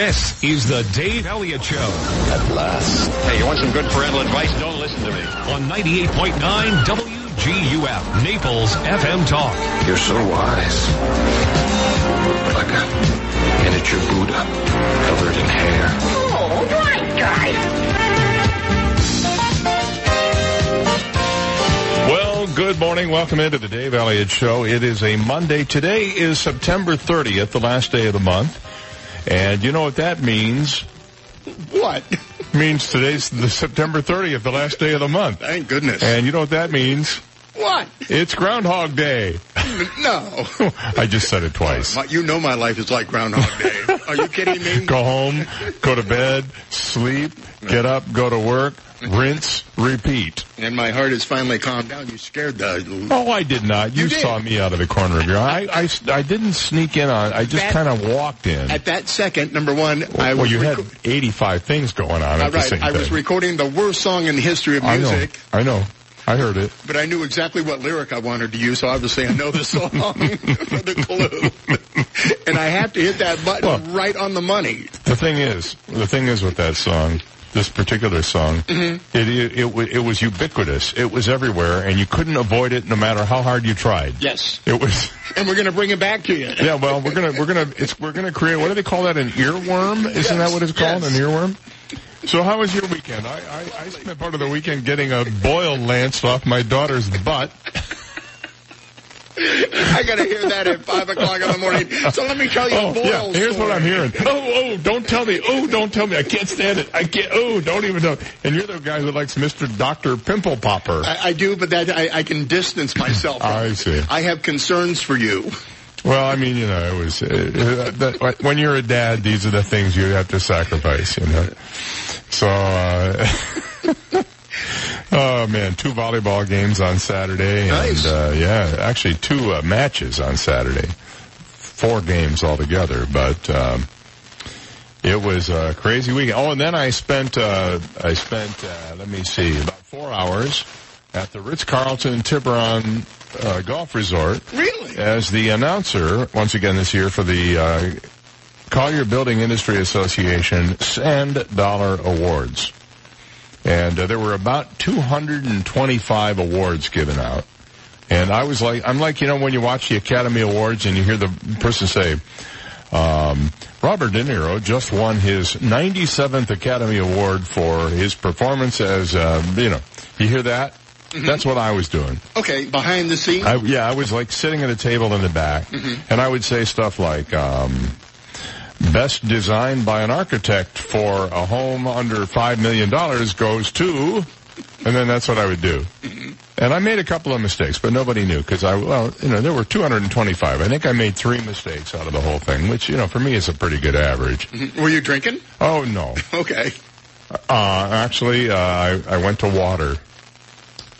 This is the Dave Elliott Show. At last. Hey, you want some good parental advice? Don't listen to me. On 98.9 WGUF, Naples FM Talk. You're so wise. Like a miniature Buddha covered in hair. Oh, right, guys. Well, good morning. Welcome into the Dave Elliott Show. It is a Monday. Today is September 30th, the last day of the month. And you know what that means? What? means today's the September 30th, the last day of the month. Thank goodness. And you know what that means? what? It's Groundhog Day. No. I just said it twice. You know my life is like Groundhog Day. Are you kidding me? Go home, go to bed, sleep, get up, go to work, rinse, repeat. And my heart has finally calmed down. You scared the... Oh, I did not. You, You did. saw me out of the corner of your eye. I, I, I didn't sneak in on. I just kind of walked in. At that second, number one, I well, was... you had 85 things going on at the right, same I time. was recording the worst song in the history of I know. music, I know. I heard it. but I knew exactly what lyric I wanted to use, so obviously I know the song for the clue. and I have to hit that button Well- right on the money. The thing is, the thing is with that song, this particular song, Mm-hmm. it, it, it, it was ubiquitous. It was everywhere, and you couldn't avoid it no matter how hard you tried. Yes. It was. And we're to bring it back to you. Yeah, well, we're gonna we're gonna it's we're gonna create what do they call that an earworm? Isn't that what it's called? yes. An earworm? So how was your weekend? I, I, I spent part of the weekend getting a boil lanced off my daughter's butt. I got to hear that at 5 o'clock in the morning. So let me tell you Oh a yeah, here's what. I'm hearing. Oh oh, don't tell me. Oh don't tell me. I can't stand it. I can't. Oh don't even know. And you're the guy who likes Mr. Doctor Pimple Popper. I, I do, but that I, I can distance myself. I see. I have concerns for you. Well, I mean, you know, it was uh, that, when you're a dad, these are the things you have to sacrifice. You know, so. Uh, Oh man, two volleyball games on Saturday, Nice. and uh, yeah, actually two uh, matches on Saturday, four games altogether. But um, it was a crazy weekend. Oh, and then I spent uh, I spent uh, let me see about four hours at the Ritz Carlton Tiburon uh, Golf Resort Really? as the announcer once again this year for the uh, Collier Building Industry Association Sand Dollar Awards. And uh, there were about 225 awards given out. And I was like, I'm like, you know, when you watch the Academy Awards and you hear the person say, um, Robert De Niro just won his 97th Academy Award for his performance as, uh, you know, you hear that? That's what I was doing. Okay, behind the scenes. I, yeah, I was like sitting at a table in the back, and I would say stuff like, um, "Best design by an architect for a home under five million dollars goes to," and then that's what I would do. And I made a couple of mistakes, but nobody knew because I, well, you know, there were 225. I think I made three mistakes out of the whole thing, which you know, for me is a pretty good average. Were you drinking? Oh no. Okay. Uh, actually, uh, I, I went to water.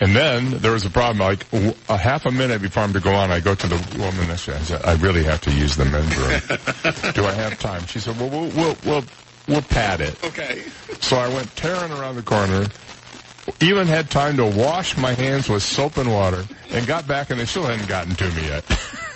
And then there was a problem, like a half a minute before I'm to go on, I go to the woman next to me. I said, I really have to use the men's room. Do I have time? She said, well, we'll, we'll, we'll, we'll pad it. Okay. So I went tearing around the corner, even had time to wash my hands with soap and water, and got back and they still hadn't gotten to me yet.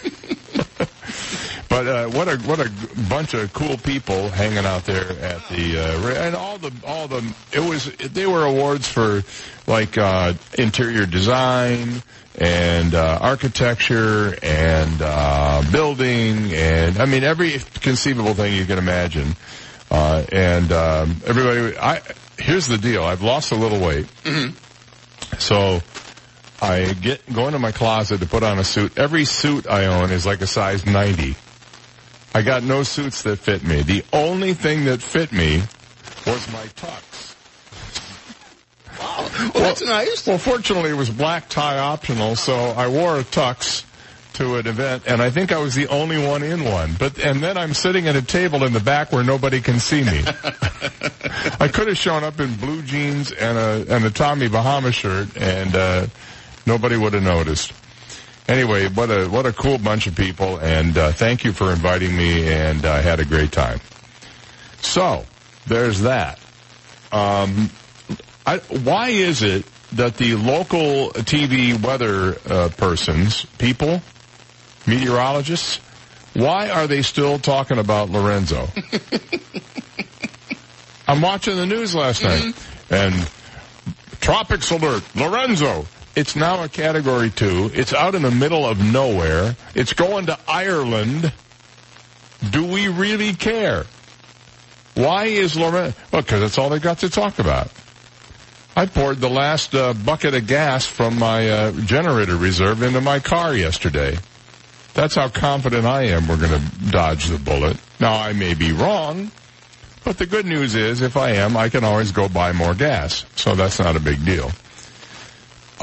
But uh, what a what a bunch of cool people hanging out there at the uh, and all the all the it was they were awards for like uh, interior design and uh, architecture and uh, building and I mean every conceivable thing you can imagine. Uh, and um, everybody, I here's the deal: I've lost a little weight, so I get go into my closet to put on a suit. Every suit I own is like a size 90. I got no suits that fit me. The only thing that fit me was my tux. Well, that's nice. Well, fortunately, it was black tie optional, so I wore a tux to an event, and I think I was the only one in one. But and then I'm sitting at a table in the back where nobody can see me. I could have shown up in blue jeans and a and a Tommy Bahama shirt, and uh, nobody would have noticed. Anyway, what a what a cool bunch of people, and uh, thank you for inviting me, and I had a great time. So there's that. Um, I, why is it that the local TV weather uh, persons, people, meteorologists, why are they still talking about Lorenzo? I'm watching the news last night, and tropics alert, Lorenzo. It's now a category two. It's out in the middle of nowhere. It's going to Ireland. Do we really care? Why is Lorenzo? Well, because that's all they got to talk about. I poured the last uh, bucket of gas from my uh, generator reserve into my car yesterday. That's how confident I am we're going to dodge the bullet. Now, I may be wrong, but the good news is if I am, I can always go buy more gas. So that's not a big deal.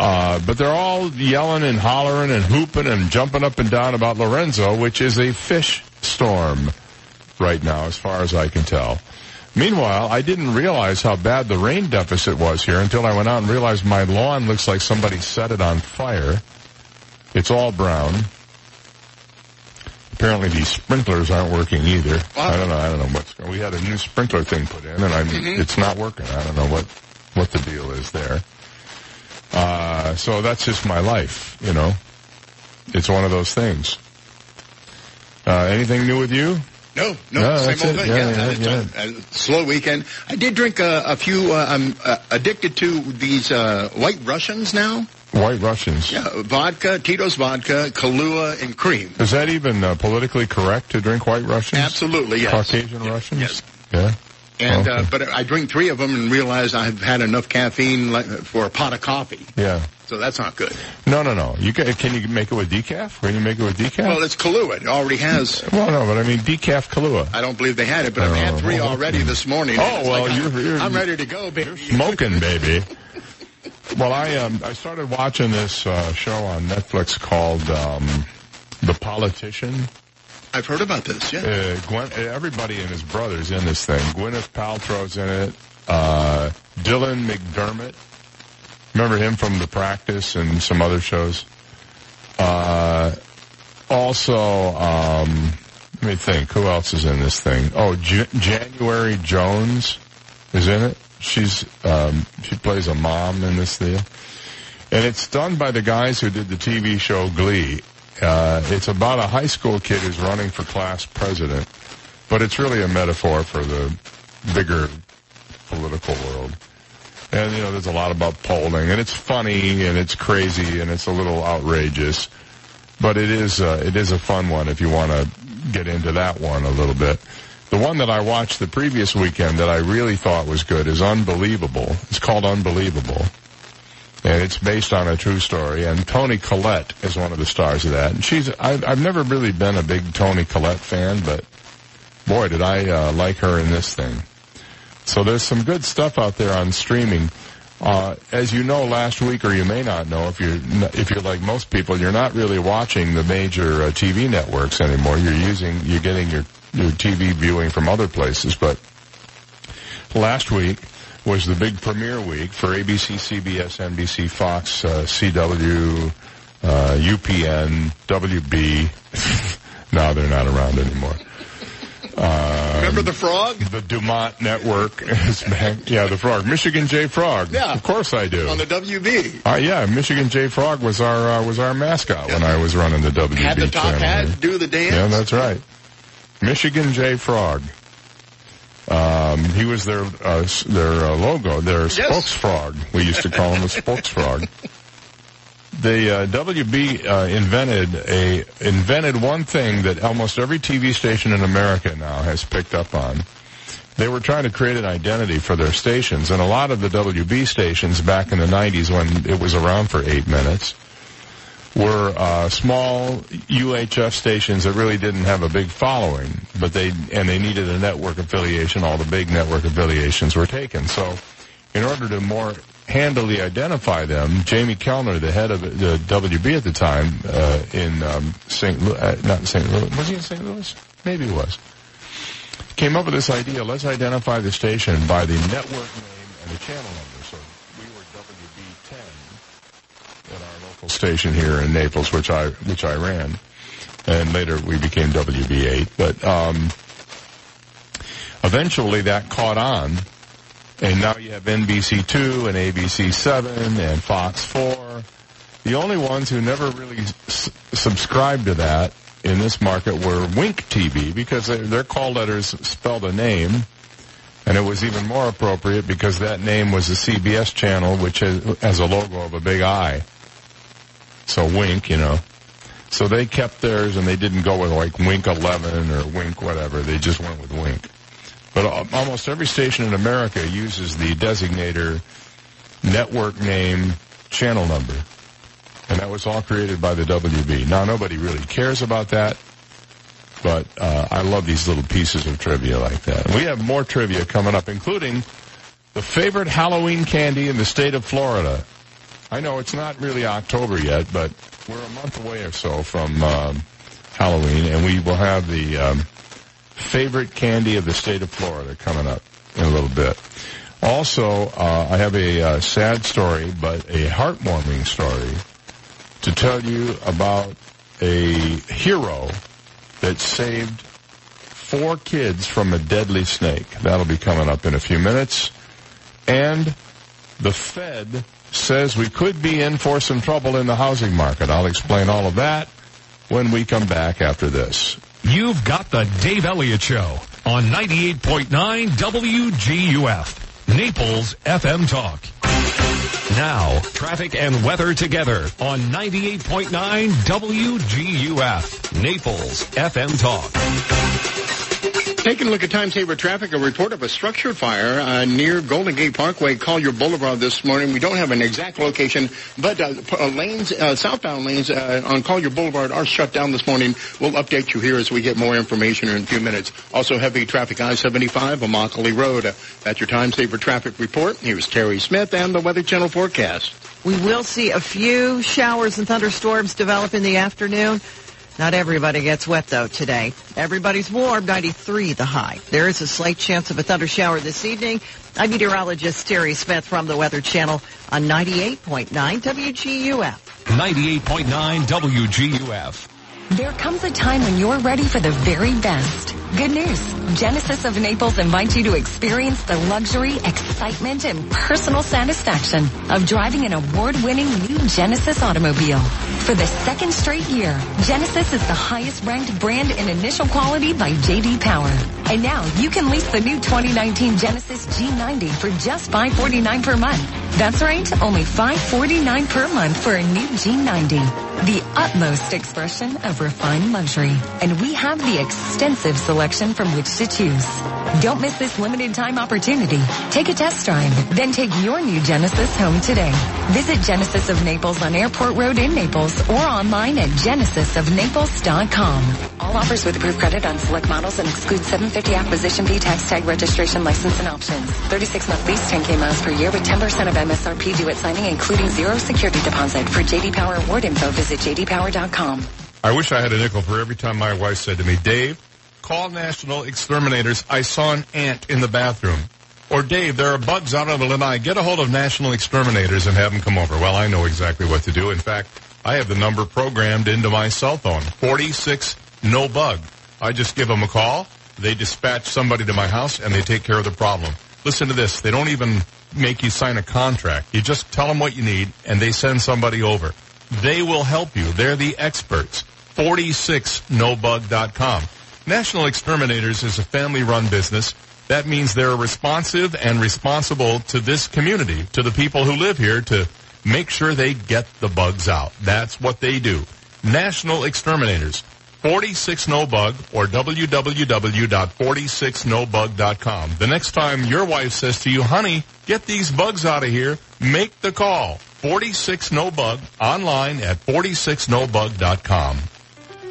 Uh, but they're all yelling and hollering and hooping and jumping up and down about Lorenzo, which is a fish storm right now, as far as I can tell. Meanwhile, I didn't realize how bad the rain deficit was here until I went out and realized my lawn looks like somebody set it on fire. It's all brown. Apparently these sprinklers aren't working either. I don't know. I don't know what's going. On. We had a new sprinkler thing put in, and I'm it's not working. I don't know what what the deal is there. Uh, so that's just my life, you know. It's one of those things. Uh, anything new with you? No, no, No, same old it. thing. Yeah, Yeah, yeah, yeah. A, a slow weekend. I did drink a, a few. Uh, I'm uh, addicted to these uh, White Russians now. White Russians. Yeah, vodka, Tito's vodka, Kahlua, and cream. Is that even uh, politically correct to drink White Russians? Absolutely, yes. Caucasian Russians? yes. Yeah. And uh, but I drink three of them and realize I've had enough caffeine for a pot of coffee. Yeah. So that's not good. No, no, no. You can, can you make it with decaf? Can you make it with decaf? Well, it's Kahlua. It already has. Well, no, but I mean decaf Kahlua. I don't believe they had it, but I've had three Oh, already this morning. Oh, well, like, I'm- you're- you're- I'm ready to go, baby. Smoking, baby. Well, I um I started watching this uh, show on Netflix called um, The Politician. I've heard about this. Yeah. Uh, Gwen, everybody and his brothers in this thing. Gwyneth Paltrow's in it. Uh, Dylan McDermott. Remember him from The Practice and some other shows. Uh, also, um, let me think. Who else is in this thing? Oh, J- January Jones is in it. She's um, she plays a mom in this thing, and it's done by the guys who did the TV show Glee. Uh, it's about a high school kid who's running for class president, but it's really a metaphor for the bigger political world. And you know, there's a lot about polling, and it's funny, and it's crazy, and it's a little outrageous, but it is uh, it is a fun one if you want to get into that one a little bit. The one that I watched the previous weekend that I really thought was good is Unbelievable. It's called Unbelievable. And it's based on a true story. And Toni Collette is one of the stars of that. And she's, I've, I've never really been a big Toni Collette fan, but boy, did I uh, like her in this thing. So there's some good stuff out there on streaming. Uh, as you know, last week, or you may not know, if you're if you're like most people, you're not really watching the major uh, TV networks anymore. You're using, you're getting your your TV viewing from other places. But last week was the big premiere week for ABC, CBS, NBC, Fox, uh, CW, uh, UPN, WB. now they're not around anymore. Remember the frog The Dumont Network is back. Yeah, the Frog. Michigan J Frog. Yeah. Of course I do. on the WB? Uh, yeah, Michigan J Frog was our uh, was our mascot when I was running the WB Had the top channel. hat, do the dance. Yeah, that's right. Michigan J Frog. Um, he was their uh, their uh, logo, their spokes frog. We used to call him a spokes frog. The uh, WB uh, invented a invented one thing that almost every TV station in America now has picked up on. They were trying to create an identity for their stations, and a lot of the WB stations back in the '90s, when it was around for eight minutes, were uh, small UHF stations that really didn't have a big following, but they and they needed a network affiliation. All the big network affiliations were taken. So, in order to more handily identify them, Jamie Kellner, the head of the WB at the time uh, in um, St. Louis, uh, not St. Louis, was he in St. Louis? Maybe he was. Came up with this idea. Let's identify the station by the network name and the channel number. So we were WB10 at our local station here in Naples, which I which I ran, and later we became WB8. But um, eventually that caught on, and now you have NBC2 and ABC7 and Fox 4. The only ones who never really s- subscribed to that in this market were Wink TV because their, call letters spelled a name, And it was even more appropriate because that name was the CBS channel, which has a logo of a big eye. So Wink, you know. So they kept theirs and they didn't go with like Wink 11 or Wink whatever. They just went with Wink. But almost every station in America uses the designator network name channel number. And that was all created by the WB. Now nobody really cares about that, but uh, I love these little pieces of trivia like that. We have more trivia coming up, including the favorite Halloween candy in the state of Florida. I know it's not really October yet, but we're a month away or so from um, Halloween, and we will have the um, favorite candy of the state of Florida coming up in a little bit. Also, uh, I have a uh, sad story, but a heartwarming story to tell you about a hero that saved four kids from a deadly snake. That'll be coming up in a few minutes. And the Fed says we could be in for some trouble in the housing market. I'll explain all of that when we come back after this. You've got the Dave Elliott Show on 98.9 WGUF, Naples FM Talk. Now, traffic and weather together on 98.9 WGUF, Naples FM Talk. Taking a look at time saver traffic, a report of a structure fire uh, near Golden Gate Parkway, Collier Boulevard this morning. We don't have an exact location, but uh, uh, lanes, uh, southbound lanes uh, on Collier Boulevard are shut down this morning. We'll update you here as we get more information in a few minutes. Also heavy traffic I-75, Immokalee Road. Uh, that's your time saver traffic report. Here's Terry Smith and the Weather Channel forecast. We will see a few showers and thunderstorms develop in the afternoon. Not everybody gets wet though today. Everybody's warm, 93 the high. There is a slight chance of a thunder shower this evening. I'm meteorologist Terry Smith from the Weather Channel on 98.9 WGUF. 98.9 WGUF. There comes a time when you're ready for the very best. Good news. Genesis of Naples invites you to experience the luxury, excitement, and personal satisfaction of driving an award-winning new Genesis automobile. For the second straight year, Genesis is the highest ranked brand in initial quality by JD Power. And now you can lease the new 2019 Genesis G90 for just 549 per month. That's right, only 549 per month for a new G90. The utmost expression of refined luxury. And we have the extensive selection from which to choose. Don't miss this limited time opportunity. Take a test drive, then take your new Genesis home today. Visit Genesis of Naples on Airport Road in Naples or online at genesisofnaples.com. All offers with approved credit on select models and exclude 750 acquisition fee, tax tag, registration, license, and options. 36 month lease, 10k miles per year with 10% of MSRP due at signing, including zero security deposit. For JD Power award info, visit jdpower.com. I wish I had a nickel for every time my wife said to me, Dave, call National Exterminators. I saw an ant in the bathroom. Or Dave, there are bugs out on the lanai. Get a hold of National Exterminators and have them come over. Well, I know exactly what to do. In fact, I have the number programmed into my cell phone. 46 no bug. I just give them a call. They dispatch somebody to my house and they take care of the problem. Listen to this. They don't even make you sign a contract. You just tell them what you need and they send somebody over. They will help you. They're the experts. 46nobug.com. National Exterminators is a family-run business. That means they're responsive and responsible to this community, to the people who live here to make sure they get the bugs out. That's what they do. National Exterminators. 46nobug or www.46nobug.com. The next time your wife says to you, honey, get these bugs out of here, make the call. 46nobug online at 46nobug.com.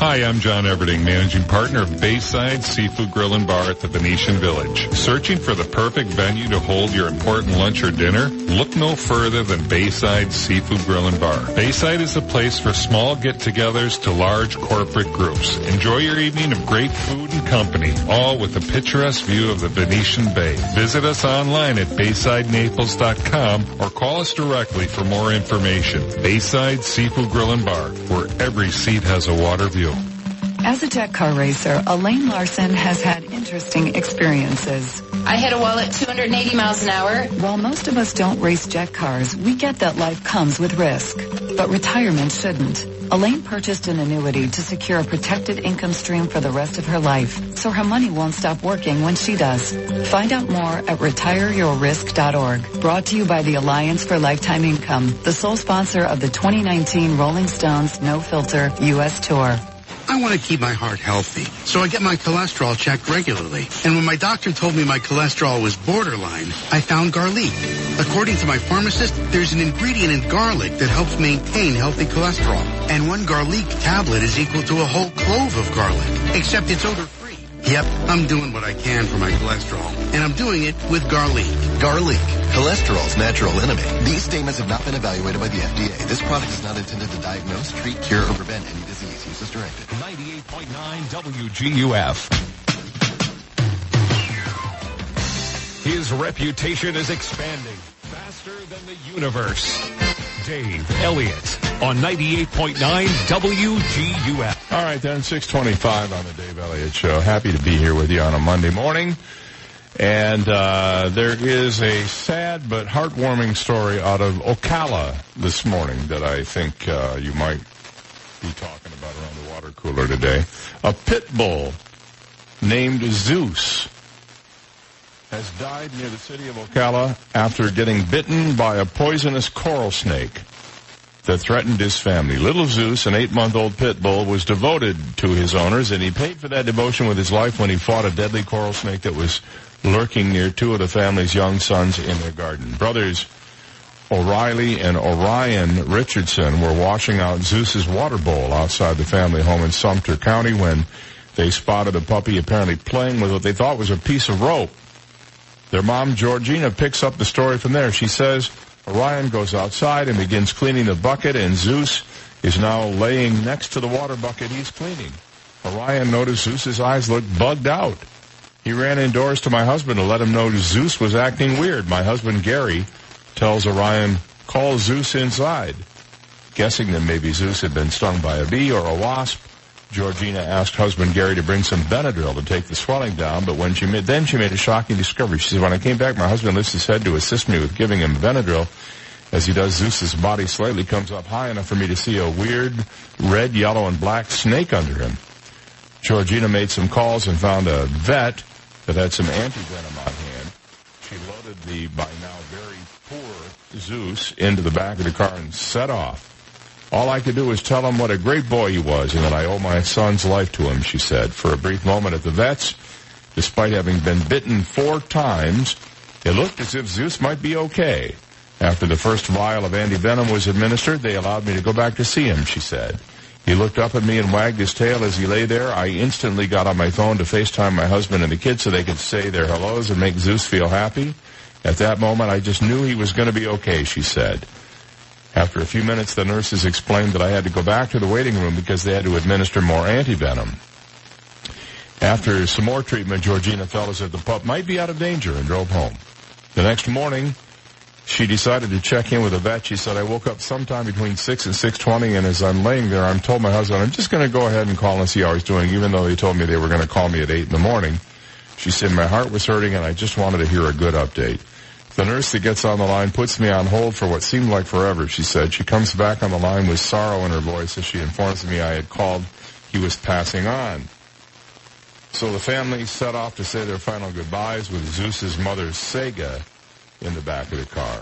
Hi, I'm John Everding, managing partner of Bayside Seafood Grill and Bar at the Venetian Village. Searching for the perfect venue to hold your important lunch or dinner? Look no further than Bayside Seafood Grill and Bar. Bayside is a place for small get-togethers to large corporate groups. Enjoy your evening of great food and company, all with a picturesque view of the Venetian Bay. Visit us online at BaysideNaples.com or call us directly for more information. Bayside Seafood Grill and Bar, where every seat has a water view. As a jet car racer, Elaine Larson has had interesting experiences. I hit a wall at 280 miles an hour. While most of us don't race jet cars, we get that life comes with risk. But retirement shouldn't. Elaine purchased an annuity to secure a protected income stream for the rest of her life, so her money won't stop working when she does. Find out more at retireyourrisk.org. Brought to you by the Alliance for Lifetime Income, the sole sponsor of the 2019 Rolling Stones No Filter U.S. Tour. I want to keep my heart healthy, so I get my cholesterol checked regularly. And when my doctor told me my cholesterol was borderline, I found garlic. According to my pharmacist, there's an ingredient in garlic that helps maintain healthy cholesterol. And one garlic tablet is equal to a whole clove of garlic, except it's odor. Yep, I'm doing what I can for my cholesterol, and I'm doing it with garlic. Garlic, cholesterol's natural enemy. These statements have not been evaluated by the FDA. This product is not intended to diagnose, treat, cure, or prevent any disease. Use as directed. 98.9 WGUF. His reputation is expanding faster than the universe. Dave Elliott on 98.9 WGUF. All right, then, 625 on the Dave Elliott Show. Happy to be here with you on a Monday morning. And uh, there is a sad but heartwarming story out of Ocala this morning that I think uh, you might be talking about around the water cooler today. A pit bull named Zeus has died near the city of Ocala after getting bitten by a poisonous coral snake that threatened his family. Little Zeus, an eight-month-old pit bull, was devoted to his owners, and he paid for that devotion with his life when he fought a deadly coral snake that was lurking near two of the family's young sons in their garden. Brothers O'Reilly and Orion Richardson were washing out Zeus's water bowl outside the family home in Sumter County when they spotted a puppy apparently playing with what they thought was a piece of rope. Their mom, Georgina, picks up the story from there. She says Orion goes outside and begins cleaning the bucket, and Zeus is now laying next to the water bucket he's cleaning. Orion noticed Zeus's eyes looked bugged out. He ran indoors to my husband to let him know Zeus was acting weird. My husband, Gary, tells Orion, call Zeus inside. Guessing that maybe Zeus had been stung by a bee or a wasp, Georgina asked husband Gary to bring some Benadryl to take the swelling down, but when she made, then she made a shocking discovery. She said, when I came back, my husband lifts his head to assist me with giving him Benadryl. As he does, Zeus's body slightly comes up high enough for me to see a weird red, yellow, and black snake under him. Georgina made some calls and found a vet that had some anti-venom on hand. She loaded the, by now very poor Zeus into the back of the car and set off. All I could do was tell him what a great boy he was and that I owe my son's life to him, she said. For a brief moment at the vet's, despite having been bitten four times, it looked as if Zeus might be okay. After the first vial of anti-venom was administered, they allowed me to go back to see him, she said. He looked up at me and wagged his tail as he lay there. I instantly got on my phone to FaceTime my husband and the kids so they could say their hellos and make Zeus feel happy. At that moment, I just knew he was going to be okay, she said. After a few minutes, the nurses explained that I had to go back to the waiting room because they had to administer more antivenom. After some more treatment, Georgina felt as if the pup might be out of danger and drove home. The next morning, she decided to check in with a vet. She said, I woke up sometime between 6 and 6.20, and as I'm laying there, I'm told my husband, I'm just going to go ahead and call and see how he's doing, even though they told me they were going to call me at 8 in the morning. She said, my heart was hurting, and I just wanted to hear a good update. The nurse that gets on the line puts me on hold for what seemed like forever, she said. She comes back on the line with sorrow in her voice as she informs me I had called. He was passing on. So the family set off to say their final goodbyes with Zeus's mother, Sega, in the back of the car.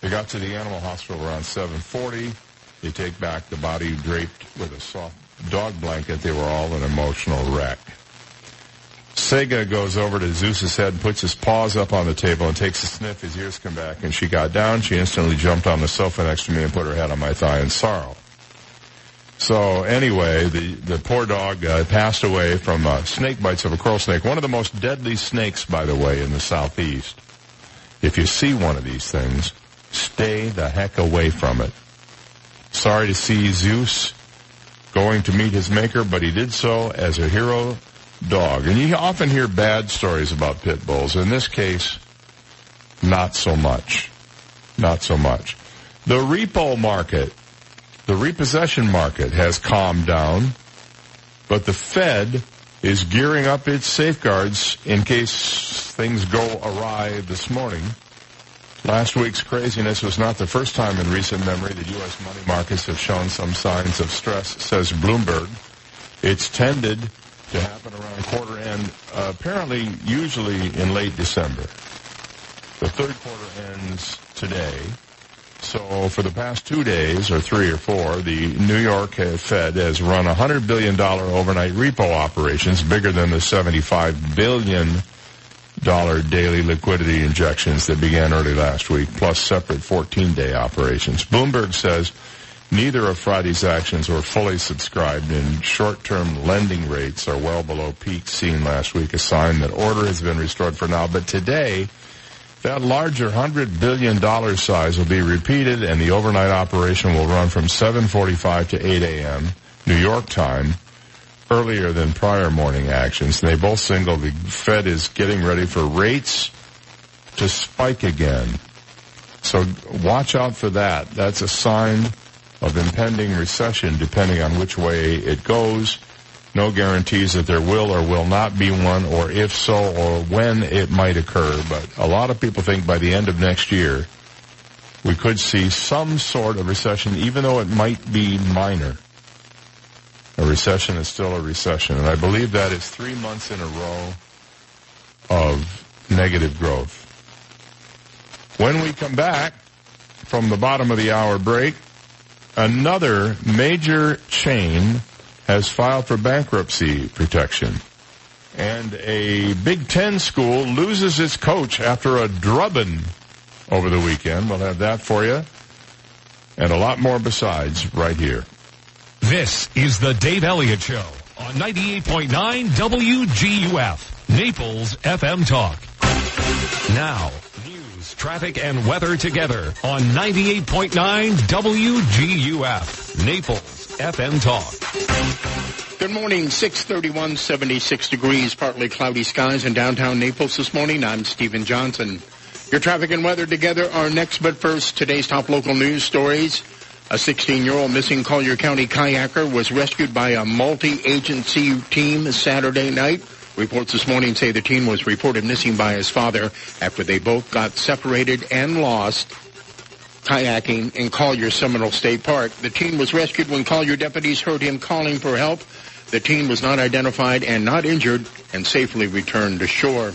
They got to the animal hospital around 740. They take back the body draped with a soft dog blanket. They were all an emotional wreck. Sega goes over to Zeus's head and puts his paws up on the table and takes a sniff. His ears come back, and she got down. She instantly jumped on the sofa next to me and put her head on my thigh in sorrow. So anyway, the, the poor dog uh, passed away from uh, snake bites of a coral snake. One of the most deadly snakes, by the way, in the southeast. If you see one of these things, stay the heck away from it. Sorry to see Zeus going to meet his maker, but he did so as a hero dog. And you often hear bad stories about pit bulls. In this case, not so much. Not so much. The repo market, the repossession market has calmed down, but the Fed is gearing up its safeguards in case things go awry this morning. Last week's craziness was not the first time in recent memory that U.S. money markets have shown some signs of stress, says Bloomberg. It's tended to happen around quarter end, uh, apparently usually in late December. The third quarter ends today. So for the past two days, or three or four, the New York Fed has run $100 billion overnight repo operations, bigger than the $75 billion daily liquidity injections that began early last week, plus separate 14-day operations. Bloomberg says neither of Friday's actions were fully subscribed, and short-term lending rates are well below peaks seen last week, a sign that order has been restored for now. But today, that larger $100 billion size will be repeated, and the overnight operation will run from 7.45 to 8 a.m. New York time, earlier than prior morning actions. And They both signal the Fed is getting ready for rates to spike again. So watch out for that. That's a sign of impending recession depending on which way it goes. No guarantees that there will or will not be one, or if so, or when it might occur. But a lot of people think by the end of next year, we could see some sort of recession, even though it might be minor. A recession is still a recession. And I believe that is three months in a row of negative growth. When we come back from the bottom of the hour break, another major chain has filed for bankruptcy protection. And a Big Ten school loses its coach after a drubbing over the weekend. We'll have that for you. And a lot more besides right here. This is the Dave Elliott Show on 98.9 WGUF, Naples FM Talk. Now, news, traffic, and weather together on 98.9 WGUF, Naples FM Talk. Good morning, 631, 76 degrees, partly cloudy skies in downtown Naples this morning. I'm Stephen Johnson. Your traffic and weather together are next, but first, today's top local news stories. A 16-year-old missing Collier County kayaker was rescued by a multi-agency team Saturday night. Reports this morning say the teen was reported missing by his father after they both got separated and lost kayaking in Collier Seminole State Park. The teen was rescued when Collier deputies heard him calling for help. The teen was not identified and not injured and safely returned to shore.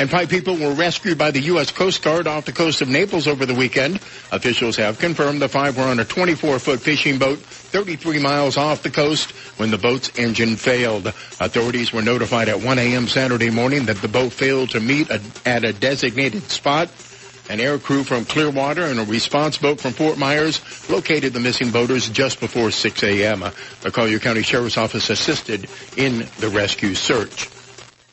And five people were rescued by the U.S. Coast Guard off the coast of Naples over the weekend. Officials have confirmed the five were on a 24-foot fishing boat 33 miles off the coast when the boat's engine failed. Authorities were notified at 1 a.m. Saturday morning that the boat failed to meet a, at a designated spot. An air crew from Clearwater and a response boat from Fort Myers located the missing boaters just before 6 a.m. The Collier County Sheriff's Office assisted in the rescue search.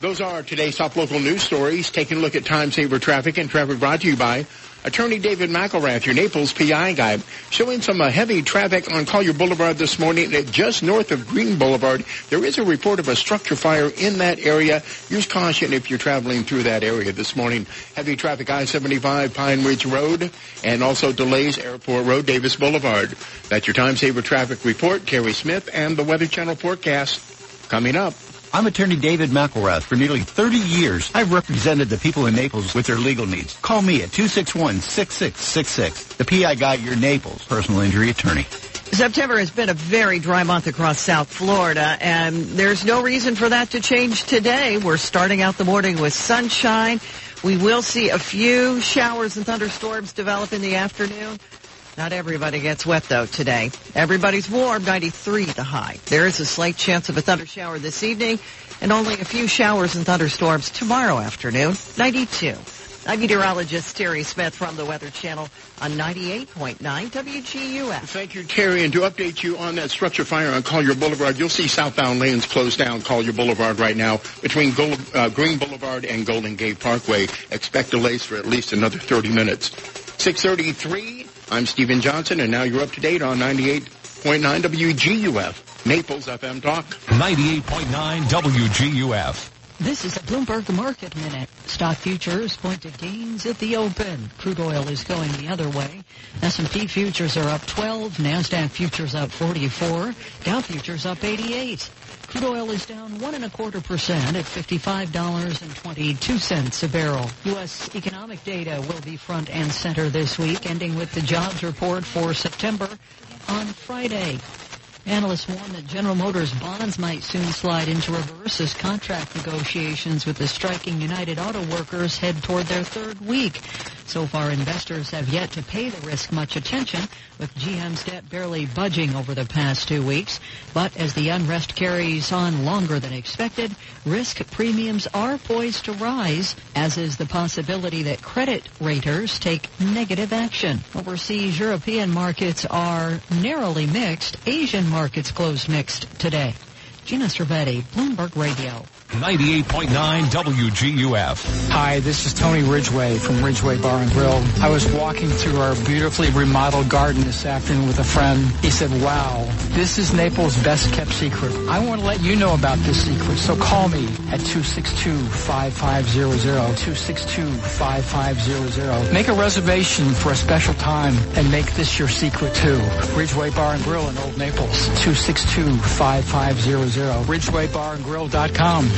Those are today's top local news stories. Taking a look at time saver traffic and traffic brought to you by Attorney David McElrath, your Naples PI guy, showing some uh, heavy traffic on Collier Boulevard this morning, just north of Green Boulevard. There is a report of a structure fire in that area. Use caution if you're traveling through that area this morning. Heavy traffic I-75 Pine Ridge Road, and also delays Airport Road, Davis Boulevard. That's your time saver traffic report. Kerry Smith and the Weather Channel forecast coming up. I'm attorney David McElrath. For nearly 30 years, I've represented the people in Naples with their legal needs. Call me at 261-6666. The PI Guy, your Naples personal injury attorney. September has been a very dry month across South Florida, and there's no reason for that to change today. We're starting out the morning with sunshine. We will see a few showers and thunderstorms develop in the afternoon. Not everybody gets wet though today. Everybody's warm, 93 the high. There is a slight chance of a thunder shower this evening and only a few showers and thunderstorms tomorrow afternoon, 92. I'm meteorologist Terry Smith from the Weather Channel on 98.9 WGUF. Thank you, Terry. And to update you on that structure fire on Collier Boulevard, you'll see southbound lanes closed down Collier Boulevard right now between Gold, uh, Green Boulevard and Golden Gate Parkway. Expect delays for at least another 30 minutes. 633, I'm Stephen Johnson, and now you're up to date on 98.9 WGUF, Naples FM Talk. 98.9 WGUF. This is a Bloomberg Market Minute. Stock futures point to gains at the open. Crude oil is going the other way. S&P futures are up 12. NASDAQ futures up 44. Dow futures up 88. Crude oil is down one and a quarter percent at $55.22 a barrel. U.S. economic data will be front and center this week, ending with the jobs report for September on Friday. Analysts warn that General Motors bonds might soon slide into reverse as contract negotiations with the striking United Auto Workers head toward their third week. So far, investors have yet to pay the risk much attention, with GM's debt barely budging over the past two weeks. But as the unrest carries on longer than expected, risk premiums are poised to rise, as is the possibility that credit raters take negative action. Overseas European markets are narrowly mixed. Asian markets closed mixed today. Gina Cervetti, Bloomberg Radio. 98.9 WGUF. Hi, this is Tony Ridgway from Ridgway Bar and Grill. I was walking through our beautifully remodeled garden this afternoon with a friend. He said, wow, this is Naples' best kept secret. I want to let you know about this secret, so call me at 262-5500, 262-5500. Make a reservation for a special time and make this your secret too. Ridgway Bar and Grill in Old Naples, 262-5500, ridgwaybarandgrill.com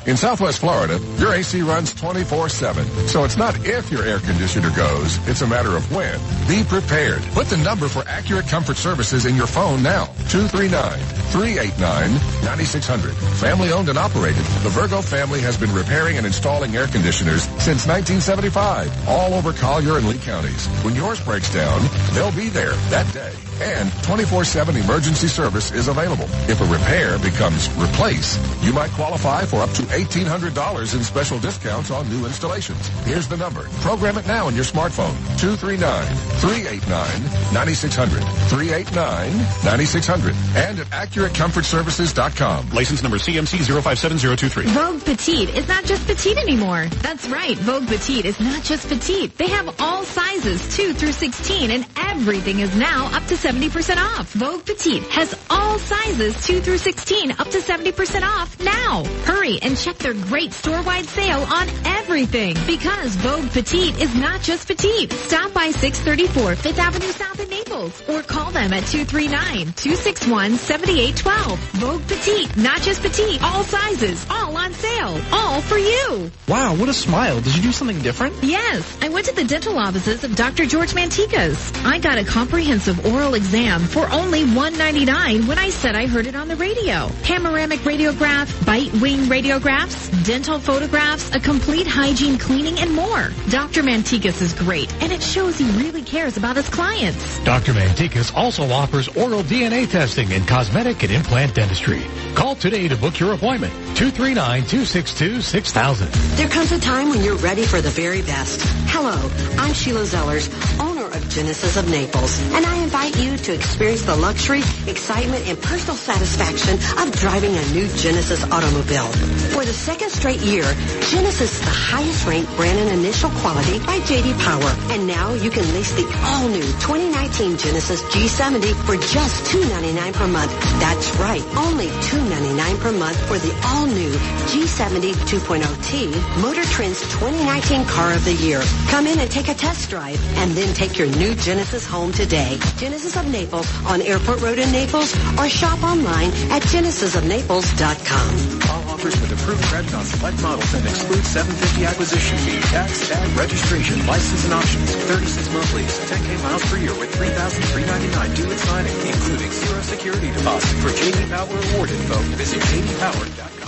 In Southwest Florida, your AC runs 24-7. So it's not if your air conditioner goes, it's a matter of when. Be prepared. Put the number for Accurate Comfort Services in your phone now. 239-389-9600. Family owned and operated, the Virgo family has been repairing and installing air conditioners since 1975, all over Collier and Lee counties. When yours breaks down, they'll be there that day. And 24-7 emergency service is available. If a repair becomes replace, you might qualify for up to $1,800 in special discounts on new installations. Here's the number. Program it now on your smartphone. 239-389-9600. 389-9600. And at AccurateComfortServices.com. License number CMC 057023. Vogue Petite is not just petite anymore. That's right. Vogue Petite is not just petite. They have all sizes 2 through 16 and everything is now up to 70% off. Vogue Petite has all sizes 2 through 16 up to 70% off now. Hurry and check their great store-wide sale on everything because Vogue Petite is not just petite. Stop by 634 5th Avenue South in Naples or call them at 239-261-7812. Vogue Petite, not just petite, all sizes, all on sale, all for you. Wow, what a smile. Did you do something different? Yes, I went to the dental offices of Dr. George Mantikas. I got a comprehensive oral exam for only 199 when I said I heard it on the radio. Panoramic radiograph, bite wing radiographs, dental photographs, a complete hygiene cleaning, and more. Dr. Mantikas is great, and it shows he really cares about his clients. Dr. Mantikas also offers oral DNA testing and cosmetic and implant dentistry. Call today to book your appointment. 239-262-6000. There comes a time when you're ready for the very best. Hello, I'm Sheila Zellers, owner of Genesis of Naples, and I invite you to experience the luxury, excitement, and personal satisfaction of driving a new Genesis automobile. For the second straight year, Genesis is the highest ranked brand in initial quality by J.D. Power. And now you can lease the all-new 2019 Genesis G70 for just 299 per month. That's right, only 299 per month for the all-new G70 2.0T, Motor Trend's 2019 Car of the Year. Come in and take a test drive and then take your new Genesis home today. Genesis of Naples on Airport Road in Naples or shop online at genesisofnaples.com. All offers with approved credit on select models and exclude 750 acquisition fee, tax, tag, registration, license and options. 36 monthlies, 10k miles per year with 3,399 due at signing, including zero security deposit. For JD Power award info, visit jdpower.com.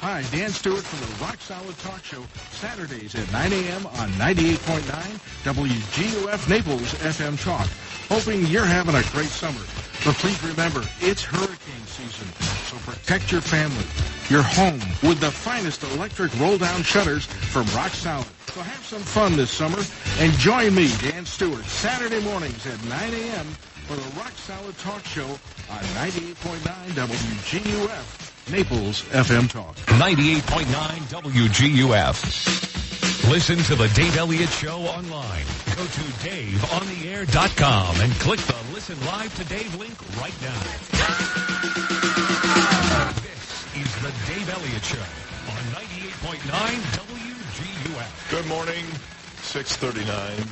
Hi, Dan Stewart from the Rock Solid Talk Show, Saturdays at 9 a.m. on 98.9 WGUF Naples FM Talk. Hoping you're having a great summer. But please remember, it's hurricane season, so protect your family, your home, with the finest electric roll-down shutters from Rock Solid. So have some fun this summer and join me, Dan Stewart, Saturday mornings at 9 a.m. for the Rock Solid Talk Show on 98.9 WGUF. Naples FM Talk. 98.9 WGUF. Listen to the Dave Elliott Show online. Go to DaveOnTheAir.com and click the Listen Live to Dave link right now. This is the Dave Elliott Show on 98.9 WGUF. Good morning, 639.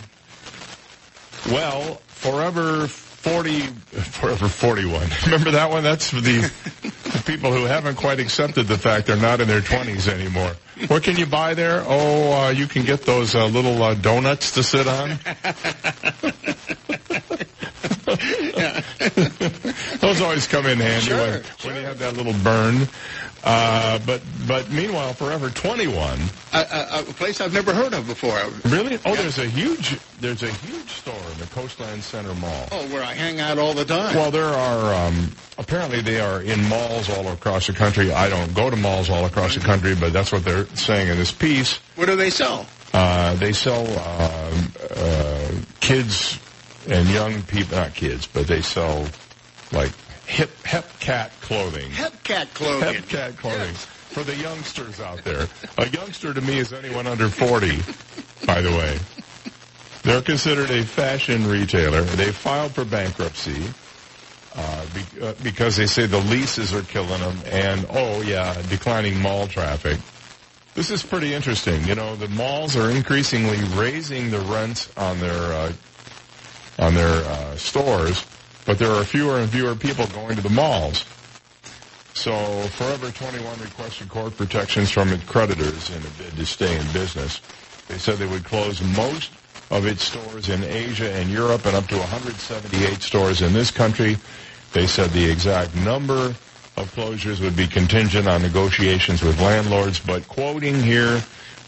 Well, forever 40, forever 41. Remember that one? That's for the, the people who haven't quite accepted the fact they're not in their 20s anymore. What can you buy there? Oh, uh, you can get those uh, little uh, donuts to sit on. those always come in handy Sure, when, when you have that little burn. Uh, but but meanwhile, Forever 21. A, a, a place I've never heard of before. Really? Oh, there's a huge there's a huge store in the Coastland Center Mall. Oh, where I hang out all the time. Well, there are um, apparently they are in malls all across the country. I don't go to malls all across the country, but that's what they're saying in this piece. What do they sell? Uh, they sell um, uh, kids and young people, not kids, but they sell like hip hep cat clothing. Hepcat clothing. Hep cat clothing for the youngsters out there. A youngster to me is anyone under 40, by the way. They're considered a fashion retailer. They filed for bankruptcy uh, be, uh, because they say the leases are killing them, and oh yeah, declining mall traffic. This is pretty interesting. You know, the malls are increasingly raising the rents on their uh, on their uh, stores, but there are fewer and fewer people going to the malls. So Forever 21 requested court protections from its creditors in a bid to stay in business. They said they would close most of its stores in Asia and Europe and up to 178 stores in this country. They said the exact number of closures would be contingent on negotiations with landlords, but quoting here,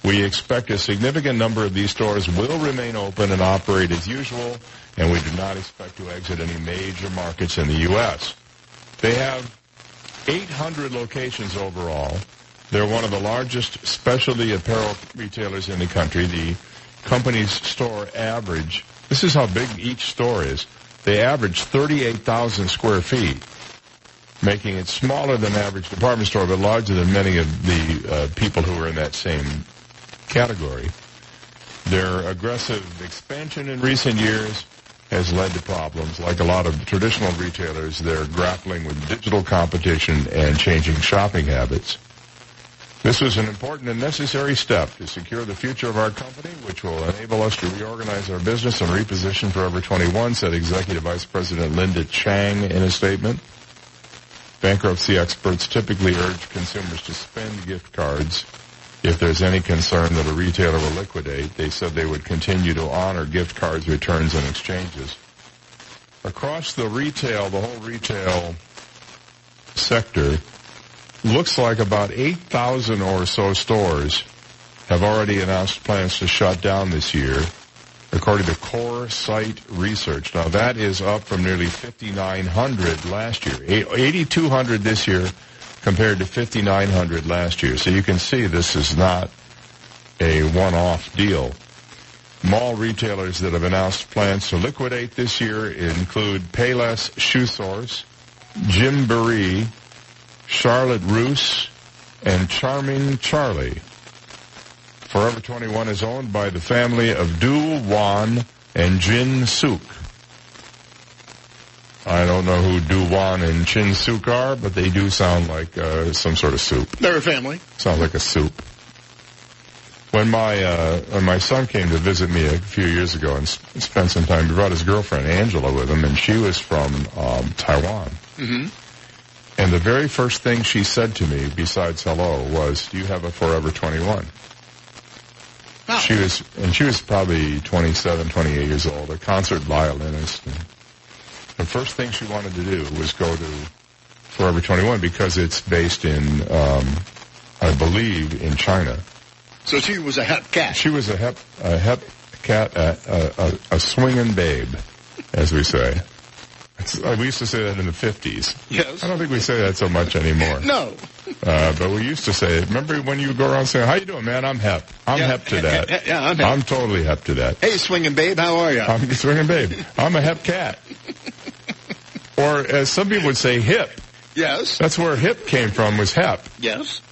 we expect a significant number of these stores will remain open and operate as usual, and we do not expect to exit any major markets in the U.S. They have 800 locations overall. They're one of the largest specialty apparel retailers in the country. The company's store average, this is how big each store is, they average 38,000 square feet, making it smaller than average department store, but larger than many of the uh, people who are in that same category. Their aggressive expansion in recent years has led to problems. Like a lot of traditional retailers, they're grappling with digital competition and changing shopping habits. This was an important and necessary step to secure the future of our company, which will enable us to reorganize our business and reposition Forever 21, said Executive Vice President Linda Chang in a statement. Bankruptcy experts typically urge consumers to spend gift cards if there's any concern that a retailer will liquidate. They said they would continue to honor gift cards, returns, and exchanges. Across the retail, the whole retail sector, looks like about 8,000 or so stores have already announced plans to shut down this year, according to Coresight Research. Now that is up from nearly 5,900 last year, 8,200 this year compared to 5,900 last year. So you can see this is not a one-off deal. Mall retailers that have announced plans to liquidate this year include Payless Shoe Source, Gymboree, Charlotte Russe, and Charming Charlie. Forever 21 is owned by the family of Do Won and Jin Sook. I don't know who Do Won and Chin Suk are, but they do sound like uh, some sort of soup. They're a family. Sounds like a soup. When my uh, when my son came to visit me a few years ago and s- spent some time, he brought his girlfriend Angela with him, and she was from um, Taiwan. Mm-hmm. And the very first thing she said to me, besides hello, was, "Do you have a Forever 21?" She was, and she was probably 27, 28 years old, a concert violinist. And the first thing she wanted to do was go to Forever 21 because it's based in um, I believe, in China. So she was a hep cat. She was a hep, a hep cat, a, a, a, swinging babe, as we say. Uh, we used to say that in the 50s. Yes. I don't think we say that so much anymore. No. Uh, but we used to say it. Remember when you go around saying, how you doing, man? I'm hep. I'm Yeah. hep to that. Yeah, I'm hep. I'm totally hep to that. Hey, swinging babe, how are you? I'm swinging babe. I'm a hep cat. Or as some people would say, hip. Yes. That's where hip came from, was hep. Yes.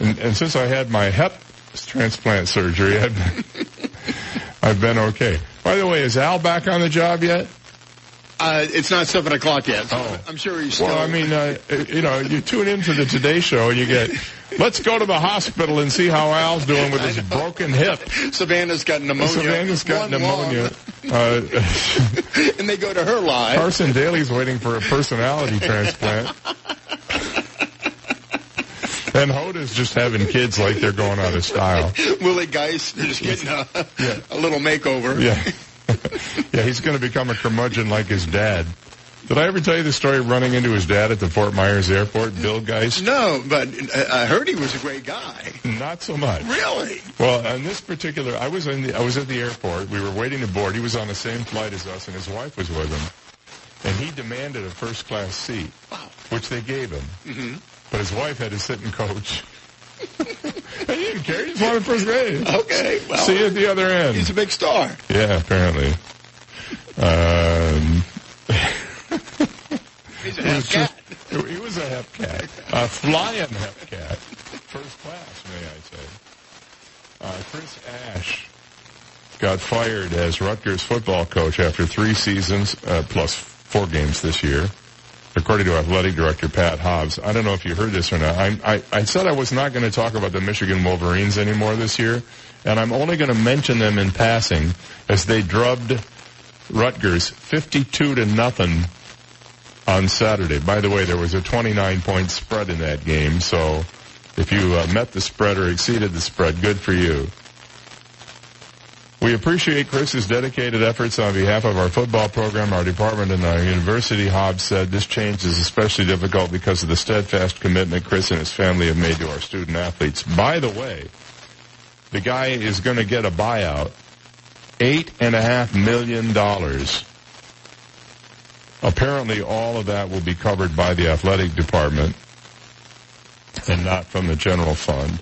And, and since I had my hep transplant surgery, I've been, I've been okay. By the way, is Al back on the job yet? Uh, it's not seven o'clock yet. So I'm sure he's still. Well, I mean, uh, you know, you tune into the Today Show and you get, let's go to the hospital and see how Al's doing with his broken hip. Savannah's got pneumonia. Savannah's got One pneumonia. Uh, and they go to her live. Carson Daly's waiting for a personality transplant. And Hoda's just having kids like they're going out of style. Willie Geist is getting a, a little makeover. Yeah. yeah, he's going to become a curmudgeon like his dad. Did I ever tell you the story of running into his dad at the Fort Myers airport, Bill Geist? No, but I heard he was a great guy. Not so much. Really? Well, on this particular, I was in the, I was at the airport. We were waiting to board. He was on the same flight as us, and his wife was with him. And he demanded a first class seat, which they gave him. Mm-hmm. But his wife had to sit in coach. he didn't care. He just wanted first grade. Okay, well. See you at the other end. He's a big star. Yeah, apparently. Um, He's a he was cat. just- he was a hep cat. A flying hep cat. First class, may I say. Uh, Chris Ash got fired as Rutgers football coach after three seasons, uh, plus four games this year. According to athletic director Pat Hobbs, I don't know if you heard this or not. I, I, I said I was not going to talk about the Michigan Wolverines anymore this year, and I'm only going to mention them in passing as they drubbed Rutgers 52 to nothing on Saturday. By the way, there was a 29 point spread in that game, so if you uh, met the spread or exceeded the spread, good for you. We appreciate Chris's dedicated efforts on behalf of our football program, our department, and our university. Hobbs said this change is especially difficult because of the steadfast commitment Chris and his family have made to our student athletes. By the way, the guy is going to get a buyout, eight and a half million dollars. Apparently, all of that will be covered by the athletic department and not from the general fund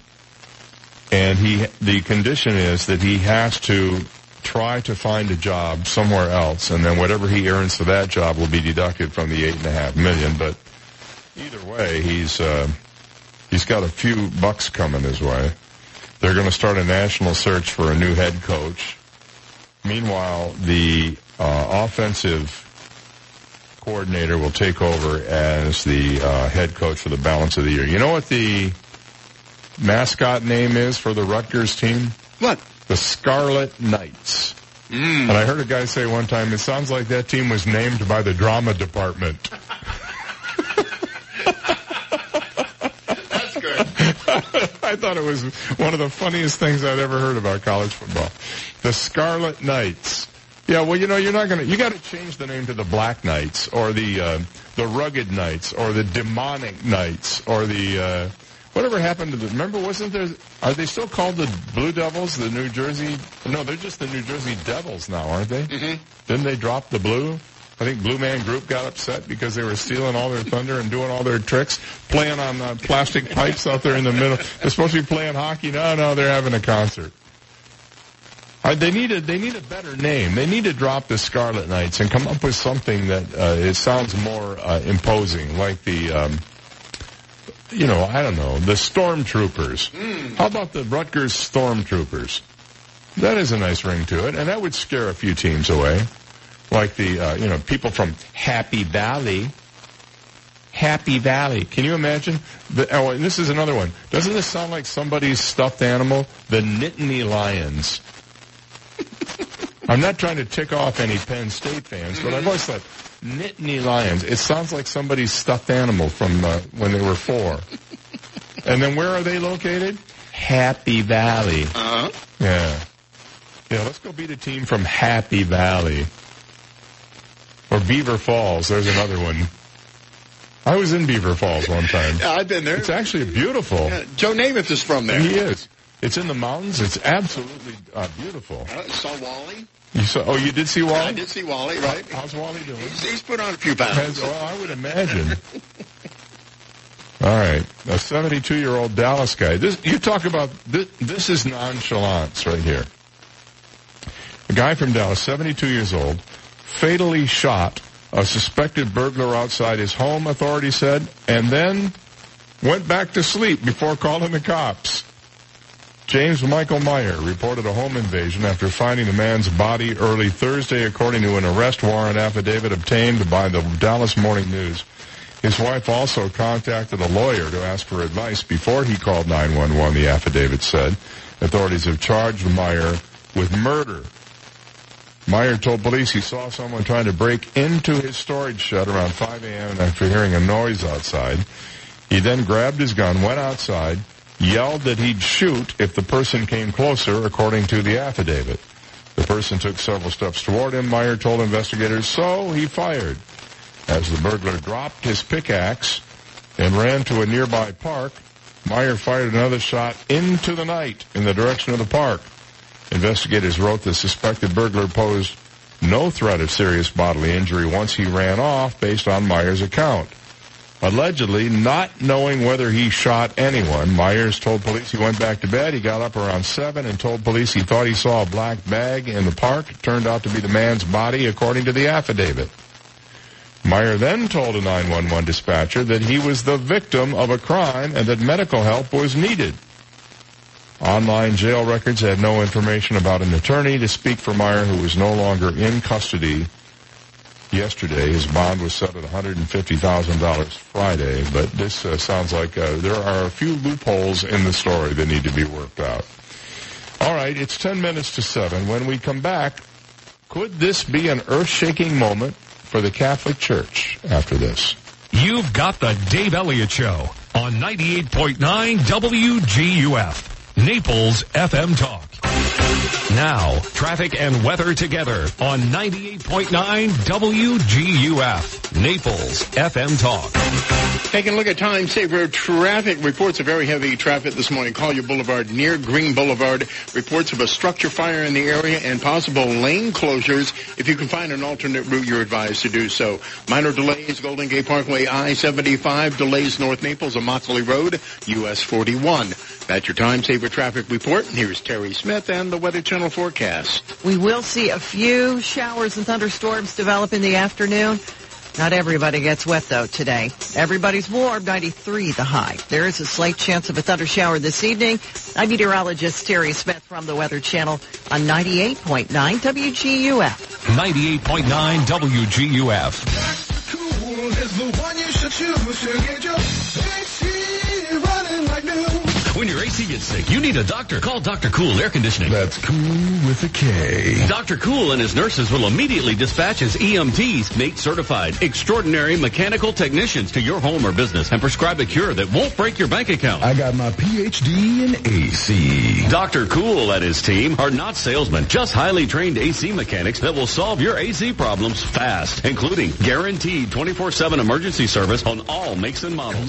and he the condition is that he has to try to find a job somewhere else, and then whatever he earns for that job will be deducted from the eight and a half million. But either way, he's uh, he's got a few bucks coming his way. They're going to start a national search for a new head coach. Meanwhile, the uh, offensive coordinator will take over as the uh, head coach for the balance of the year. You know what the mascot name is for the Rutgers team? What? The Scarlet Knights. Mm. And I heard a guy say one time, it sounds like that team was named by the drama department. That's good. I thought it was one of the funniest things I'd ever heard about college football. The Scarlet Knights. Yeah, well, you know, you're not gonna. You got to change the name to the Black Knights or the uh, the Rugged Knights or the Demonic Knights or the uh, whatever happened to the. Remember, wasn't there? Are they still called the Blue Devils? The New Jersey? No, they're just the New Jersey Devils now, aren't they? Mm-hmm. Didn't they drop the blue? I think Blue Man Group got upset because they were stealing all their thunder and doing all their tricks, playing on uh, plastic pipes out there in the middle. They're supposed to be playing hockey. No, no, they're having a concert. Uh, they need a they need a better name. They need to drop the Scarlet Knights and come up with something that uh, it sounds more uh, imposing, like the. Um, you know, I don't know, the Stormtroopers. How about the Rutgers Stormtroopers? That is a nice ring to it, and that would scare a few teams away. Like the, uh, you know, people from Happy Valley. Happy Valley. Can you imagine? The, oh, and this is another one. Doesn't this sound like somebody's stuffed animal? The Nittany Lions. I'm not trying to tick off any Penn State fans, but I've always thought Nittany Lions. It sounds like somebody's stuffed animal from uh, when they were four. And then where are they located? Happy Valley. Uh-huh. Yeah. Yeah, let's go beat a team from Happy Valley. Or Beaver Falls. There's another one. I was in Beaver Falls one time. Yeah, I've been there. It's actually beautiful. Uh, Joe Namath is from there. He is. It's in the mountains. It's absolutely uh, beautiful. Uh, saw Wally. Oh, you did see Wally? I did see Wally, right? How's Wally doing? He's, he's put on a few pounds. Has, well, I would imagine. All right, a 72-year-old Dallas guy. This you talk about. This, this is nonchalance right here. A guy from Dallas, 72 years old, fatally shot a suspected burglar outside his home. Authorities said, and then went back to sleep before calling the cops. James Michael Meyer reported a home invasion after finding the man's body early Thursday, according to an arrest warrant affidavit obtained by the Dallas Morning News. His wife also contacted a lawyer to ask for advice before he called 911, the affidavit said. Authorities have charged Meyer with murder. Meyer told police he saw someone trying to break into his storage shed around 5 a.m. after hearing a noise outside. He then grabbed his gun, went outside, yelled that he'd shoot if the person came closer, according to the affidavit. The person took several steps toward him, Meyer told investigators, so he fired. As the burglar dropped his pickaxe and ran to a nearby park, Meyer fired another shot into the night in the direction of the park. Investigators wrote the suspected burglar posed no threat of serious bodily injury once he ran off based on Meyer's account. Allegedly, not knowing whether he shot anyone, Myers told police he went back to bed. He got up around 7 and told police he thought he saw a black bag in the park. It turned out to be the man's body, according to the affidavit. Meyer then told a 911 dispatcher that he was the victim of a crime and that medical help was needed. Online jail records had no information about an attorney to speak for Meyer, who was no longer in custody yesterday. His bond was set at $150,000 Friday, but this uh, sounds like uh, there are a few loopholes in the story that need to be worked out. All right, it's 10 minutes to 7. When we come back, could this be an earth-shaking moment for the Catholic Church after this? You've got the Dave Elliott Show on 98.9 WGUF. Naples FM Talk. Now, traffic and weather together on 98.9 WGUF. Naples FM Talk. Taking a look at time saver traffic reports of very heavy traffic this morning. Collier Boulevard near Green Boulevard. Reports of a structure fire in the area and possible lane closures. If you can find an alternate route, you're advised to do so. Minor delays, Golden Gate Parkway I-75, delays North Naples, Immokalee Road, US 41. That's your time saver traffic report. Here's Terry Smith and the Weather Channel forecast. We will see a few showers and thunderstorms develop in the afternoon. Not everybody gets wet though today. Everybody's warm, 93 the high. There is a slight chance of a thunder shower this evening. I'm meteorologist Terry Smith from the Weather Channel on 98.9 WGUF. 98.9 WGUF. When your AC gets sick, you need a doctor. Call Dr. Cool Air Conditioning. That's cool with a K. Dr. Cool and his nurses will immediately dispatch his EMTs, NATE certified, extraordinary mechanical technicians to your home or business and prescribe a cure that won't break your bank account. I got my PhD in AC. Dr. Cool and his team are not salesmen, just highly trained AC mechanics that will solve your AC problems fast, including guaranteed 24-7 emergency service on all makes and models.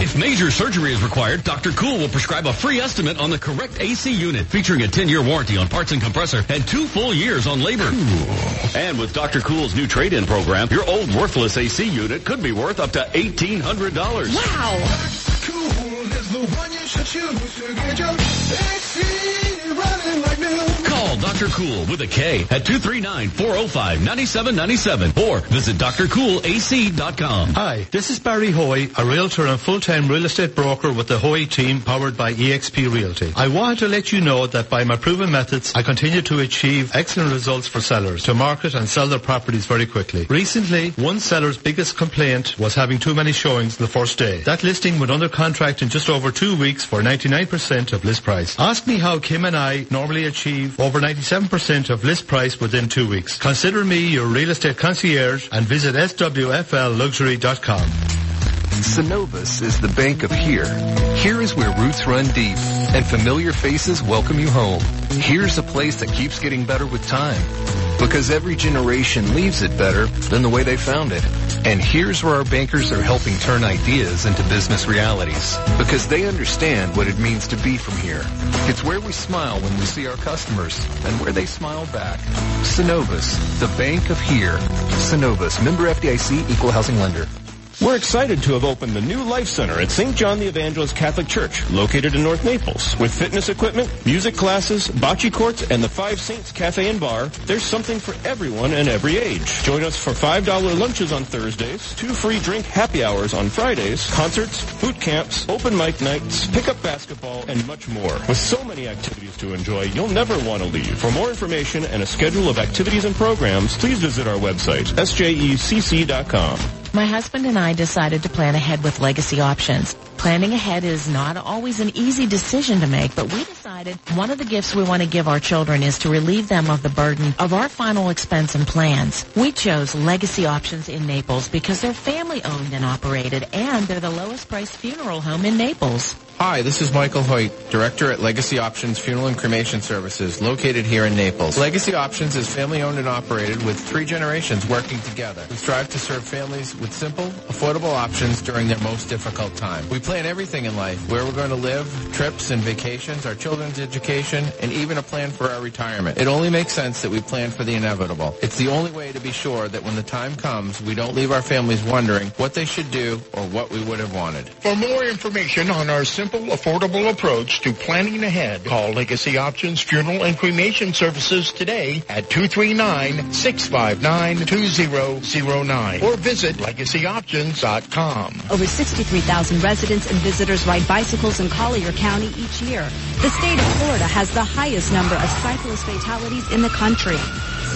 If major surgery is required, Dr. Cool will prescribe a free estimate on the correct AC unit, featuring a 10-year warranty on parts and compressor and two full years on labor. And with Dr. Cool's new trade-in program, your old worthless AC unit could be worth up to $1,800. Wow! Cool Dr. Cool with a K at 239-405-9797 or visit drcoolac.com. Hi, this is Barry Hoy, a realtor and full-time real estate broker with the Hoy team powered by EXP Realty. I wanted to let you know that by my proven methods, I continue to achieve excellent results for sellers to market and sell their properties very quickly. Recently, one seller's biggest complaint was having too many showings the first day. That listing went under contract in just over two weeks for 99% of list price. Ask me how Kim and I normally achieve over 97% of list price within two weeks. Consider me your real estate concierge and visit swflluxury.com. Synovus is the bank of here. Here is where roots run deep and familiar faces welcome you home. Here's a place that keeps getting better with time. Because every generation leaves it better than the way they found it. And here's where our bankers are helping turn ideas into business realities. Because they understand what it means to be from here. It's where we smile when we see our customers and where they smile back. Synovus, the bank of here. Synovus, member FDIC, equal housing lender. We're excited to have opened the new Life Center at St. John the Evangelist Catholic Church, located in North Naples. With fitness equipment, music classes, bocce courts, and the Five Saints Cafe and Bar, there's something for everyone and every age. Join us for $5 lunches on Thursdays, two free drink happy hours on Fridays, concerts, boot camps, open mic nights, pickup basketball, and much more. With so many activities to enjoy, you'll never want to leave. For more information and a schedule of activities and programs, please visit our website, sjecc.com. My husband and I decided to plan ahead with legacy options. Planning ahead is not always an easy decision to make, but we decided one of the gifts we want to give our children is to relieve them of the burden of our final expense and plans. We chose legacy options in Naples because they're family owned and operated and they're the lowest priced funeral home in Naples. Hi, this is Michael Hoyt, Director at Legacy Options Funeral and Cremation Services, located here in Naples. Legacy Options is family owned and operated with three generations working together. We strive to serve families with simple, affordable options during their most difficult time. We plan everything in life, where we're going to live, trips and vacations, our children's education, and even a plan for our retirement. It only makes sense that we plan for the inevitable. It's the only way to be sure that when the time comes, we don't leave our families wondering what they should do or what we would have wanted. For more information on our simple, affordable approach to planning ahead, call Legacy Options Funeral and Cremation Services today at 239-659-2009 or visit legacyoptions.com. Over 63,000 residents and visitors ride bicycles in Collier County each year. The state of Florida has the highest number of cyclist fatalities in the country.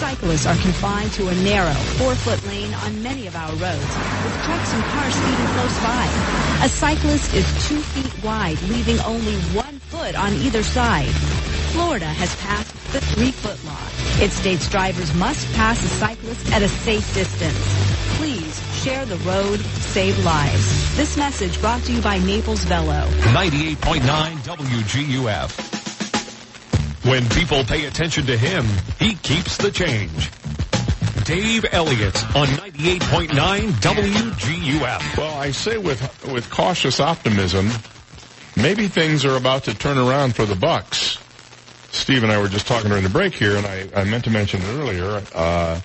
Cyclists are confined to a narrow, four-foot lane on many of our roads, with trucks and cars speeding close by. A cyclist is two feet wide, leaving only one foot on either side. Florida has passed the three-foot law. It states drivers must pass a cyclist at a safe distance. Please share the road, save lives. This message brought to you by Naples Velo. 98.9 WGUF. When people pay attention to him, he keeps the change. Dave Elliott on 98.9 WGUF. Well, I say with with cautious optimism, maybe things are about to turn around for the Bucks. Steve and I were just talking during the break here, and I, I meant to mention it earlier. Uh,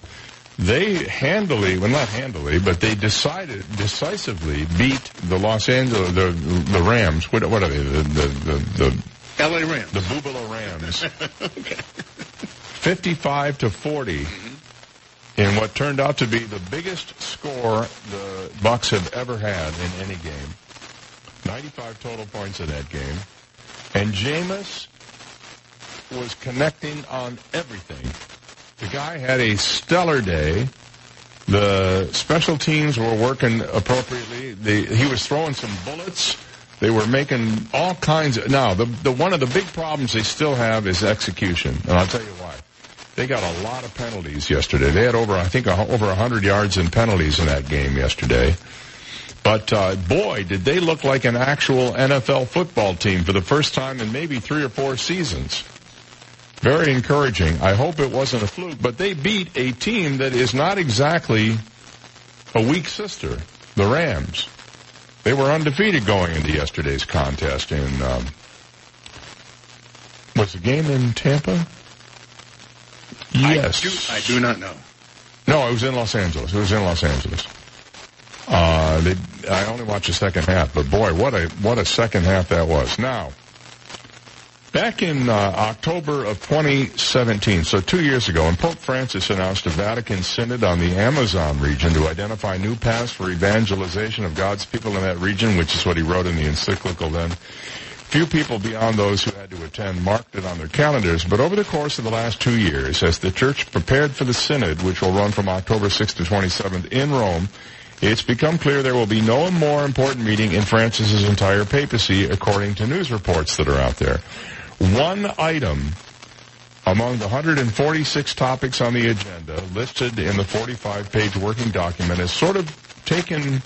they handily, well, not handily, but they decided decisively beat the Los Angeles, the the Rams. What, what are they? The the the, the L.A. Rams. The Bubalo Rams. okay. 55 to 40 mm-hmm. in what turned out to be the biggest score the Bucks have ever had in any game. 95 total points in that game. And Jameis was connecting on everything. The guy had a stellar day. The special teams were working appropriately. The, he was throwing some bullets. They were making all kinds of. Now, the, the one of the big problems they still have is execution, and I'll tell you why. They got a lot of penalties yesterday. They had over, I think, over 100 yards in penalties in that game yesterday. But uh, boy, did they look like an actual NFL football team for the first time in maybe three or four seasons. Very encouraging. I hope it wasn't a fluke, but they beat a team that is not exactly a weak sister, the Rams. They were undefeated going into yesterday's contest in, um, was the game in Tampa? Yes. I do, I do not know. No, it was in Los Angeles. It was in Los Angeles. Uh, they, I only watched the second half, but boy, what a what a second half that was. Now, back in uh, October of 2017, so two years ago, and Pope Francis announced a Vatican synod on the Amazon region to identify new paths for evangelization of God's people in that region, which is what he wrote in the encyclical then. Few people beyond those who had to attend marked it on their calendars, but over the course of the last two years, as the church prepared for the synod, which will run from October 6th to 27th in Rome, it's become clear there will be no more important meeting in Francis's entire papacy, according to news reports that are out there. One item among the 146 topics on the agenda listed in the 45-page working document has sort of taken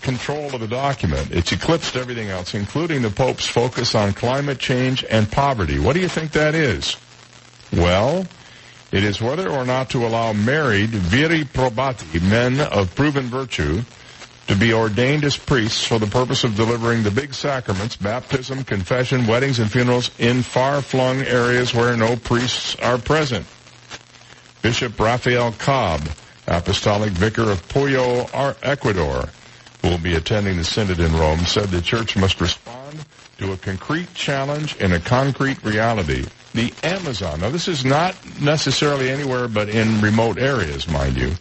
control of the document. It's eclipsed everything else, including the Pope's focus on climate change and poverty. What do you think that is? Well, It is whether or not to allow married viri probati, men of proven virtue, to be ordained as priests for the purpose of delivering the big sacraments, baptism, confession, weddings, and funerals in far-flung areas where no priests are present. Bishop Rafael Cob, Apostolic Vicar of Puyo, Ecuador, who will be attending the synod in Rome, said the church must respond to a concrete challenge in a concrete reality. The Amazon, now this is not necessarily anywhere but in remote areas, mind you.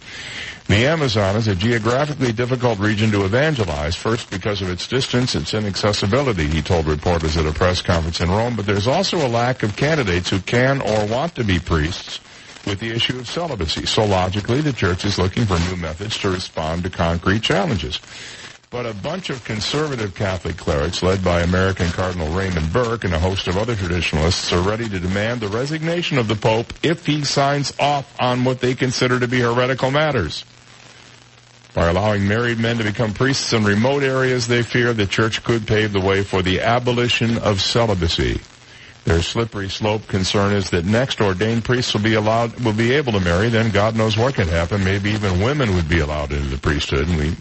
The Amazon is a geographically difficult region to evangelize, first because of its distance, its inaccessibility, he told reporters at a press conference in Rome, but there's also a lack of candidates who can or want to be priests with the issue of celibacy. So logically, the church is looking for new methods to respond to concrete challenges. But a bunch of conservative Catholic clerics, led by American Cardinal Raymond Burke and a host of other traditionalists, are ready to demand the resignation of the Pope if he signs off on what they consider to be heretical matters. By allowing married men to become priests in remote areas, they fear the church could pave the way for the abolition of celibacy. Their slippery slope concern is that next ordained priests will be allowed, will be able to marry, then God knows what could happen. Maybe even women would be allowed into the priesthood, and we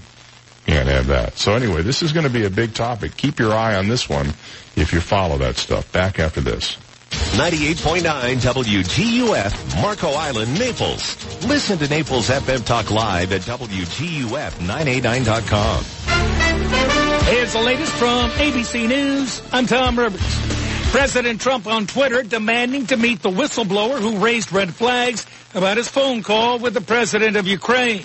can't have that. So anyway, this is going to be a big topic. Keep your eye on this one if you follow that stuff. Back after this. 98.9 WGUF, Marco Island, Naples. Listen to Naples FM Talk Live at WGUF989.com. Here's the latest from ABC News. I'm Tom Rivers. President Trump on Twitter demanding to meet the whistleblower who raised red flags about his phone call with the president of Ukraine.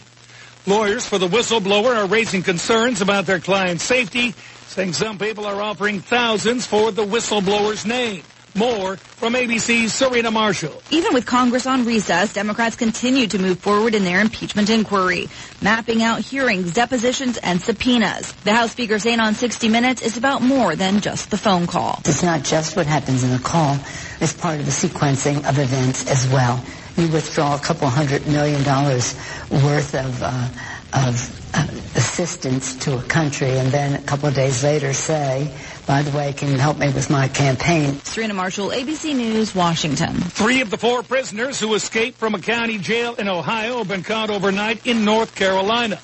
Lawyers for the whistleblower are raising concerns about their client's safety, saying some people are offering thousands for the whistleblower's name. More from ABC's Serena Marshall. Even with Congress on recess, Democrats continue to move forward in their impeachment inquiry, mapping out hearings, depositions, and subpoenas. The House Speaker saying on 60 Minutes it's about more than just the phone call. It's not just what happens in the call. It's part of the sequencing of events as well. You withdraw a couple hundred million dollars worth of, uh, of uh, assistance to a country and then a couple of days later say, by the way, can you help me with my campaign? Serena Marshall, ABC News, Washington. Three of the four prisoners who escaped from a county jail in Ohio have been caught overnight in North Carolina.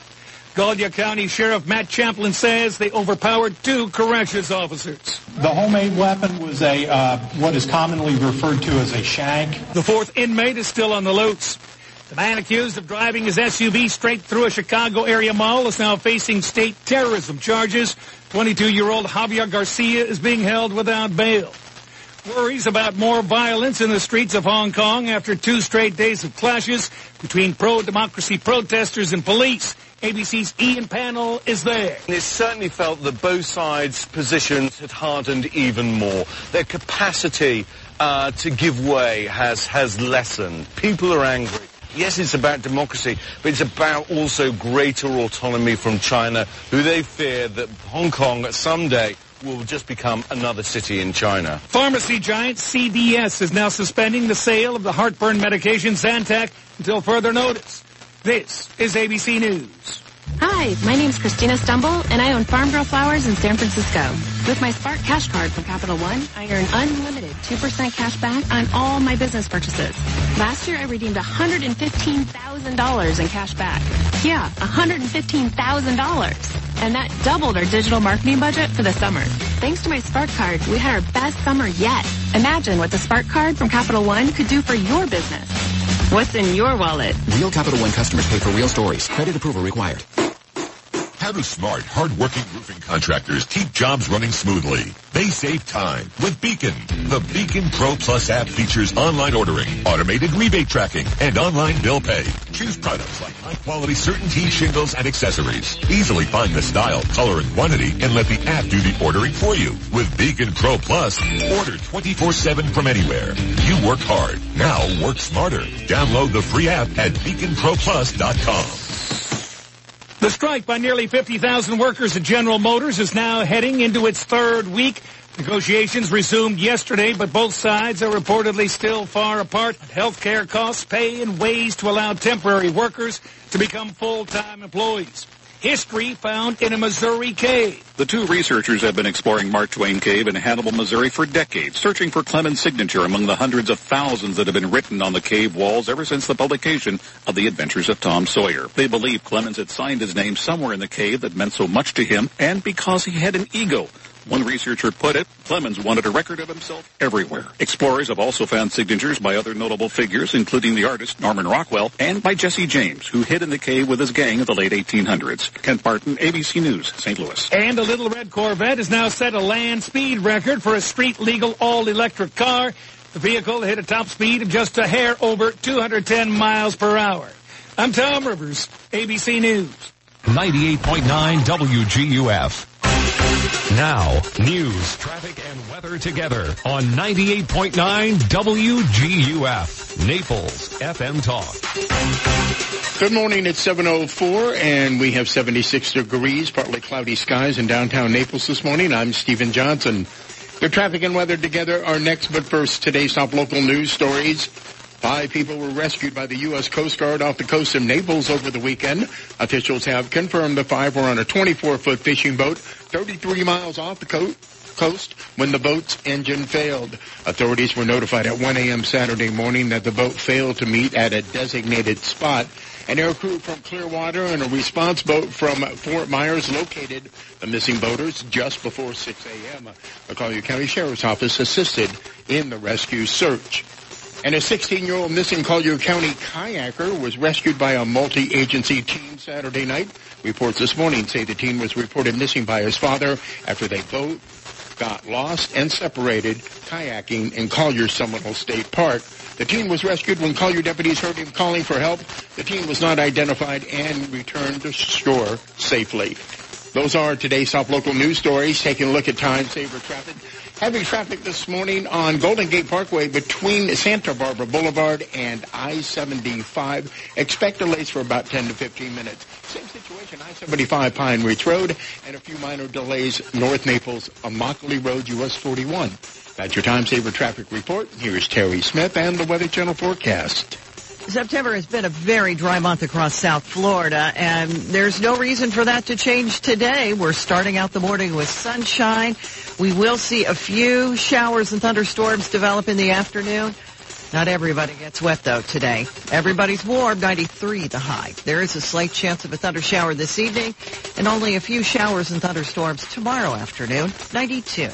Gallia County Sheriff Matt Champlin says they overpowered two corrections officers. The homemade weapon was a uh, what is commonly referred to as a shank. The fourth inmate is still on the loose. The man accused of driving his SUV straight through a Chicago area mall is now facing state terrorism charges. 22-year-old Javier Garcia is being held without bail. Worries about more violence in the streets of Hong Kong after two straight days of clashes between pro-democracy protesters and police. ABC's Ian Pannell is there. It certainly felt that both sides' positions had hardened even more. Their capacity uh, to give way has has lessened. People are angry. Yes, it's about democracy, but it's about also greater autonomy from China, who they fear that Hong Kong someday will just become another city in China. Pharmacy giant CVS is now suspending the sale of the heartburn medication Zantac until further notice. This is ABC News. Hi, my name's Christina Stembel, and I own Farm Girl Flowers in San Francisco. With my Spark Cash Card from Capital One, I earn unlimited 2% cash back on all my business purchases. Last year, I redeemed $115,000 in cash back. Yeah, $115,000. And that doubled our digital marketing budget for the summer. Thanks to my Spark Card, we had our best summer yet. Imagine what the Spark Card from Capital One could do for your business. What's in your wallet? Real Capital One customers pay for real stories. Credit approval required. How do smart, hard-working roofing contractors keep jobs running smoothly? They save time with Beacon. The Beacon Pro Plus app features online ordering, automated rebate tracking, and online bill pay. Choose products like high-quality CertainTeed shingles and accessories. Easily find the style, color, and quantity, and let the app do the ordering for you. With Beacon Pro Plus, order 24-7 from anywhere. You work hard. Now work smarter. Download the free app at beaconproplus.com. The strike by nearly 50,000 workers at General Motors is now heading into its third week. Negotiations resumed yesterday, but both sides are reportedly still far apart. Health care costs, pay, and ways to allow temporary workers to become full-time employees. History found in a Missouri cave. The two researchers have been exploring Mark Twain Cave in Hannibal, Missouri for decades, searching for Clemens' signature among the hundreds of thousands that have been written on the cave walls ever since the publication of The Adventures of Tom Sawyer. They believe Clemens had signed his name somewhere in the cave that meant so much to him, and because he had an ego. One researcher put it, Clemens wanted a record of himself everywhere. Explorers have also found signatures by other notable figures, including the artist Norman Rockwell and by Jesse James, who hid in the cave with his gang in the late 1800s. Kent Barton, ABC News, St. Louis. And a little red Corvette has now set a land speed record for a street legal all-electric car. The vehicle hit a top speed of just a hair over 210 miles per hour. I'm Tom Rivers, ABC News. 98.9 WGUF. Now, news, traffic, and weather together on 98.9 WGUF. Naples FM Talk. Good morning. It's 7:04, and we have 76 degrees, partly cloudy skies in downtown Naples this morning. I'm Stephen Johnson. The traffic and weather together are next, but first, today's top local news stories. Five people were rescued by the U.S. Coast Guard off the coast of Naples over the weekend. Officials have confirmed the five were on a 24-foot fishing boat 33 miles off the coast when the boat's engine failed. Authorities were notified at 1 a.m. Saturday morning that the boat failed to meet at a designated spot. An air crew from Clearwater and a response boat from Fort Myers located the missing boaters just before 6 a.m. The Collier County Sheriff's Office assisted in the rescue search. And a 16-year-old missing Collier County kayaker was rescued by a multi-agency team Saturday night. Reports this morning say the teen was reported missing by his father after they both got lost and separated kayaking in Collier Seminole State Park. The teen was rescued when Collier deputies heard him calling for help. The teen was not identified and returned to shore safely. Those are today's top local news stories. Taking a look at time saver traffic. Heavy traffic this morning on Golden Gate Parkway between Santa Barbara Boulevard and I-75. Expect delays for about 10 to 15 minutes. Same situation, I-75 Pine Ridge Road and a few minor delays North Naples, Immokalee Road, US 41. That's your time saver traffic report. Here's Terry Smith and the Weather Channel forecast. September has been a very dry month across South Florida, and there's no reason for that to change today. We're starting out the morning with sunshine. We will see a few showers and thunderstorms develop in the afternoon. Not everybody gets wet though today. Everybody's warm, 93 the high. There is a slight chance of a thunder shower this evening and only a few showers and thunderstorms tomorrow afternoon, 92.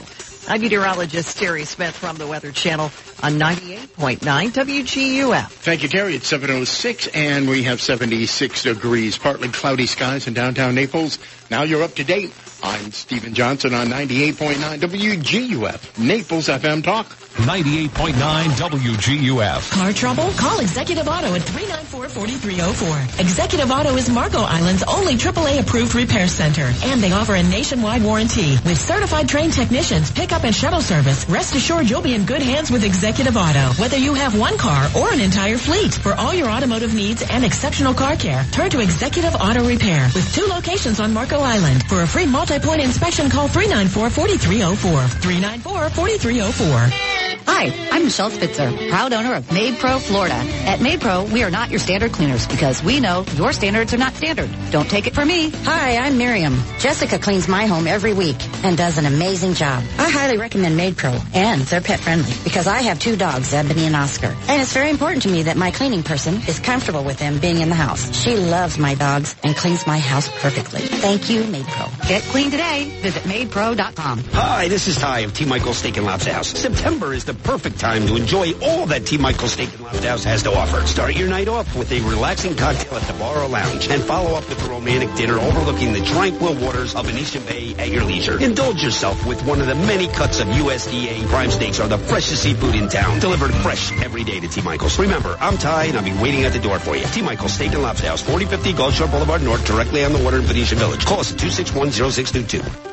I'm meteorologist Terry Smith from the Weather Channel on 98.9 WGUF. Thank you, Terry. It's 706 and we have 76 degrees, partly cloudy skies in downtown Naples. Now you're up to date. I'm Stephen Johnson on 98.9 WGUF, Naples FM Talk. 98.9 WGUF. Car trouble? Call Executive Auto at 394-4304. Executive Auto is Marco Island's only AAA approved repair center. And they offer a nationwide warranty. With certified trained technicians, pickup and shuttle service, rest assured you'll be in good hands with Executive Auto. Whether you have one car or an entire fleet. For all your automotive needs and exceptional car care, turn to Executive Auto Repair. With two locations on Marco Island. For a free multi-point inspection, call 394-4304. 394-4304. Hi, I'm Michelle Spitzer, proud owner of MaidPro Florida. At MaidPro, we are not your standard cleaners because we know your standards are not standard. Don't take it from me. Hi, I'm Miriam. Jessica cleans my home every week and does an amazing job. I highly recommend MaidPro, and they're pet friendly because I have two dogs, Ebony and Oscar. And it's very important to me that my cleaning person is comfortable with them being in the house. She loves my dogs and cleans my house perfectly. Thank you, MaidPro. Get clean today. Visit MaidPro.com. Hi, this is Ty of T. Michael's Steak and Lobster House. September is the perfect time to enjoy all that T. Michael's Steak and Lobster House has to offer. Start your night off with a relaxing cocktail at the bar or lounge and follow up with a romantic dinner overlooking the tranquil waters of Venetian Bay at your leisure. Indulge yourself with one of the many cuts of USDA prime steaks or the freshest seafood in town. Delivered fresh every day to T. Michael's. Remember, I'm Ty and I'll be waiting at the door for you. T. Michael's Steak and Lobster House, 4050 Gulf Shore Boulevard North, directly on the water in Venetian Village. Call us at 261-0622.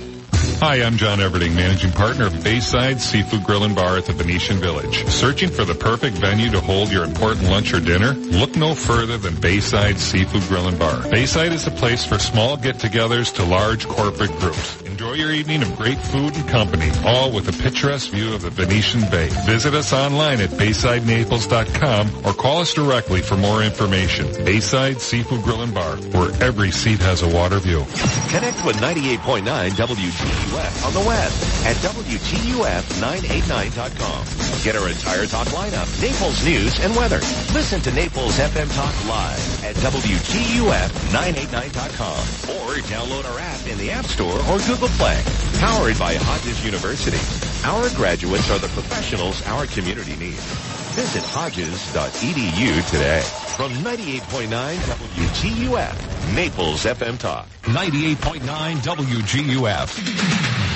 Hi, I'm John Everding, managing partner of Bayside Seafood Grill and Bar at the Venetian Village. Searching for the perfect venue to hold your important lunch or dinner? Look no further than Bayside Seafood Grill and Bar. Bayside is a place for small get-togethers to large corporate groups. Enjoy your evening of great food and company, all with a picturesque view of the Venetian Bay. Visit us online at BaysideNaples.com or call us directly for more information. Bayside Seafood Grill and Bar, where every seat has a water view. Connect with 98.9 WGUF on the web at WGUF989.com. Get our entire talk lineup, Naples news and weather. Listen to Naples FM Talk live at WGUF989.com or download our app in the App Store or Google Play. Powered by Hodges University. Our graduates are the professionals our community needs. Visit hodges.edu today. From 98.9 WGUF, Naples FM Talk. 98.9 WGUF.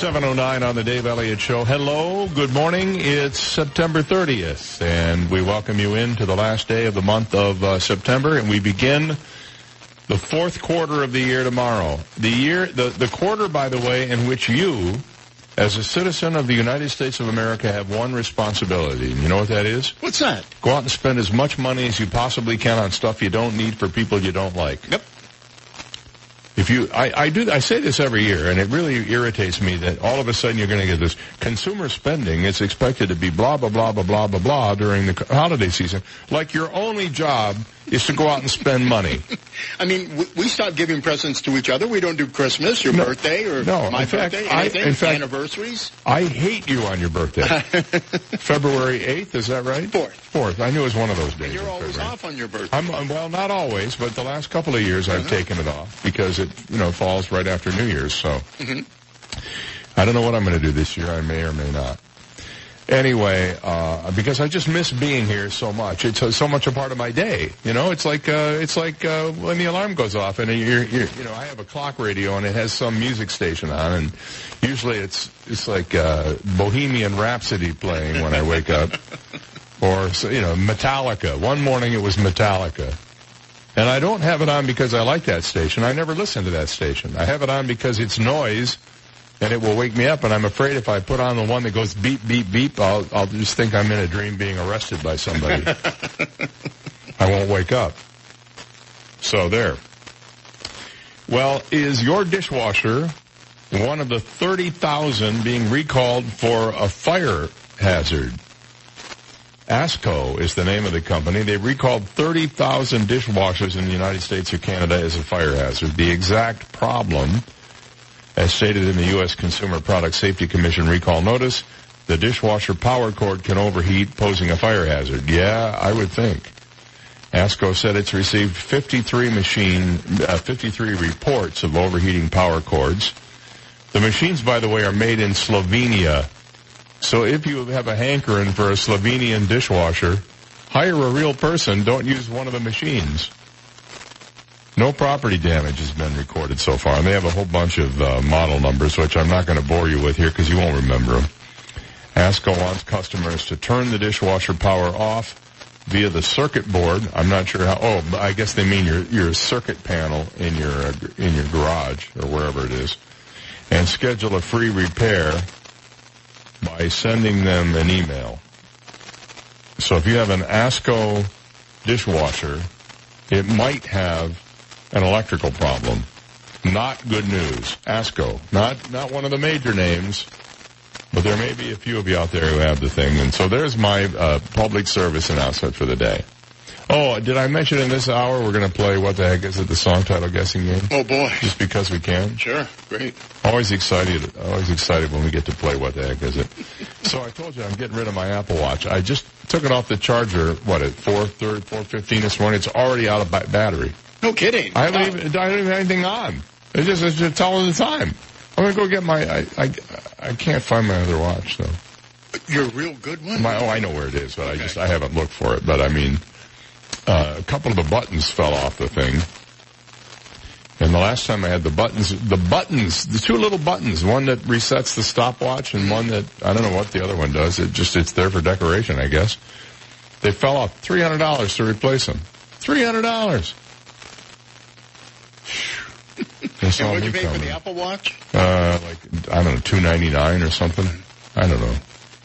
709 on the Dave Elliott Show. Hello, good morning. It's September 30th, and we welcome you into the last day of the month of uh, September, and we begin the fourth quarter of the year tomorrow. The year, the, the quarter, by the way, in which you, as a citizen of the United States of America, have one responsibility. You know what that is? What's that? Go out and spend as much money as you possibly can on stuff you don't need for people you don't like. Yep. If you, I, I do, I say this every year, and it really irritates me that all of a sudden you're going to get this consumer spending. It's expected to be blah blah blah blah blah blah blah during the holiday season. Like your only job is to go out and spend money. I mean, we, we stopped giving presents to each other. We don't do Christmas, your No. birthday, or No, my in fact, birthday, I- in fact- anniversaries. I hate you on your birthday, February eighth. Is that right? Fourth. Fourth. I knew it was one of those days. You're always February. off on your birthday. I'm, I'm- well, not always, but the last couple of years I've uh-huh. taken it off because it, you know, falls right after New Year's. So Mhm. I don't know what I'm going to do this year. I may or may not. Anyway, uh, because I just miss being here so much. It's uh, so much a part of my day. You know, it's like uh, it's like uh, when the alarm goes off, and you're, you're, you know, I have a clock radio, and it has some music station on, and usually it's it's like uh, Bohemian Rhapsody playing when I wake up, or you know, Metallica. One morning it was Metallica. And I don't have it on because I like that station. I never listen to that station. I have it on because it's noise and it will wake me up and I'm afraid if I put on the one that goes beep, beep, beep, I'll, I'll just think I'm in a dream being arrested by somebody. I won't wake up. So there. Well, is your dishwasher one of the 30,000 being recalled for a fire hazard? Asko is the name of the company. They recalled 30,000 dishwashers in the United States or Canada as a fire hazard. The exact problem, as stated in the U.S. Consumer Product Safety Commission recall notice, the dishwasher power cord can overheat, posing a fire hazard. Yeah, I would think. Asko said it's received 53 machine, uh, 53 reports of overheating power cords. The machines, by the way, are made in Slovenia. So if you have a hankering for a Slovenian dishwasher, hire a real person. Don't use one of the machines. No property damage has been recorded so far. And they have a whole bunch of uh, model numbers, which I'm not going to bore you with here because you won't remember them. Asko wants customers to turn the dishwasher power off via the circuit board. I'm not sure how. Oh, I guess they mean your your circuit panel in your in your garage or wherever it is, and schedule a free repair by sending them an email. So if you have an Asko dishwasher, it might have an electrical problem. Not good news. Asko, not not one of the major names, but there may be a few of you out there who have the thing. And so there's my uh, public service announcement for the day. Oh, did I mention in this hour we're going to play what the heck is it? The song title guessing game. Oh boy. Just because we can. Sure. Great. Always excited. Always excited when we get to play. What the heck is it? so I told you I'm getting rid of my Apple Watch. I just took it off the charger. What at four thirty, four fifteen this morning? It's already out of ba- battery. No kidding. I haven't even. I don't even have anything on. It's just it's just telling the time. I'm gonna go get my. I I, I can't find my other watch though. Your real good one. My oh I know where it is, but I just I haven't looked for it. But I mean, uh, a couple of the buttons fell off the thing. And the last time I had the buttons, the buttons, the two little buttons, one that resets the stopwatch and one that, I don't know what the other one does. It just, it's there for decoration, I guess. They fell off. $300 to replace them. $300. That's And all what'd you pay for the Apple Watch? Uh, like I don't know, two ninety nine or something. I don't know.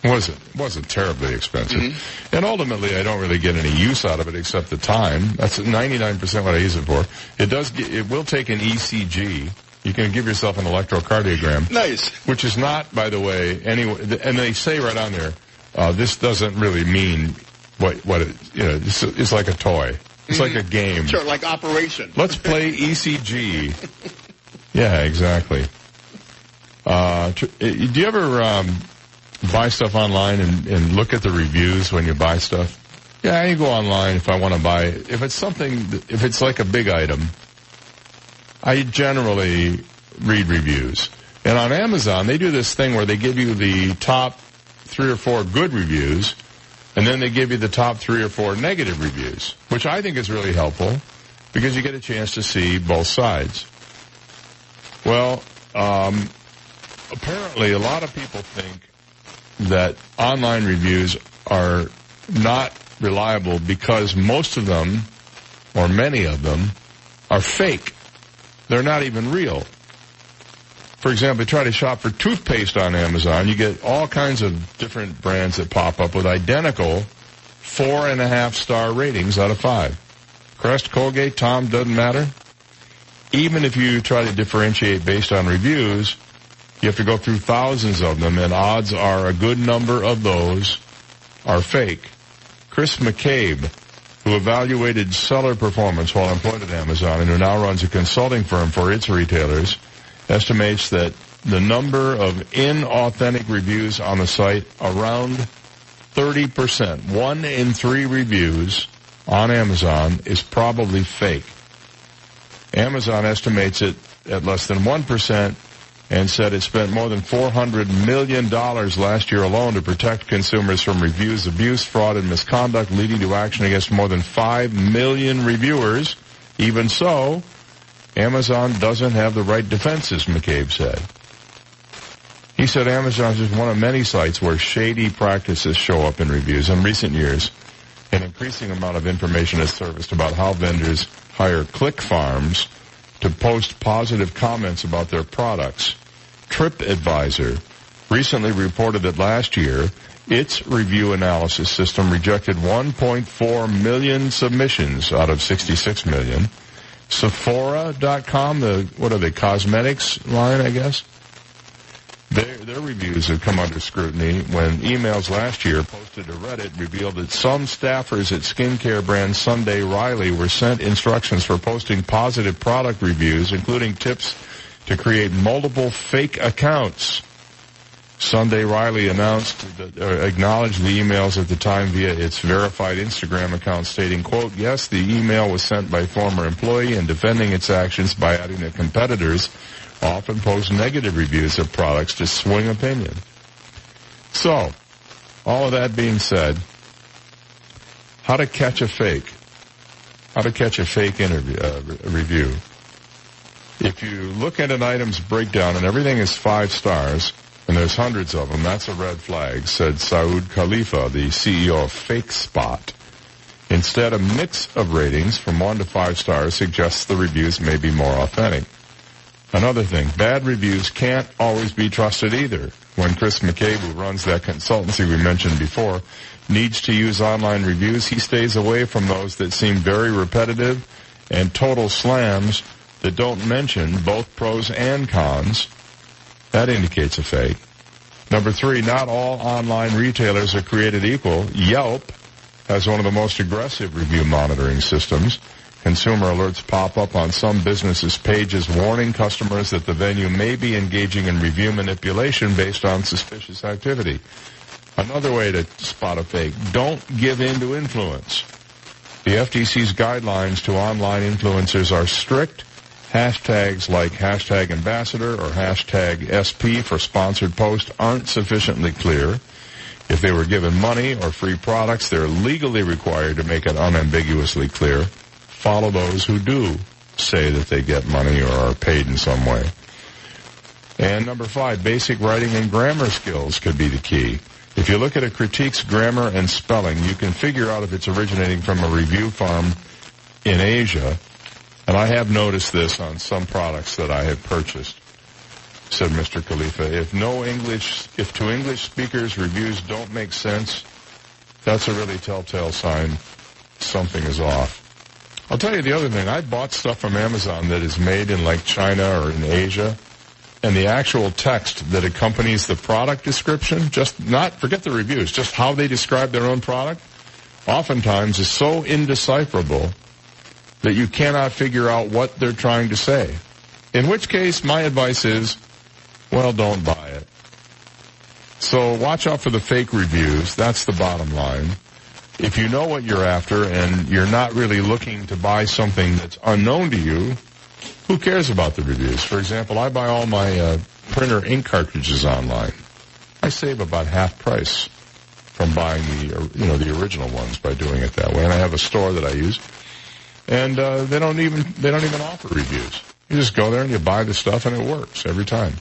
It wasn't wasn't terribly expensive, and ultimately I don't really get any use out of it except the time. That's ninety nine percent what I use it for. It does. Get, it will take an ECG. You can give yourself an electrocardiogram. Nice. Which is not, by the way, any. And they say right on there, uh, this doesn't really mean what what it. You know, it's, it's like a toy. It's like a game. Sure, like Operation. Let's play ECG. yeah, exactly. Uh, tr- uh, do you ever um, buy stuff online and, and look at the reviews when you buy stuff? Yeah, I go online if I want to buy. If it's something, if it's like a big item, I generally read reviews. And on Amazon, they do this thing where they give you the top three or four good reviews, and then they give you the top three or four negative reviews, which I think is really helpful because you get a chance to see both sides. Well, um, apparently a lot of people think that online reviews are not reliable because most of them, or many of them, are fake. They're not even real. For example, you try to shop for toothpaste on Amazon, you get all kinds of different brands that pop up with identical four and a half star ratings out of five. Crest, Colgate, Tom, doesn't matter. Even if you try to differentiate based on reviews, you have to go through thousands of them, and odds are a good number of those are fake. Chris McCabe, who evaluated seller performance while employed at Amazon and who now runs a consulting firm for its retailers, estimates that the number of inauthentic reviews on the site around 30%. One in three reviews on Amazon is probably fake. Amazon estimates it at less than 1% and said it spent more than $400 million last year alone to protect consumers from reviews, abuse, fraud, and misconduct, leading to action against more than 5 million reviewers. Even so, Amazon doesn't have the right defenses, McCabe said. He said Amazon is just one of many sites where shady practices show up in reviews. In recent years, an increasing amount of information is surfaced about how vendors hire click farms to post positive comments about their products. TripAdvisor recently reported that last year, its review analysis system rejected 1.4 million submissions out of 66 million. Sephora.com, the, what are they, cosmetics line, I guess? Their, their reviews have come under scrutiny when emails last year posted to Reddit revealed that some staffers at skincare brand Sunday Riley were sent instructions for posting positive product reviews, including tips to create multiple fake accounts. Sunday Riley announced that, uh, acknowledged the emails at the time via its verified Instagram account stating, quote, yes, the email was sent by former employee and defending its actions by adding that competitors often post negative reviews of products to swing opinion. So, all of that being said, how to catch a fake. How to catch a fake interview, uh, review. If you look at an item's breakdown and everything is five stars, and there's hundreds of them, that's a red flag, said Saud Khalifa, the CEO of Fakespot. Instead, a mix of ratings from one to five stars suggests the reviews may be more authentic. Another thing, bad reviews can't always be trusted either. When Chris McCabe, who runs that consultancy we mentioned before, needs to use online reviews, he stays away from those that seem very repetitive and total slams that don't mention both pros and cons. That indicates a fake. Number three, not all online retailers are created equal. Yelp has one of the most aggressive review monitoring systems. Consumer alerts pop up on some businesses' pages warning customers that the venue may be engaging in review manipulation based on suspicious activity. Another way to spot a fake, don't give in to influence. The FTC's guidelines to online influencers are strict. Hashtags like hashtag ambassador or hashtag SP for sponsored post aren't sufficiently clear. If they were given money or free products, they're legally required to make it unambiguously clear. Follow those who do say that they get money or are paid in some way. And number five, basic writing and grammar skills could be the key. If you look at a critique's grammar and spelling, you can figure out if it's originating from a review farm in Asia. And I have noticed this on some products that I have purchased, said Mr. Khalifa. If no English, if to English speakers reviews don't make sense, that's a really telltale sign something is off. I'll tell you the other thing. I bought stuff from Amazon that is made in like China or in Asia and the actual text that accompanies the product description, just not, forget the reviews, just how they describe their own product, oftentimes is so indecipherable that you cannot figure out what they're trying to say. In which case, my advice is, well, don't buy it. So watch out for the fake reviews. That's the bottom line. If you know what you're after and you're not really looking to buy something that's unknown to you, who cares about the reviews? For example, I buy all my uh, printer ink cartridges online. I save about half price from buying the uh, you know the original ones by doing it that way. And I have a store that I use, and uh, they don't even they don't even offer reviews. You just go there and you buy the stuff, and it works every time.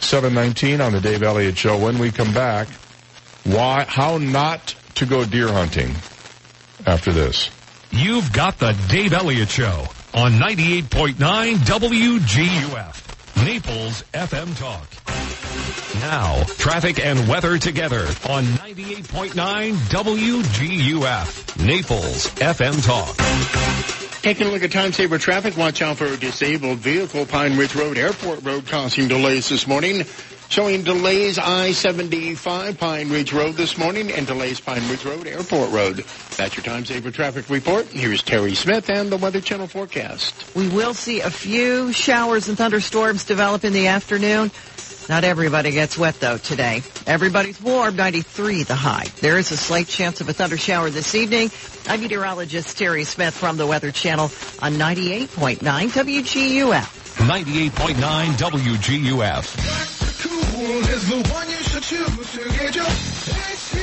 719 on the Dave Elliott Show. When we come back, why how not to go deer hunting after this. You've got the Dave Elliott Show on 98.9 WGUF, Naples FM Talk. Now, traffic and weather together on 98.9 WGUF, Naples FM Talk. Taking a look at time saver traffic, watch out for a disabled vehicle. Pine Ridge Road, Airport Road causing delays this morning. Showing delays I-75 Pine Ridge Road this morning and delays Pine Ridge Road, Airport Road. That's your time saver traffic report. Here's Terry Smith and the Weather Channel forecast. We will see a few showers and thunderstorms develop in the afternoon. Not everybody gets wet though today. Everybody's warm, 93 the high. There is a slight chance of a thunder shower this evening. I'm meteorologist Terry Smith from the Weather Channel on 98.9 WGUF. 98.9 WGUF cool is the one you should choose to get your AC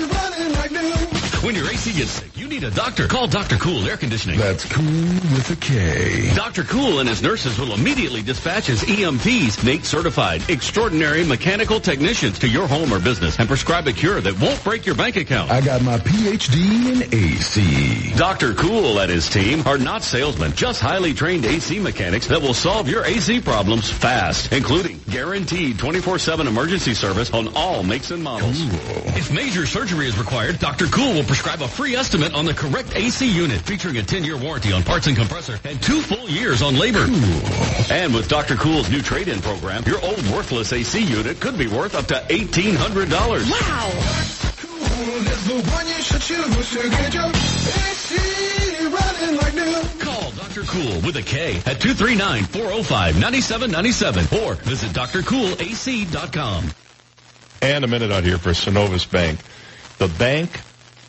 running like new. When your AC gets sick, you need a doctor. Call Dr. Cool Air Conditioning. That's cool with a K. Dr. Cool and his nurses will immediately dispatch his EMTs, NATE certified, extraordinary mechanical technicians to your home or business and prescribe a cure that won't break your bank account. I got my PhD in AC. Dr. Cool and his team are not salesmen, just highly trained AC mechanics that will solve your AC problems fast, including guaranteed 24-7 emergency service on all makes and models. Cool. If major surgery is required, Dr. Cool will prescribe a free estimate on the correct AC unit featuring a 10-year warranty on parts and compressor and two full years on labor. Cool. And with Dr. Cool's new trade-in program, your old worthless AC unit could be worth up to $1,800. Wow! Cool is the one you should choose to get your AC running like new. Call Dr. Cool with a K at 239-405-9797 or visit drcoolac.com. And a minute out here for Synovus Bank. The bank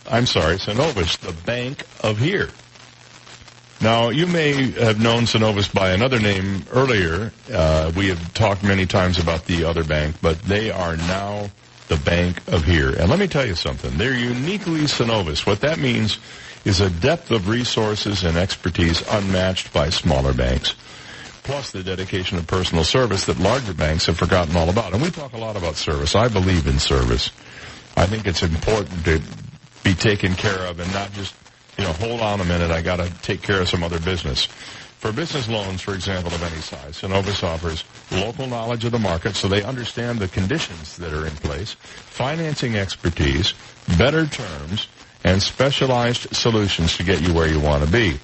I'm sorry, Synovus, the bank of here. Now, you may have known Synovus by another name earlier. Uh, we have talked many times about the other bank, but they are now the bank of here. And let me tell you something. They're uniquely Synovus. What that means is a depth of resources and expertise unmatched by smaller banks. Plus the dedication of personal service that larger banks have forgotten all about. And we talk a lot about service. I believe in service. I think it's important to be taken care of and not just, you know, hold on a minute, I gotta take care of some other business. For business loans, for example, of any size, Synovus offers local knowledge of the market so they understand the conditions that are in place, financing expertise, better terms, and specialized solutions to get you where you want to be.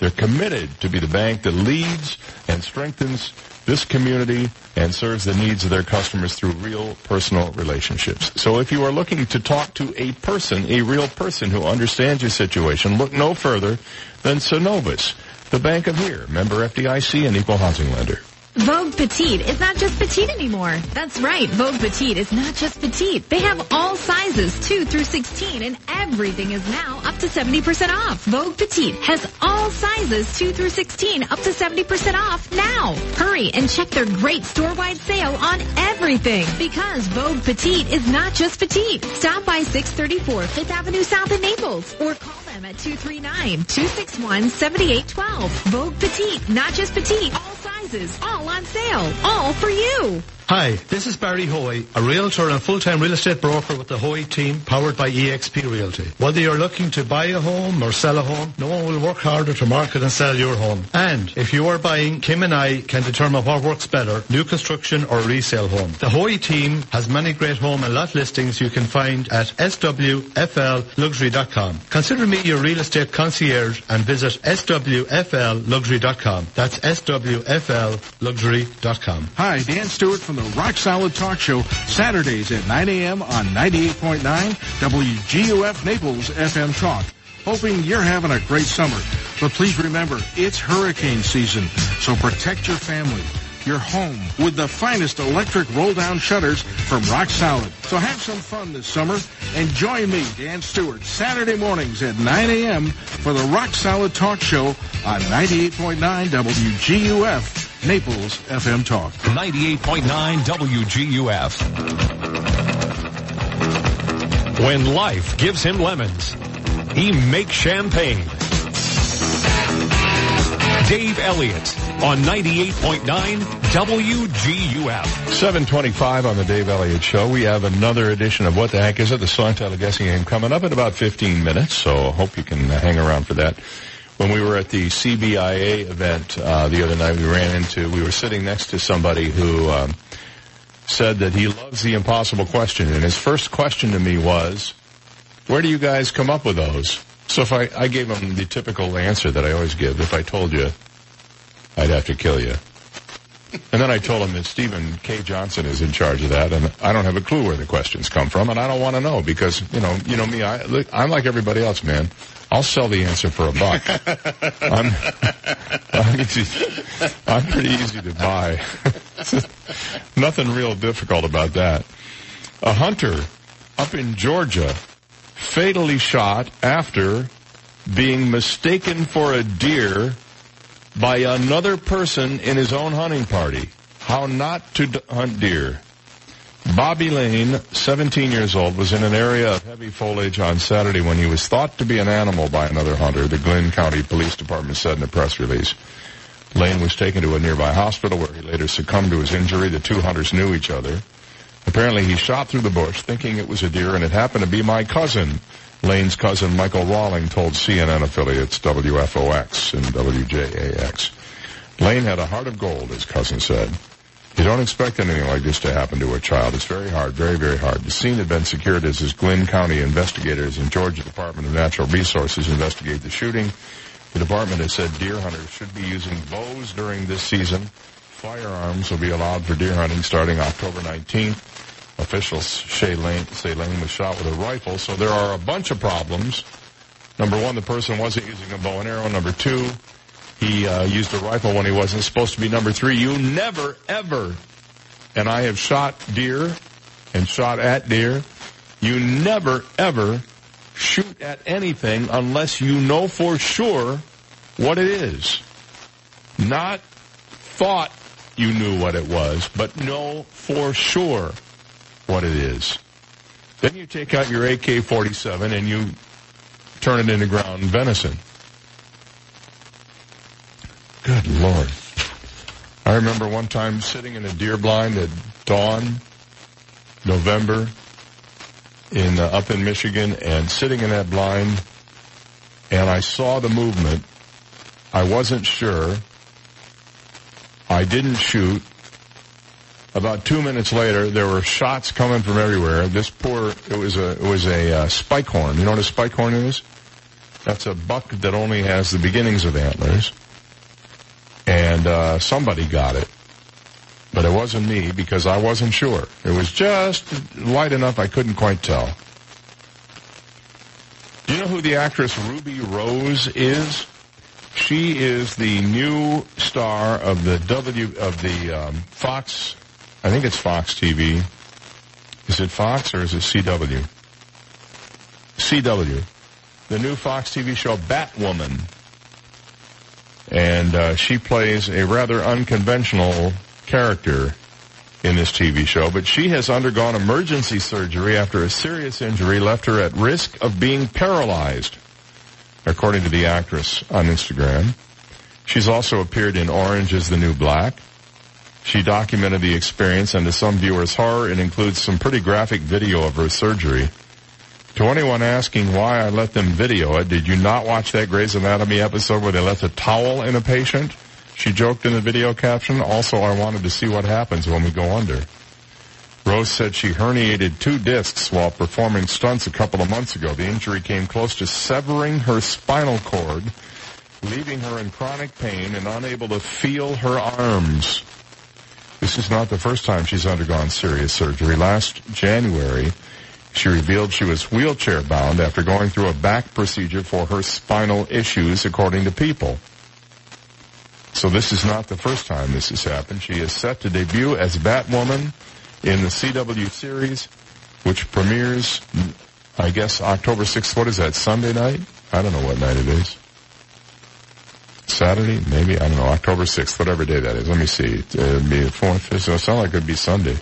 They're committed to be the bank that leads and strengthens this community and serves the needs of their customers through real personal relationships. So if you are looking to talk to a person, a real person who understands your situation, look no further than Synovus, the bank of here, member FDIC and equal housing lender. Vogue Petite is not just petite anymore. That's right, Vogue Petite is not just petite. They have all sizes, 2 through 16, and everything is now up to 70% off. Vogue Petite has all sizes, 2 through 16, up to 70% off now. Hurry and check their great store-wide sale on everything because Vogue Petite is not just petite. Stop by 634 Fifth Avenue South in Naples or call them at 239-261-7812. Vogue Petite, not just petite, all sizes, all on sale, all for you. Hi, this is Barry Hoy, a realtor and full-time real estate broker with the Hoy team powered by EXP Realty. Whether you're looking to buy a home or sell a home, no one will work harder to market and sell your home. And if you are buying, Kim and I can determine what works better, new construction or resale home. The Hoy team has many great home and lot listings you can find at swflluxury.com. Consider me your real estate concierge and visit swflluxury.com. That's swflluxury.com. Hi, Dan Stewart from the Rock Solid Talk Show, Saturdays at 9 a.m. on 98.9 WGUF Naples FM Talk. Hoping you're having a great summer. But please remember, it's hurricane season, so protect your family, your home, with the finest electric roll-down shutters from Rock Solid. So have some fun this summer and join me, Dan Stewart, Saturday mornings at 9 a.m. for the Rock Solid Talk Show on 98.9 WGUF. Naples FM Talk. 98.9 WGUF. When life gives him lemons, he makes champagne. Dave Elliott on 98.9 WGUF. 725 on the Dave Elliott Show. We have another edition of What the Heck Is It? The Songtitle Guessing Game coming up in about 15 minutes, so I hope you can hang around for that. When we were at the CBIA event uh, the other night, we ran into, we were sitting next to somebody who um, said that he loves the impossible question. And his first question to me was, where do you guys come up with those? So if I, I gave him the typical answer that I always give, if I told you, I'd have to kill you. And then I told him that Stephen K. Johnson is in charge of that, and I don't have a clue where the questions come from, and I don't want to know because you know, you know me, I, I'm like everybody else, man. I'll sell the answer for a buck. I'm, I'm, easy, I'm pretty easy to buy. Nothing real difficult about that. A hunter up in Georgia fatally shot after being mistaken for a deer by another person in his own hunting party. How not to d- hunt deer. Bobby Lane, 17 years old, was in an area of heavy foliage on Saturday when he was thought to be an animal by another hunter, the Glynn County Police Department said in a press release. Lane was taken to a nearby hospital where he later succumbed to his injury. The two hunters knew each other. Apparently he shot through the bush thinking it was a deer and it happened to be my cousin. Lane's cousin Michael Rawling told CNN affiliates WFOX and WJAX. Lane had a heart of gold, his cousin said. You don't expect anything like this to happen to a child. It's very hard, very, very hard. The scene had been secured as his Glynn County investigators and Georgia Department of Natural Resources investigate the shooting. The department has said deer hunters should be using bows during this season. Firearms will be allowed for deer hunting starting October 19th. Officials say Lane, say Lane was shot with a rifle, so there are a bunch of problems. Number one, the person wasn't using a bow and arrow. Number two, he uh, used a rifle when he wasn't supposed to be. Number three, you never, ever, and I have shot deer and shot at deer, you never, ever shoot at anything unless you know for sure what it is. Not thought you knew what it was, but know for sure what it is. Then you take out your AK-47 and you turn it into ground venison. Good Lord. I remember one time sitting in a deer blind at dawn, November, in uh, up in Michigan, and sitting in that blind, and I saw the movement. I wasn't sure. I didn't shoot. About two minutes later, there were shots coming from everywhere. This poor, it was a, it was a uh, spike horn. You know what a spike horn is? That's a buck that only has the beginnings of antlers. And uh, somebody got it, but it wasn't me because I wasn't sure. It was just light enough I couldn't quite tell. Do you know who the actress Ruby Rose is? She is the new star of the W of the um, Fox. I think it's Fox TV. Is it Fox or is it CW? CW, the new Fox TV show Batwoman, and uh, she plays a rather unconventional character in this TV show, but she has undergone emergency surgery after a serious injury left her at risk of being paralyzed, according to the actress on Instagram. She's also appeared in Orange is the New Black. She documented the experience, and to some viewers' horror, it includes some pretty graphic video of her surgery. To anyone asking why I let them video it, did you not watch that Grey's Anatomy episode where they left a towel in a patient? She joked in the video caption, also I wanted to see what happens when we go under. Rose said she herniated two discs while performing stunts a couple of months ago. The injury came close to severing her spinal cord, leaving her in chronic pain and unable to feel her arms. This is not the first time she's undergone serious surgery. Last January, she revealed she was wheelchair bound after going through a back procedure for her spinal issues, according to People. So this is not the first time this has happened. She is set to debut as Batwoman in the CW series, which premieres, I guess, October 6th. What is that, Sunday night? I don't know what night it is. Saturday, maybe? I don't know. October 6th, whatever day that is. Let me see. It'd be the 4th, so it sounds like it'd be Sunday.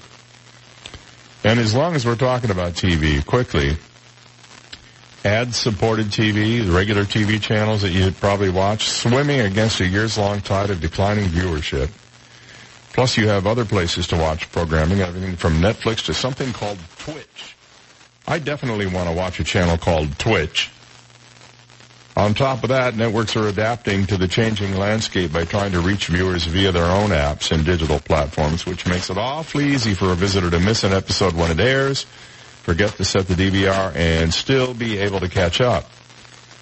And as long as we're talking about TV, quickly, ad-supported TV, the regular TV channels that you probably watch, swimming against a years-long tide of declining viewership. Plus you have other places to watch programming, everything from Netflix to something called Twitch. I definitely want to watch a channel called Twitch. On top of that, networks are adapting to the changing landscape by trying to reach viewers via their own apps and digital platforms, which makes it awfully easy for a visitor to miss an episode when it airs, forget to set the DVR, and still be able to catch up.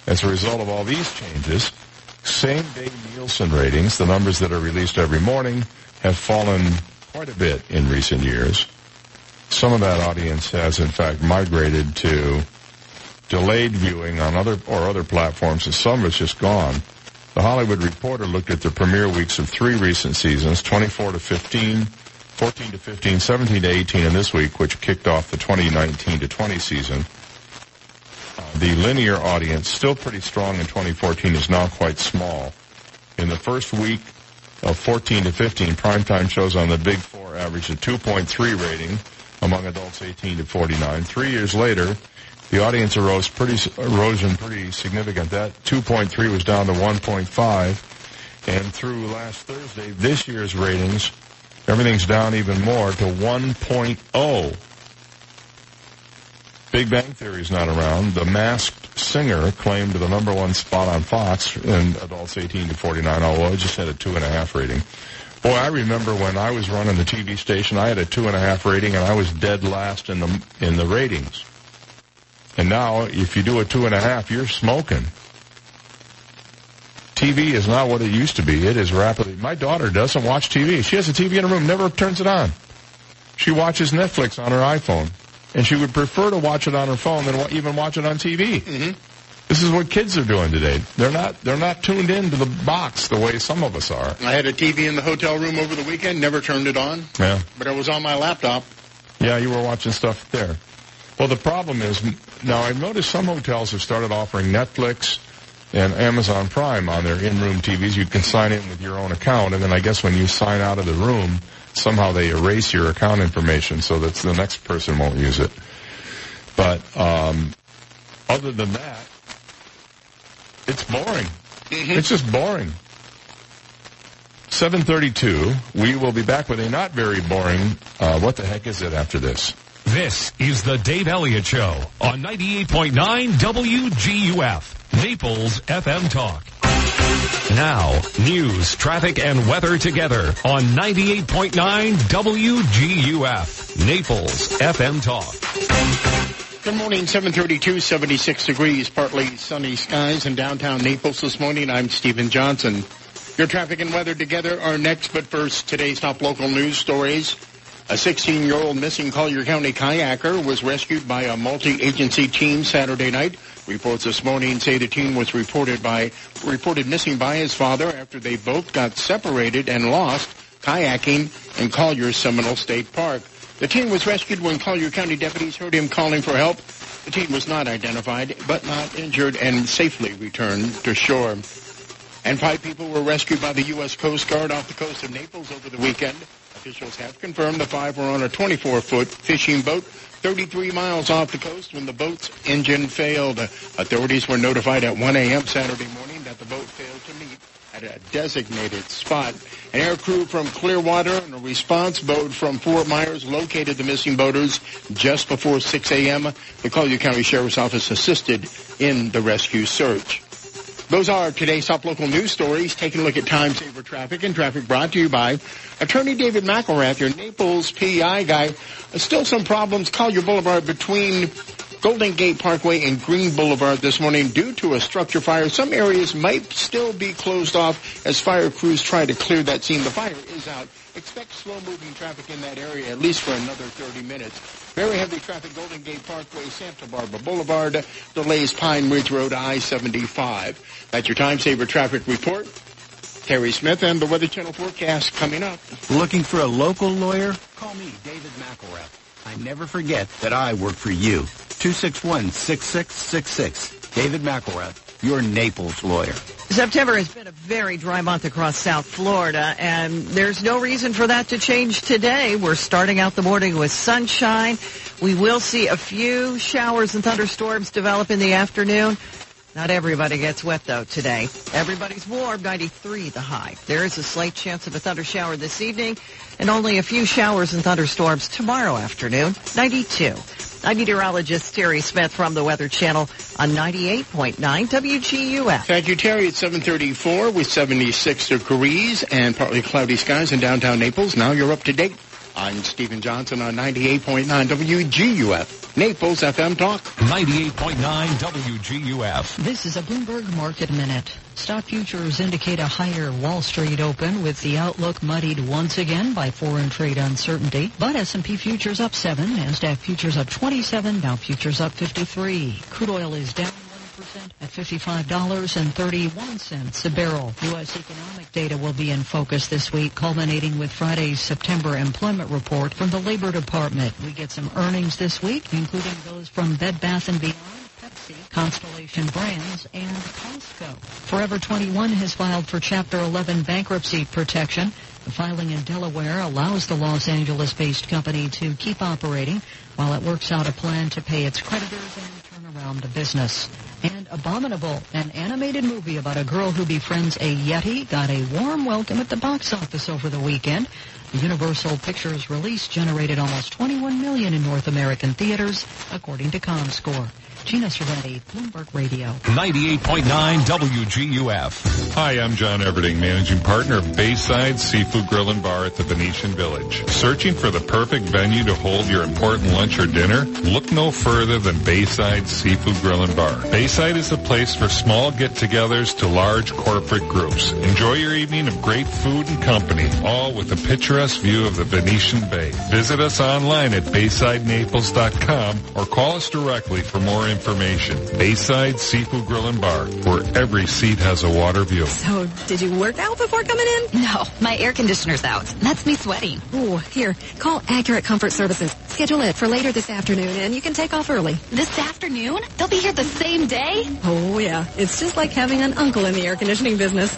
As a result of all these changes, same-day Nielsen ratings, the numbers that are released every morning, have fallen quite a bit in recent years. Some of that audience has in fact migrated to delayed viewing on other or other platforms, and some is just gone. The Hollywood Reporter looked at the premiere weeks of three recent seasons, 24 to 15, 14 to 15, 17 to 18, and this week, which kicked off the 2019 to 20 season. Uh, the linear audience, still pretty strong in 2014, is now quite small. In the first week of 14 to 15, primetime shows on the Big Four averaged a 2.3 rating among adults 18 to 49. Three years later, the audience arose pretty, erosion pretty significant. That 2.3 was down to 1.5. And through last Thursday, this year's ratings, everything's down even more to 1.0. Big Bang Theory is not around. The Masked Singer claimed the number one spot on Fox in adults 18 to 49, although it just had a two and a half rating. Boy, I remember when I was running the TV station, I had a two and a half rating, and I was dead last in the in the ratings. And now, if you do a two and a half, you're smoking. TV is not what it used to be. It is rapidly. My daughter doesn't watch TV. She has a TV in her room, never turns it on. She watches Netflix on her iPhone, and she would prefer to watch it on her phone than even watch it on TV. Mm-hmm. This is what kids are doing today. They're not. They're not tuned into the box the way some of us are. I had a TV in the hotel room over the weekend, never turned it on, Yeah. but it was on my laptop. Yeah, you were watching stuff there. Well, the problem is now I've noticed some hotels have started offering Netflix and Amazon Prime on their in-room TVs. You can sign in with your own account, and then I guess when you sign out of the room, somehow they erase your account information so that the next person won't use it. But um, other than that, it's boring. It's just boring. 732. We will be back with a not very boring, uh, what the heck is it after this? This is the Dave Elliott Show on 98.9 WGUF, Naples FM Talk. Now, news, traffic, and weather together on 98.9 WGUF, Naples FM Talk. Good morning, 732, 76 degrees, partly sunny skies in downtown Naples this morning. I'm Stephen Johnson. Your traffic and weather together are next, but first, today's top local news stories. A 16-year-old missing Collier County kayaker was rescued by a multi-agency team Saturday night. Reports this morning say the teen was reported by reported missing by his father after they both got separated and lost kayaking in Collier Seminole State Park. The teen was rescued when Collier County deputies heard him calling for help. The teen was not identified, but not injured and safely returned to shore. And five people were rescued by the U.S. Coast Guard off the coast of Naples over the weekend. Officials have confirmed the five were on a 24-foot fishing boat 33 miles off the coast when the boat's engine failed. Authorities were notified at 1 a.m. Saturday morning that the boat failed to meet at a designated spot. An air crew from Clearwater and a response boat from Fort Myers located the missing boaters just before 6 a.m. The Collier County Sheriff's Office assisted in the rescue search. Those are today's top local news stories. Taking a look at time saver traffic and traffic brought to you by Attorney David McElrath, your Naples PI guy. Uh, still some problems. Collier Boulevard between Golden Gate Parkway and Green Boulevard this morning due to a structure fire. Some areas might still be closed off as fire crews try to clear that scene. The fire is out. Expect slow-moving traffic in that area at least for another 30 minutes. Very heavy traffic, Golden Gate Parkway, Santa Barbara Boulevard, delays Pine Ridge Road, I-75. That's your time saver traffic report. Terry Smith and the Weather Channel forecast coming up. Looking for a local lawyer? Call me, David McElrath. I never forget that I work for you. 261-6666. David McElrath, your Naples lawyer. September has been a very dry month across South Florida, and there's no reason for that to change today. We're starting out the morning with sunshine. We will see a few showers and thunderstorms develop in the afternoon. Not everybody gets wet though today. Everybody's warm, 93 the high. There is a slight chance of a thunder shower this evening and only a few showers and thunderstorms tomorrow afternoon, 92. I'm meteorologist Terry Smith from the Weather Channel on 98.9 WGUF. Thank you, Terry. It's 734 with 76 degrees and partly cloudy skies in downtown Naples. Now you're up to date. I'm Stephen Johnson on 98.9 WGUF. Naples FM Talk. 98.9 WGUF. This is a Bloomberg Market Minute. Stock futures indicate a higher Wall Street open with the outlook muddied once again by foreign trade uncertainty. But S&P futures up 7, NASDAQ futures up 27, Dow futures up 53. Crude oil is down at $55.31 a barrel. U.S. economic data will be in focus this week, culminating with Friday's September employment report from the Labor Department. We get some earnings this week, including those from Bed Bath & Beyond, Pepsi, Constellation Brands, and Costco. Forever 21 has filed for Chapter 11 bankruptcy protection. The filing in Delaware allows the Los Angeles-based company to keep operating while it works out a plan to pay its creditors and turn around the business. And Abominable, an animated movie about a girl who befriends a Yeti, got a warm welcome at the box office over the weekend. The Universal Pictures release generated almost 21 million in North American theaters, according to ComScore. Gina Cervetti, Bloomberg Radio. 98.9 WGUF. Hi, I'm John Everding, managing partner of Bayside Seafood Grill and Bar at the Venetian Village. Searching for the perfect venue to hold your important lunch or dinner? Look no further than Bayside Seafood Grill and Bar. Bayside is the place for small get-togethers to large corporate groups. Enjoy your evening of great food and company, all with a picturesque view of the Venetian Bay. Visit us online at BaysideNaples.com or call us directly for more information. Bayside Seafood Grill and Bar, where every seat has a water view. So, did you work out before coming in? No, my air conditioner's out. That's me sweating. Ooh, here, call Accurate Comfort Services. Schedule it for later this afternoon, and you can take off early. This afternoon? They'll be here the same day? Oh, yeah. It's just like having an uncle in the air conditioning business.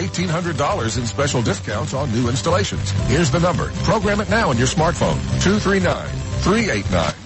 $1,800 in special discounts on new installations. Here's the number. Program it now on your smartphone. 239-389-9600.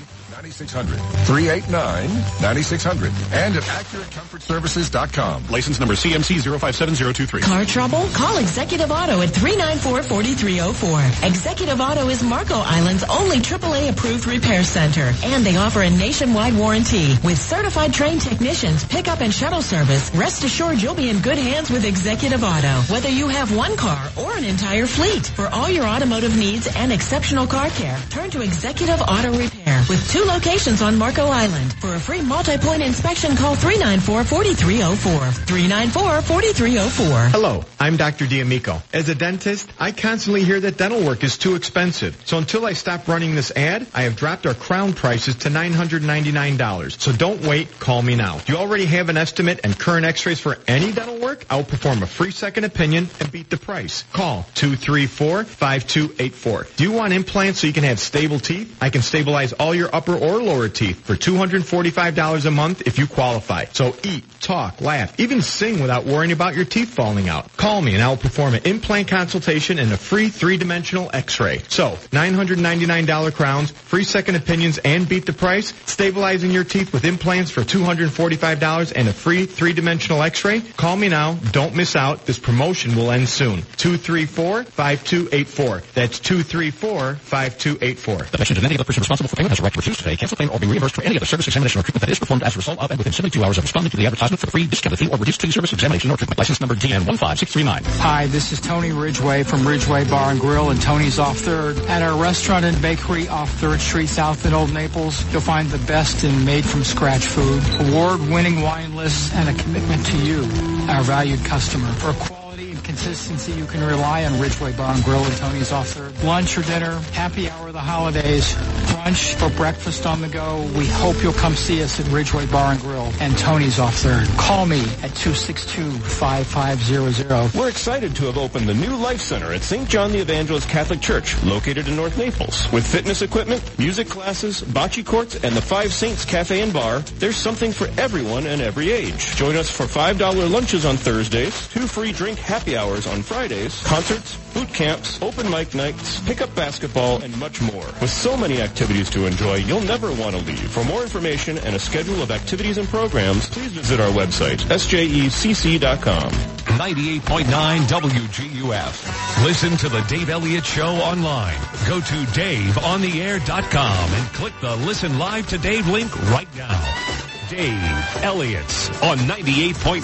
9600. 389-9600. And at AccurateComfortServices.com. License number CMC 057023. Car trouble? Call Executive Auto at 394-4304. Executive Auto is Marco Island's only AAA approved repair center. And they offer a nationwide warranty. With certified trained technicians, pickup and shuttle service, rest assured you'll be in good hands with Executive Auto. Whether you have one car or an entire fleet. For all your automotive needs and exceptional car care, turn to Executive Auto Repair with two locations on Marco Island. For a free multi-point inspection, call 394-4304. 394-4304. Hello, I'm Dr. D'Amico. As a dentist, I constantly hear that dental work is too expensive. So until I stop running this ad, I have dropped our crown prices to $999. So don't wait, call me now. Do you already have an estimate and current x-rays for any dental work? I'll perform a free second opinion and beat the price. Call 234-5284. Do you want implants so you can have stable teeth? I can stabilize all your upper or lower teeth for $245 a month if you qualify. So eat, talk, laugh, even sing without worrying about your teeth falling out. Call me and I'll perform an implant consultation and a free three-dimensional x-ray. So, $999 crowns, free second opinions, and beat the price, stabilizing your teeth with implants for $245 and a free three-dimensional x-ray. Call me now. Don't miss out. This promotion will end soon. 234-5284. That's 234-5284. The patient and any other person responsible for payment has a right to refuse to pay, cancel claim, or be reimbursed for any other service, examination, or treatment that is performed as a result of and within 72 hours of responding to the advertisement for free discounted fee or reduced fee service, examination, or treatment. License number DN15639. Hi, this is Tony Ridgway from Ridgway Bar and Grill and Tony's off 3rd. At our restaurant and bakery off 3rd Street South in Old Naples, you'll find the best in made-from-scratch food, award-winning wine lists, and a commitment to you, our valued customer. For quality consistency, you can rely on Ridgeway Bar and Grill and Tony's off 3rd. Lunch or dinner, happy hour of the holidays, brunch for breakfast on the go. We hope you'll come see us at Ridgeway Bar and Grill and Tony's off 3rd. Call me at 262-5500. We're excited to have opened the new Life Center at St. John the Evangelist Catholic Church, located in North Naples. With fitness equipment, music classes, bocce courts, and the Five Saints Cafe and Bar, there's something for everyone and every age. Join us for $5 lunches on Thursdays, two free drink happy hours on Fridays, concerts, boot camps, open mic nights, pickup basketball, and much more. With so many activities to enjoy, you'll never want to leave. For more information and a schedule of activities and programs, please visit our website, sjecc.com. 98.9 WGUF. Listen to the Dave Elliott Show online. Go to DaveOnTheAir.com and click the Listen Live to Dave link right now. Dave Elliott's on 98.9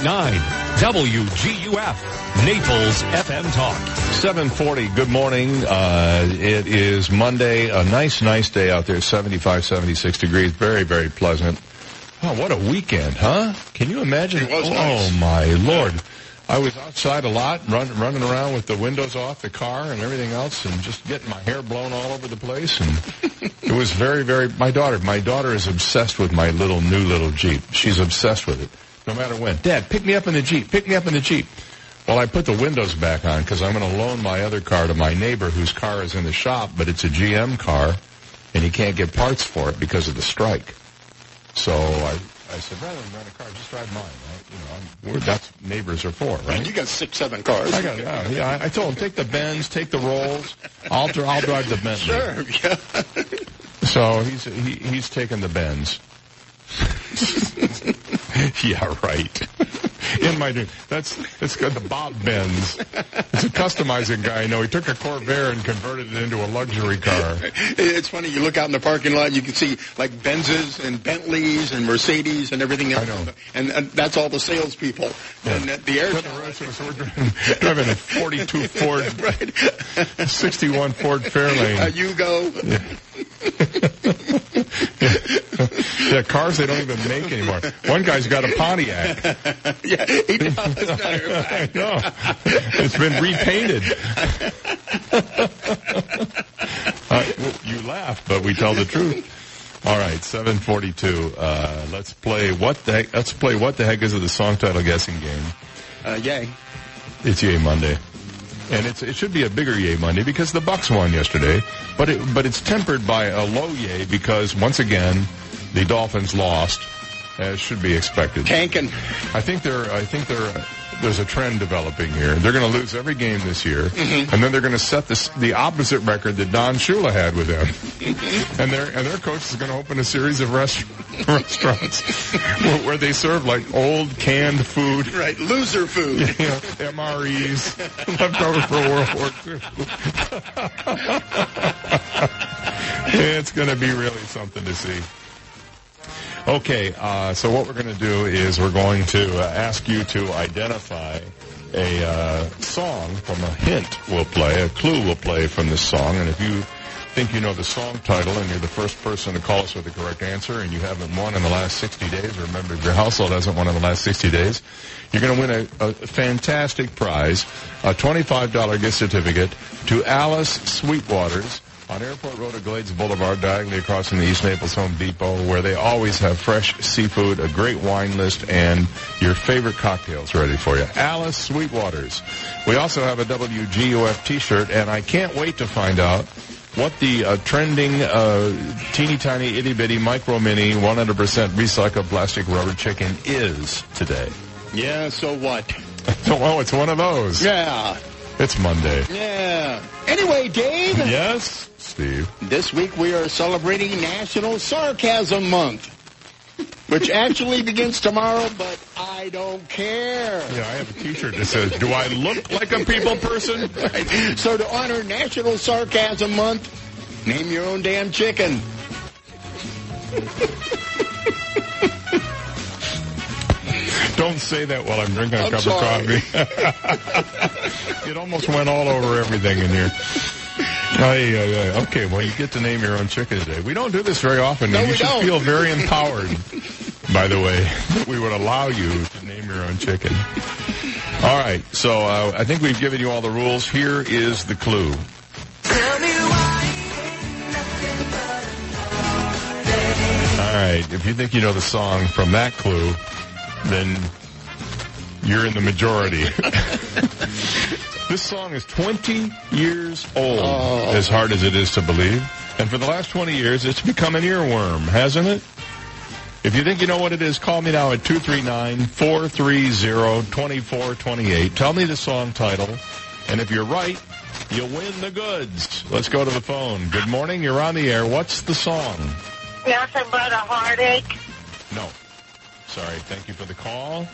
WGUF, Naples FM Talk. 740, good morning. Uh, it is Monday, a nice, nice day out there, 75, 76 degrees, very, very pleasant. Oh, what a weekend, huh? Can you imagine? It was oh, nice. my lord. I was outside a lot, run, running around with the windows off the car and everything else, and just getting my hair blown all over the place. And it was very, very. My daughter, my daughter is obsessed with my little new little Jeep. She's obsessed with it, no matter when. Dad, pick me up in the Jeep. Pick me up in the Jeep. Well, I put the windows back on because I'm going to loan my other car to my neighbor whose car is in the shop, but it's a GM car, and he can't get parts for it because of the strike. So I, I said, rather than rent a car, just drive mine. Right? You know, I'm, we're, that's neighbors are for, right? You got six, seven cars. I got, yeah, yeah. I, I told him take the Benz, take the Rolls. I'll, I'll drive the Bentley. Sure, yeah. So he's he, he's taking the Benz. yeah, right. In my dream, that's that's got the Bob Benz. It's a customizing guy. I know he took a Corvair and converted it into a luxury car. It's funny. You look out in the parking lot, you can see like Benzes and Bentleys and Mercedes and everything else. I know. And, and that's all the salespeople. And uh, the air. So we're driving, driving a 42 Ford, right. 61 Ford Fairlane. Uh, you go. Yeah, cars they don't even make anymore. One guy's got a Pontiac. yeah, he does. I know. It's been repainted. Uh, you laugh, but we tell the truth. All right, 742. Uh, let's play what the heck, let's play what the heck is it the song title guessing game. Uh, yay. It's Yay Monday. And it's, it should be a bigger Yay Monday because the Bucks won yesterday, but it, but it's tempered by a low Yay because once again, the Dolphins lost, as should be expected. Tanking. I think they're, I think they're, there's a trend developing here. They're going to lose every game this year, Mhm. and then they're going to set this, the opposite record that Don Shula had with them. and their and their coach is going to open a series of rest, restaurants where, where they serve like old canned food. Right, loser food. You know, MREs left over for World War II. it's going to be really something to see. Okay, uh, so what we're going to do is we're going to uh, ask you to identify a uh, song from a hint we'll play, a clue we'll play from this song, and if you think you know the song title and you're the first person to call us with the correct answer and you haven't won in the last 60 days, or remember if your household hasn't won in the last 60 days, you're going to win a, a fantastic prize, a $25 gift certificate to Alice Sweetwaters on Airport Road at Glades Boulevard, diagonally across from the East Naples Home Depot, where they always have fresh seafood, a great wine list, and your favorite cocktails ready for you. Alice Sweetwaters. We also have a WGUF t-shirt, and I can't wait to find out what the uh, trending uh, teeny tiny itty bitty micro mini 100% recycled plastic rubber chicken is today. Yeah, so what? well, it's one of those. Yeah. It's Monday. Yeah. Anyway, Dave. Yes, Steve. This week we are celebrating National Sarcasm Month, which actually begins tomorrow, but I don't care. Yeah, I have a t-shirt that says, do I look like a people person? Right. So to honor National Sarcasm Month, name your own damn chicken. Don't say that while I'm drinking a I'm cup sorry. of coffee. it almost went all over everything in here. Ay, ay, ay. Okay, well, you get to name your own chicken today. We don't do this very often, No, and you should don't. feel very empowered, by the way, that we would allow you to name your own chicken. All right, so uh, I think we've given you all the rules. Here is the clue. All right, if you think you know the song from that clue, then you're in the majority. this song is 20 years old, oh. as hard as it is to believe. And for the last 20 years, it's become an earworm, hasn't it? If you think you know what it is, call me now at 239-430-2428. Tell me the song title. And if you're right, you win the goods. Let's go to the phone. Good morning. You're on the air. What's the song? Nothing but a heartache. No. Sorry. Thank you for the call.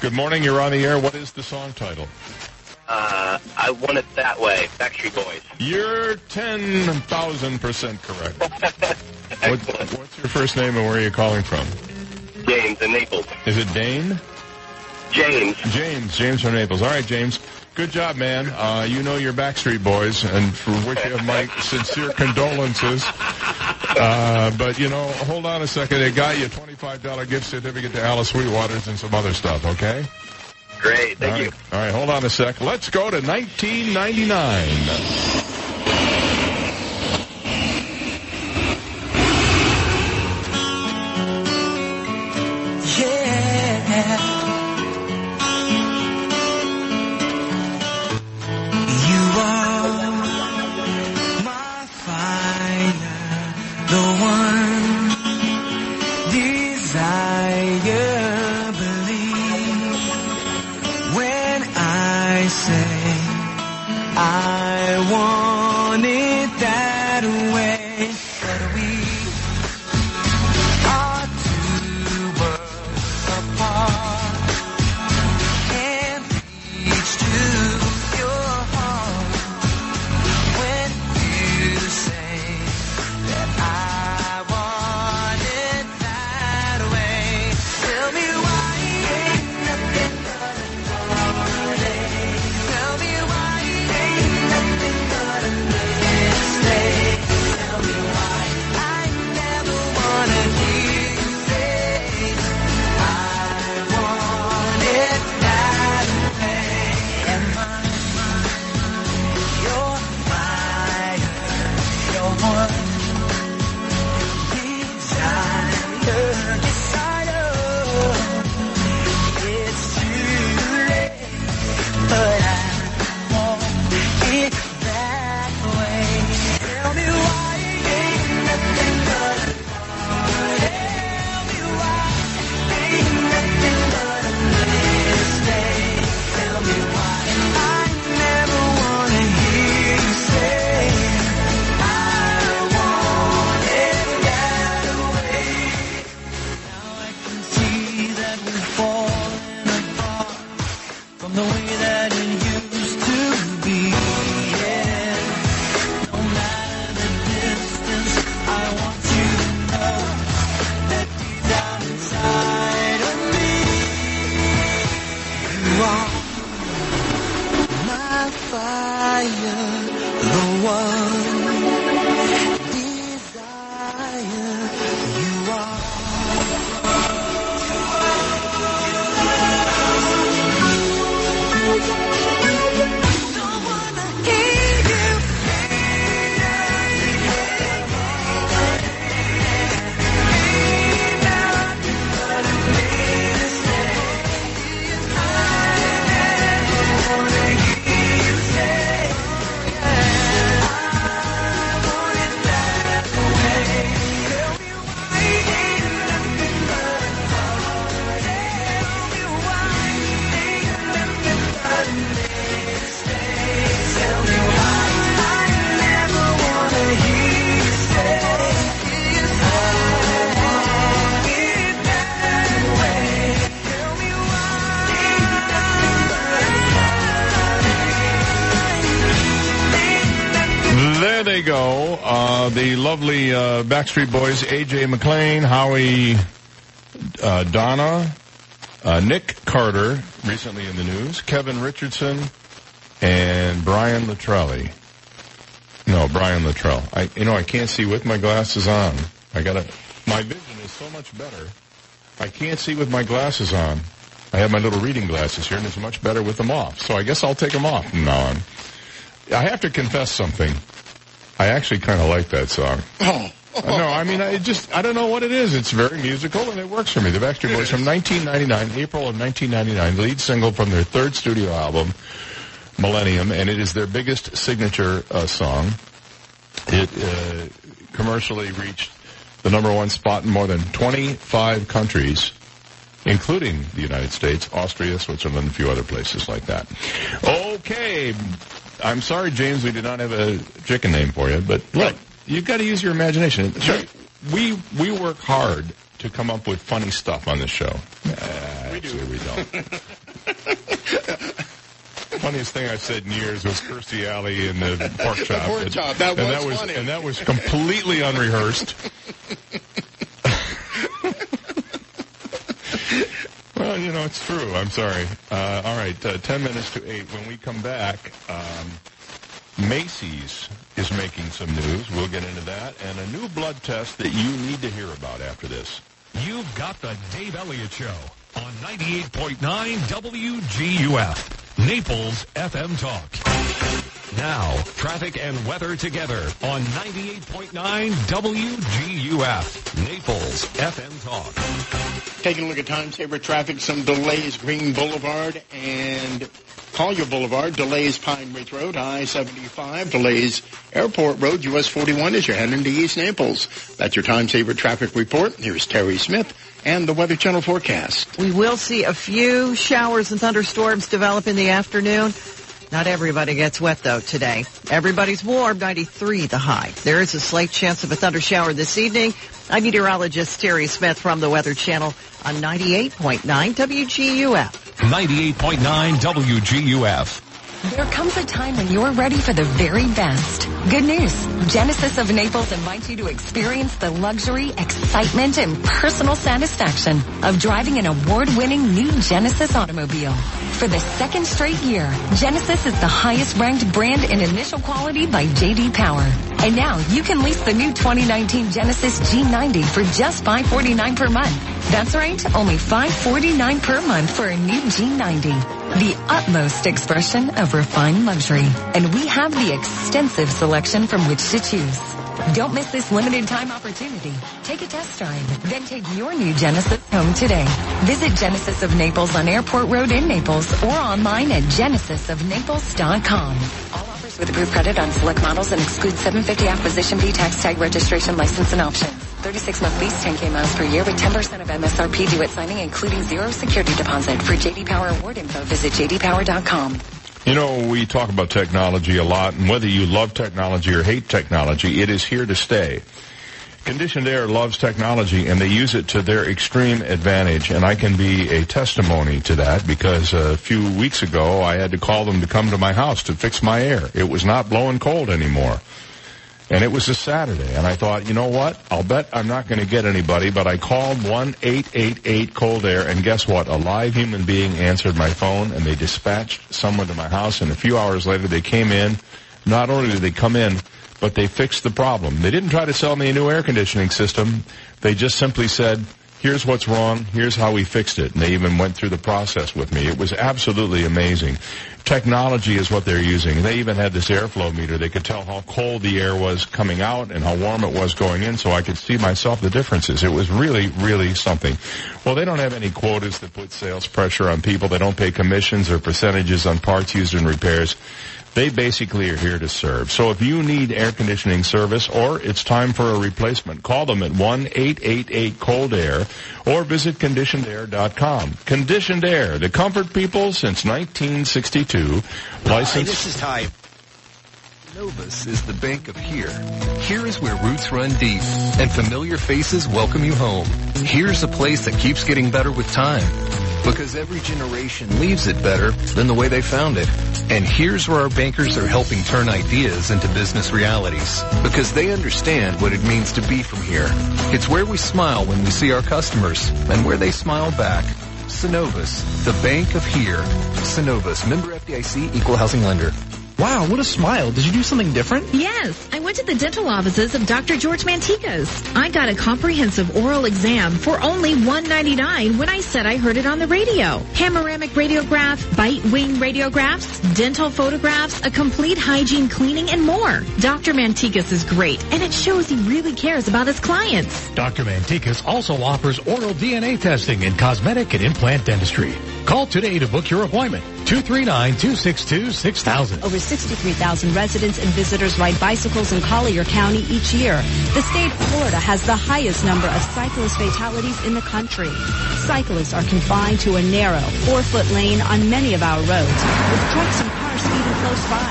Good morning. You're on the air. What is the song title? Uh, I want it that way. Backstreet Boys. You're 10,000% correct. What, what's your first name and where are you calling from? James in Naples. Is it Dane? James. James. James from Naples. All right, James. Good job, man. Uh, you know your Backstreet Boys, and for which you have my sincere condolences. Uh, but, you know, hold on a second. They got you a $25 gift certificate to Alice Sweetwaters and some other stuff, okay? Great. Thank All you. All right, hold on a sec. Let's go to 1999. Backstreet Boys, AJ McLean, Howie, uh, Donna, uh, Nick Carter, recently in the news, Kevin Richardson, and Brian Latrelli. No, Brian Littrell. I, you know, I can't see with my glasses on. I gotta. My vision is so much better. I can't see with my glasses on. I have my little reading glasses here, and it's much better with them off. So I guess I'll take them off from now on. I have to confess something. I actually kind of like that song. No, I mean, I just, I don't know what it is. It's very musical and it works for me. The Backstreet Boys from 1999, April of 1999, lead single from their third studio album, Millennium, and it is their biggest signature uh, song. It uh, commercially reached the number one spot in more than 25 countries, including the United States, Austria, Switzerland, a few other places like that. Okay. I'm sorry, James, we did not have a chicken name for you, but look, you've got to use your imagination. We, we work hard to come up with funny stuff on this show. Uh, actually, we don't. Funniest thing I've said in years was Kirstie Alley in the pork chop. pork chop. That and was that was funny. and that was completely unrehearsed. well, you know, it's true. I'm sorry. Uh, all right, uh, 10 minutes to 8. When we come back, um, Macy's is making some news. We'll get into that. And a new blood test that you need to hear about after this. You've got the Dave Elliott Show on 98.9 WGUF, Naples FM Talk. Now, traffic and weather together on 98.9 WGUF, Naples FM Talk. Taking a look at time saver traffic, some delays Green Boulevard and Collier Boulevard, delays Pine Ridge Road, I-75, delays Airport Road, US 41 as you're heading to East Naples. That's your time saver traffic report. Here's Terry Smith and the Weather Channel forecast. We will see a few showers and thunderstorms develop in the afternoon. Not everybody gets wet though today. Everybody's warm, 93 the high. There is a slight chance of a thunder shower this evening. I'm meteorologist Terry Smith from the Weather Channel on 98.9 WGUF. 98.9 WGUF. There comes a time when you're ready for the very best. Good news. Genesis of Naples invites you to experience the luxury, excitement, and personal satisfaction of driving an award-winning new Genesis automobile. For the second straight year, Genesis is the highest ranked brand in initial quality by JD Power. And now you can lease the new 2019 Genesis G90 for just 549 per month. That's right, only 549 per month for a new G90 the utmost expression of refined luxury. And we have the extensive selection from which to choose. Don't miss this limited time opportunity. Take a test drive, then take your new Genesis home today. Visit Genesis of Naples on Airport Road in Naples or online at genesisofnaples.com. All offers with approved credit on select models and exclude 750 acquisition fee, tax tag, registration, license, and options. 36 month lease, 10k miles per year with 10% of MSRP due at signing, including zero security deposit. For JD Power award info, visit jdpower.com. You know, we talk about technology a lot, and whether you love technology or hate technology, it is here to stay. Conditioned Air loves technology, and they use it to their extreme advantage, and I can be a testimony to that because a few weeks ago I had to call them to come to my house to fix my air. It was not blowing cold anymore. And it was a Saturday, and I thought, you know what? I'll bet I'm not going to get anybody, but I called 1-888-COLD AIR, and guess what? A live human being answered my phone, and they dispatched someone to my house, and a few hours later they came in. Not only did they come in, but they fixed the problem. They didn't try to sell me a new air conditioning system. They just simply said, here's what's wrong, here's how we fixed it. And they even went through the process with me. It was absolutely amazing. Technology is what they're using. They even had this airflow meter. They could tell how cold the air was coming out and how warm it was going in so I could see myself the differences. It was really, really something. Well, they don't have any quotas that put sales pressure on people. They don't pay commissions or percentages on parts used in repairs. They basically are here to serve. So if you need air conditioning service or it's time for a replacement, call them at 1-888-COLD-AIR or visit conditionedair.com. Conditioned Air, the comfort people since 1962. Licensed. this is Ty. Novus is the bank of here. Here is where roots run deep and familiar faces welcome you home. Here's a place that keeps getting better with time. Because every generation leaves it better than the way they found it. And here's where our bankers are helping turn ideas into business realities. Because they understand what it means to be from here. It's where we smile when we see our customers and where they smile back. Synovus, the bank of here. Synovus, member FDIC, equal housing lender. Wow, what a smile. Did you do something different? Yes, I went to the dental offices of Dr. George Manticas. I got a comprehensive oral exam for only $1.99 when I said I heard it on the radio. Panoramic radiograph, bite wing radiographs, dental photographs, a complete hygiene cleaning, and more. Dr. Manticas is great, and it shows he really cares about his clients. Dr. Manticas also offers oral DNA testing and cosmetic and implant dentistry. Call today to book your appointment. 239-262-6000. Over 63,000 residents and visitors ride bicycles in Collier County each year. The state of Florida has the highest number of cyclist fatalities in the country. Cyclists are confined to a narrow, four-foot lane on many of our roads, with trucks and cars speeding close by.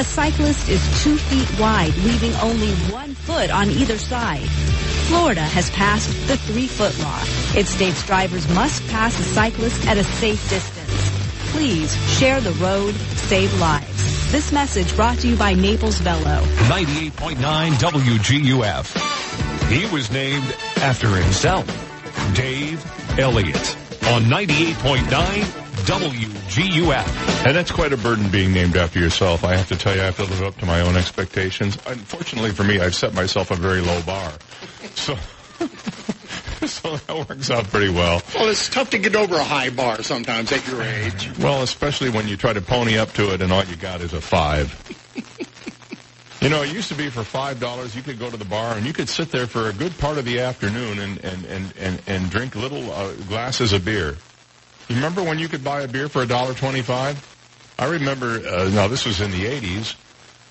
A cyclist is two feet wide, leaving only one foot on either side. Florida has passed the three-foot law. It states drivers must pass a cyclist at a safe distance. Please share the road, save lives. This message brought to you by Naples Velo. 98.9 WGUF. He was named after himself, Dave Elliott, on 98.9 WGUF. And that's quite a burden being named after yourself. I have to tell you, I have to live up to my own expectations. Unfortunately for me, I've set myself a very low bar. So, so that works out pretty well. Well, it's tough to get over a high bar sometimes at your age. Well, especially when you try to pony up to it and all you got is a five. you know, it used to be for five dollars you could go to the bar and you could sit there for a good part of the afternoon and and and and, and drink little uh, glasses of beer. You remember when you could buy a beer for a dollar twenty-five? I remember. Uh, now this was in the '80s.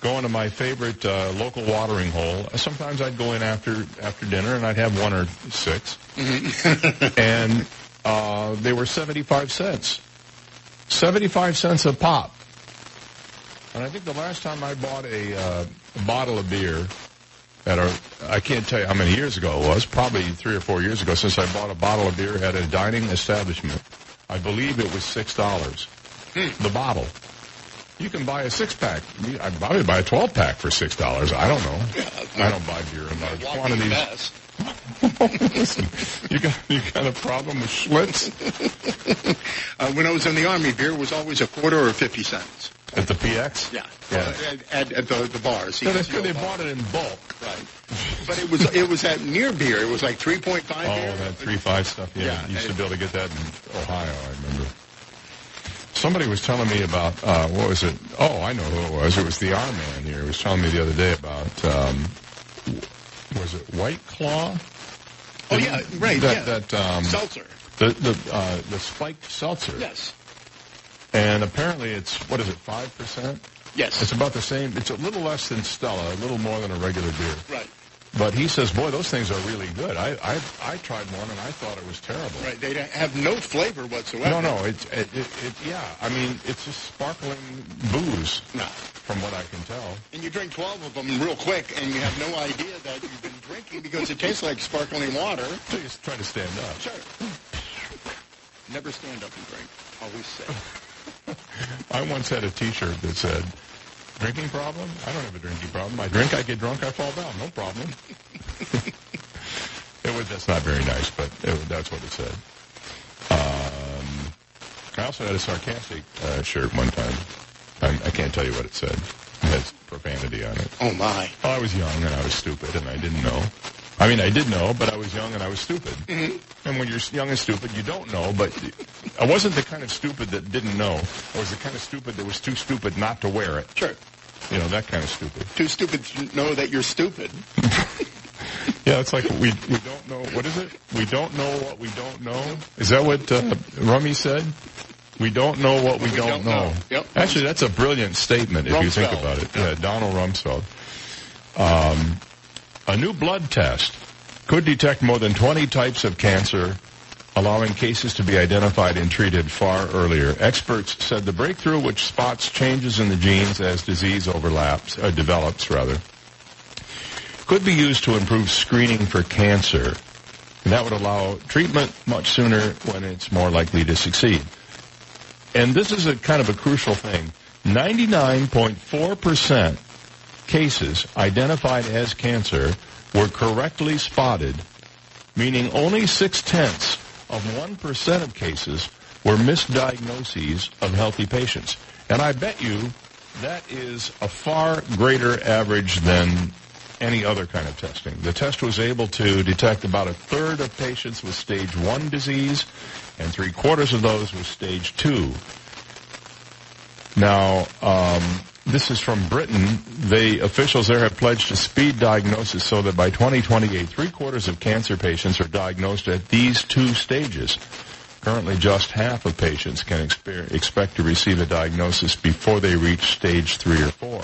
Going to my favorite uh, local watering hole. Sometimes I'd go in after after dinner and I'd have one or 6 and uh, they were seventy-five cents. Seventy-five cents a pop. And I think the last time I bought a, uh, a bottle of beer at a, I can't tell you how many years ago it was, probably three or four years ago since I bought a bottle of beer at a dining establishment. I believe it was six dollars. The bottle. You can buy a six pack. I'd probably buy a twelve pack for six dollars. I don't know. I don't buy beer in large quantities. Listen, you got you got a problem with Schlitz Uh, when I was in the army, beer was always a quarter or fifty cents. at the PX? Yeah, Yeah. at, at, at the, the bars. No, that's good. They bought it in bulk. Right. But it was it was at near beer. It was like three point five Oh, beer. that three five stuff. Yeah, Yeah, you used to be able to get that in Ohio. I remember. Somebody was telling me about uh, what was it? Oh, I know who it was. It was the R man here. He was telling me the other day about um, was it White Claw? Oh yeah, right. That yeah. that um, seltzer. the the uh, the spiked seltzer. Yes. And apparently it's what is it? Five percent. Yes. It's about the same. It's a little less than Stella, a little more than a regular beer. Right. But he says, boy, those things are really good. I I, I tried one and I thought it was terrible. Right. They have no flavor whatsoever. No, no, it's it, it, it, yeah. I mean, it's just sparkling booze. No. From what I can tell. And you drink 12 of them real quick, and you have no idea that you've been drinking because it tastes like sparkling water. So you just try to stand up. Sure. Never stand up and drink. Always sit. I once had a T-shirt that said, "Drinking problem? I don't have a drinking problem. I drink, I get drunk, I fall down. No problem." it was. That's not very nice, but it, that's what it said. Um, I also had a sarcastic uh, shirt one time. I, I can't tell you what it said. It has profanity on it. Oh my. I was young and I was stupid and I didn't know. I mean, I did know, but I was young and I was stupid. Mm-hmm. And when you're young and stupid, you don't know. But I wasn't the kind of stupid that didn't know. I was the kind of stupid that was too stupid not to wear it. Sure. You know, that kind of stupid. Too stupid to know that you're stupid. Yeah, it's like we we don't know. What is it? We don't know what we don't know. Is that what uh, Rummy said? We don't know what we, don't, don't know. know. Yep. Actually, that's a brilliant statement if you think about it. Yeah, Donald Rumsfeld. Um, a new blood test could detect more than 20 types of cancer, allowing cases to be identified and treated far earlier. Experts said the breakthrough, which spots changes in the genes as disease overlaps, uh, develops rather, could be used to improve screening for cancer. And that would allow treatment much sooner when it's more likely to succeed. And this is a kind of a crucial thing. 99.4% cases identified as cancer were correctly spotted, meaning only six-tenths of 1% of cases were misdiagnoses of healthy patients. And I bet you that is a far greater average than any other kind of testing. The test was able to detect about a third of patients with stage one disease and three quarters of those with stage two. Now, um, this is from Britain. The officials there have pledged to speed diagnosis so that by 2028, three quarters of cancer patients are diagnosed at these two stages. Currently, just half of patients can expect to receive a diagnosis before they reach stage three or four.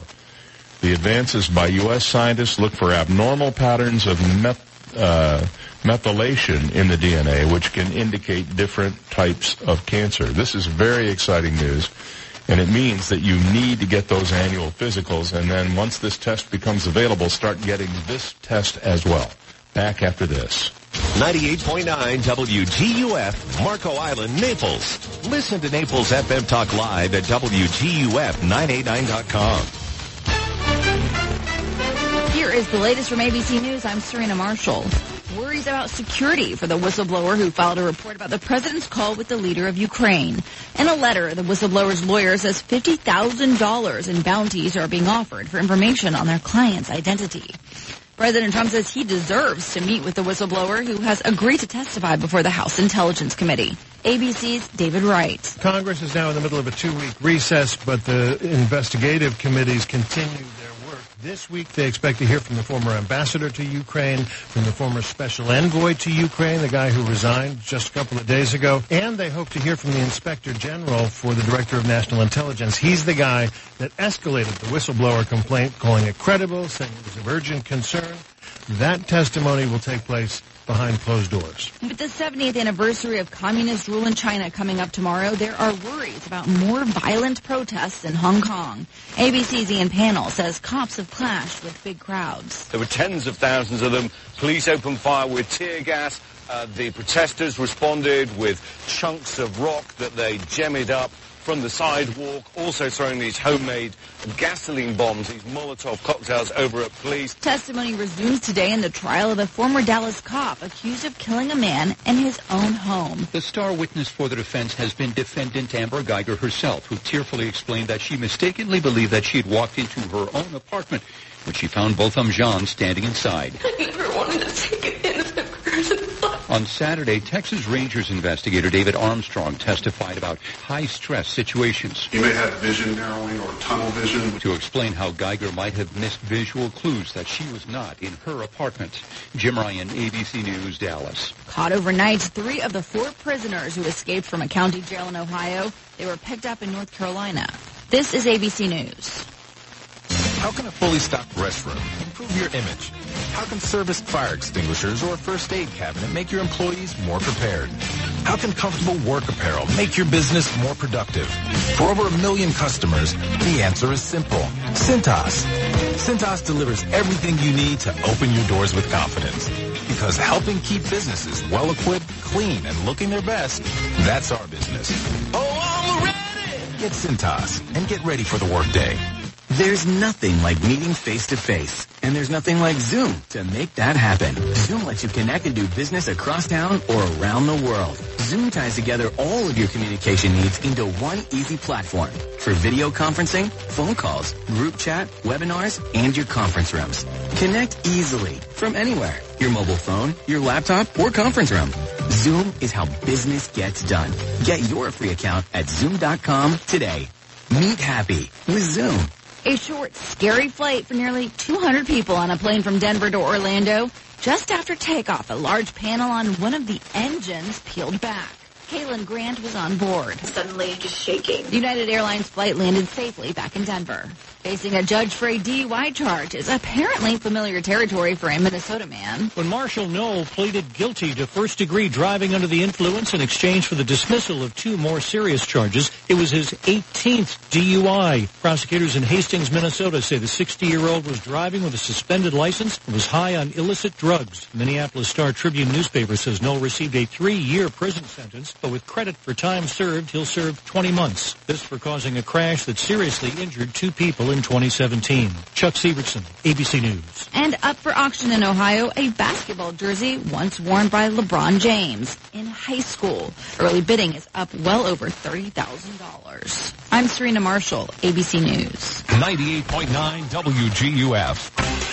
The advances by U.S. scientists look for abnormal patterns of meth- uh, methylation in the DNA, which can indicate different types of cancer. This is very exciting news. And it means that you need to get those annual physicals, and then once this test becomes available, start getting this test as well. Back after this. 98.9 WGUF, Marco Island, Naples. Listen to Naples FM Talk Live at WGUF989.com. Here is the latest from ABC News. I'm Serena Marshall. Worries about security for the whistleblower who filed a report about the president's call with the leader of Ukraine. In a letter, the whistleblower's lawyer says $50,000 in bounties are being offered for information on their client's identity. President Trump says he deserves to meet with the whistleblower who has agreed to testify before the House Intelligence Committee. ABC's David Wright. Congress is now in the middle of a two-week recess, but the investigative committees continue. This week they expect to hear from the former ambassador to Ukraine, from the former special envoy to Ukraine, the guy who resigned just a couple of days ago, and they hope to hear from the inspector general for the director of national intelligence. He's the guy that escalated the whistleblower complaint, calling it credible, saying it was of urgent concern. That testimony will take place behind closed doors. With the 70th anniversary of communist rule in China coming up tomorrow, there are worries about more violent protests in Hong Kong. ABC's Ian Pannell says cops have clashed with big crowds. There were tens of thousands of them. Police opened fire with tear gas. Uh, the protesters responded with chunks of rock that they jemmied up from the sidewalk, also throwing these homemade gasoline bombs, these Molotov cocktails over at police. Testimony resumes today in the trial of a former Dallas cop accused of killing a man in his own home. The star witness for the defense has been defendant Amber Guyger herself, who tearfully explained that she mistakenly believed that she had walked into her own apartment when she found Botham Jean standing inside. I never wanted to take an innocent person's life. On Saturday, Texas Rangers investigator David Armstrong testified about high-stress situations. He may have vision narrowing or tunnel vision. To explain how Guyger might have missed visual clues that she was not in her apartment. Jim Ryan, ABC News, Dallas. Caught overnight, three of the four prisoners who escaped from a county jail in Ohio, they were picked up in North Carolina. This is ABC News. How can a fully stocked restroom improve your image? How can serviced fire extinguishers or a first aid cabinet make your employees more prepared? How can comfortable work apparel make your business more productive? For over a million customers, the answer is simple. Cintas. Cintas delivers everything you need to open your doors with confidence. Because helping keep businesses well equipped, clean, and looking their best, that's our business. Oh, I'm ready! Get Cintas and get ready for the workday. There's nothing like meeting face to face, and there's nothing like Zoom to make that happen. Zoom lets you connect and do business across town or around the world. Zoom ties together all of your communication needs into one easy platform for video conferencing, phone calls, group chat, webinars, and your conference rooms. Connect easily from anywhere. Your mobile phone, your laptop, or conference room. Zoom is how business gets done. Get your free account at zoom.com today. Meet happy with Zoom. A short, scary flight for nearly 200 people on a plane from Denver to Orlando. Just after takeoff, a large panel on one of the engines peeled back. Kaylin Grant was on board. Suddenly just shaking. United Airlines flight landed safely back in Denver. Facing a judge for a DUI charge is apparently familiar territory for a Minnesota man. When Marshall Knoll pleaded guilty to first-degree driving under the influence in exchange for the dismissal of two more serious charges, it was his 18th DUI. Prosecutors in Hastings, Minnesota say the 60-year-old was driving with a suspended license and was high on illicit drugs. Minneapolis Star Tribune newspaper says Knoll received a three-year prison sentence, but with credit for time served, he'll serve 20 months. This for causing a crash that seriously injured two people in 2017. Chuck Severson, ABC News. And up for auction in Ohio, a basketball jersey once worn by LeBron James in high school. Early bidding is up well over $30,000. I'm Serena Marshall, ABC News. 98.9 WGUF.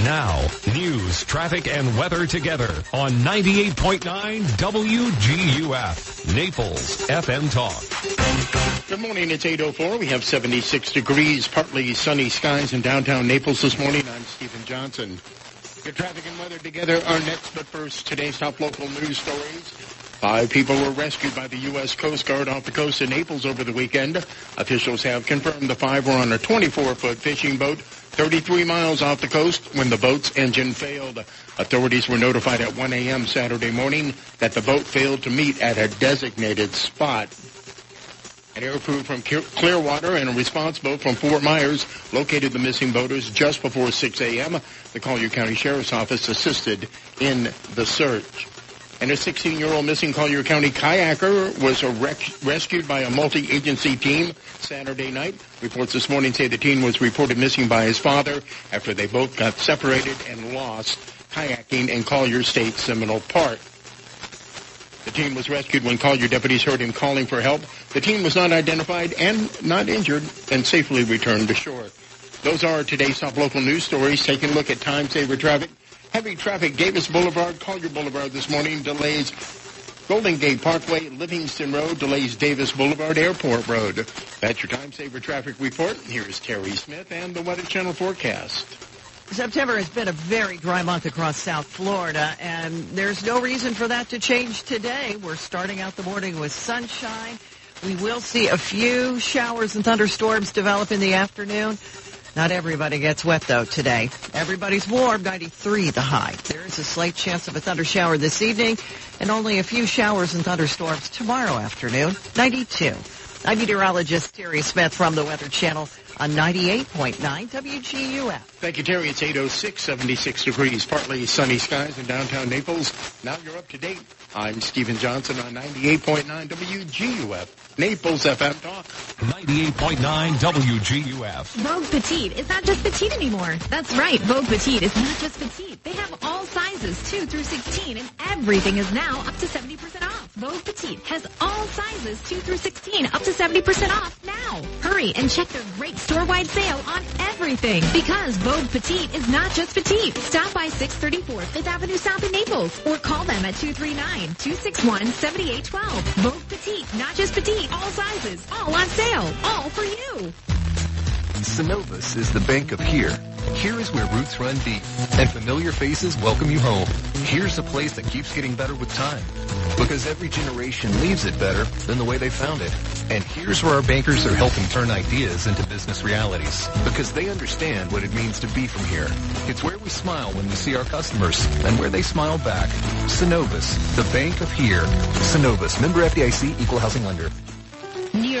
Now, news, traffic, and weather together on 98.9 WGUF. Naples FM Talk. Good morning. It's 8.04. We have 76 degrees, partly sunny skies in downtown Naples this morning. I'm Stephen Johnson. Good traffic and weather together are next, but first, today's top local news stories. Five people were rescued by the U.S. Coast Guard off the coast of Naples over the weekend. Officials have confirmed the five were on a 24-foot fishing boat 33 miles off the coast when the boat's engine failed. Authorities were notified at 1 a.m. Saturday morning that the boat failed to meet at a designated spot. An air crew from Clearwater and a response boat from Fort Myers located the missing boaters just before 6 a.m. The Collier County Sheriff's Office assisted in the search. And a 16-year-old missing Collier County kayaker was rec- rescued by a multi-agency team Saturday night. Reports this morning say the teen was reported missing by his father after they both got separated and lost kayaking in Collier State Seminole Park. The teen was rescued when Collier deputies heard him calling for help. The teen was not identified and not injured and safely returned to shore. Those are today's top local news stories. Taking a look at time saver traffic. Heavy traffic, Davis Boulevard, Collier Boulevard this morning, delays Golden Gate Parkway, Livingston Road, delays Davis Boulevard, Airport Road. That's your time saver traffic report. Here's Terry Smith and the Weather Channel forecast. September has been a very dry month across South Florida, and there's no reason for that to change today. We're starting out the morning with sunshine. We will see a few showers and thunderstorms develop in the afternoon. Not everybody gets wet though today. Everybody's warm, 93 the high. There is a slight chance of a thunder shower this evening and only a few showers and thunderstorms tomorrow afternoon, 92. I'm meteorologist Terry Smith from the Weather Channel on 98.9 WGUF. Thank you, Terry. It's 806, 76 degrees, partly sunny skies in downtown Naples. Now you're up to date. I'm Stephen Johnson on 98.9 WGUF, Naples FM Talk. 98.9 WGUF. Vogue Petite is not just petite anymore. That's right. Vogue Petite is not just petite. They have all sizes, 2 through 16, and everything is now up to 70% off. Vogue Petite has all sizes, 2 through 16, up to 70% off now. Hurry and check their great store-wide sale on everything because Vogue Petite is not just petite. Stop by 634 5th Avenue South in Naples or call them at 239-261-7812. Vogue Petite, not just petite, all sizes, all on sale, all for you. Synovus is the bank of here. Here is where roots run deep and familiar faces welcome you home. Here's a place that keeps getting better with time because every generation leaves it better than the way they found it. And here's where our bankers are helping turn ideas into business realities because they understand what it means to be from here. It's where we smile when we see our customers and where they smile back. Synovus, the bank of here. Synovus, member FDIC, equal housing lender.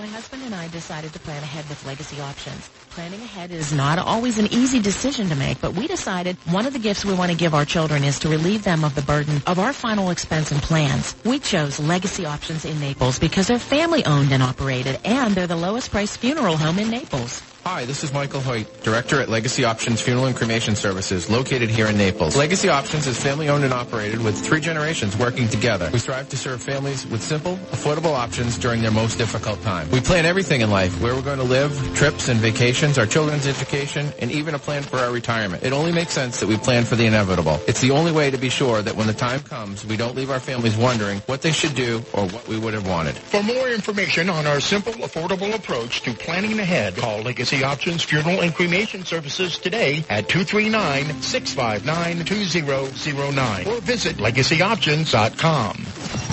My husband and I decided to plan ahead with Legacy Options. Planning ahead is not always an easy decision to make, but we decided one of the gifts we want to give our children is to relieve them of the burden of our final expense and plans. We chose Legacy Options in Naples because they're family owned and operated and they're the lowest priced funeral home in Naples. Hi, this is Michael Hoyt, Director at Legacy Options Funeral and Cremation Services, located here in Naples. Legacy Options is family owned and operated with three generations working together. We strive to serve families with simple, affordable options during their most difficult time. We plan everything in life. Where we're going to live, trips and vacations, our children's education, and even a plan for our retirement. It only makes sense that we plan for the inevitable. It's the only way to be sure that when the time comes, we don't leave our families wondering what they should do or what we would have wanted. For more information on our simple, affordable approach to planning ahead, call Legacy Options Funeral and Cremation Services today at 239-659-2009 or visit legacyoptions.com.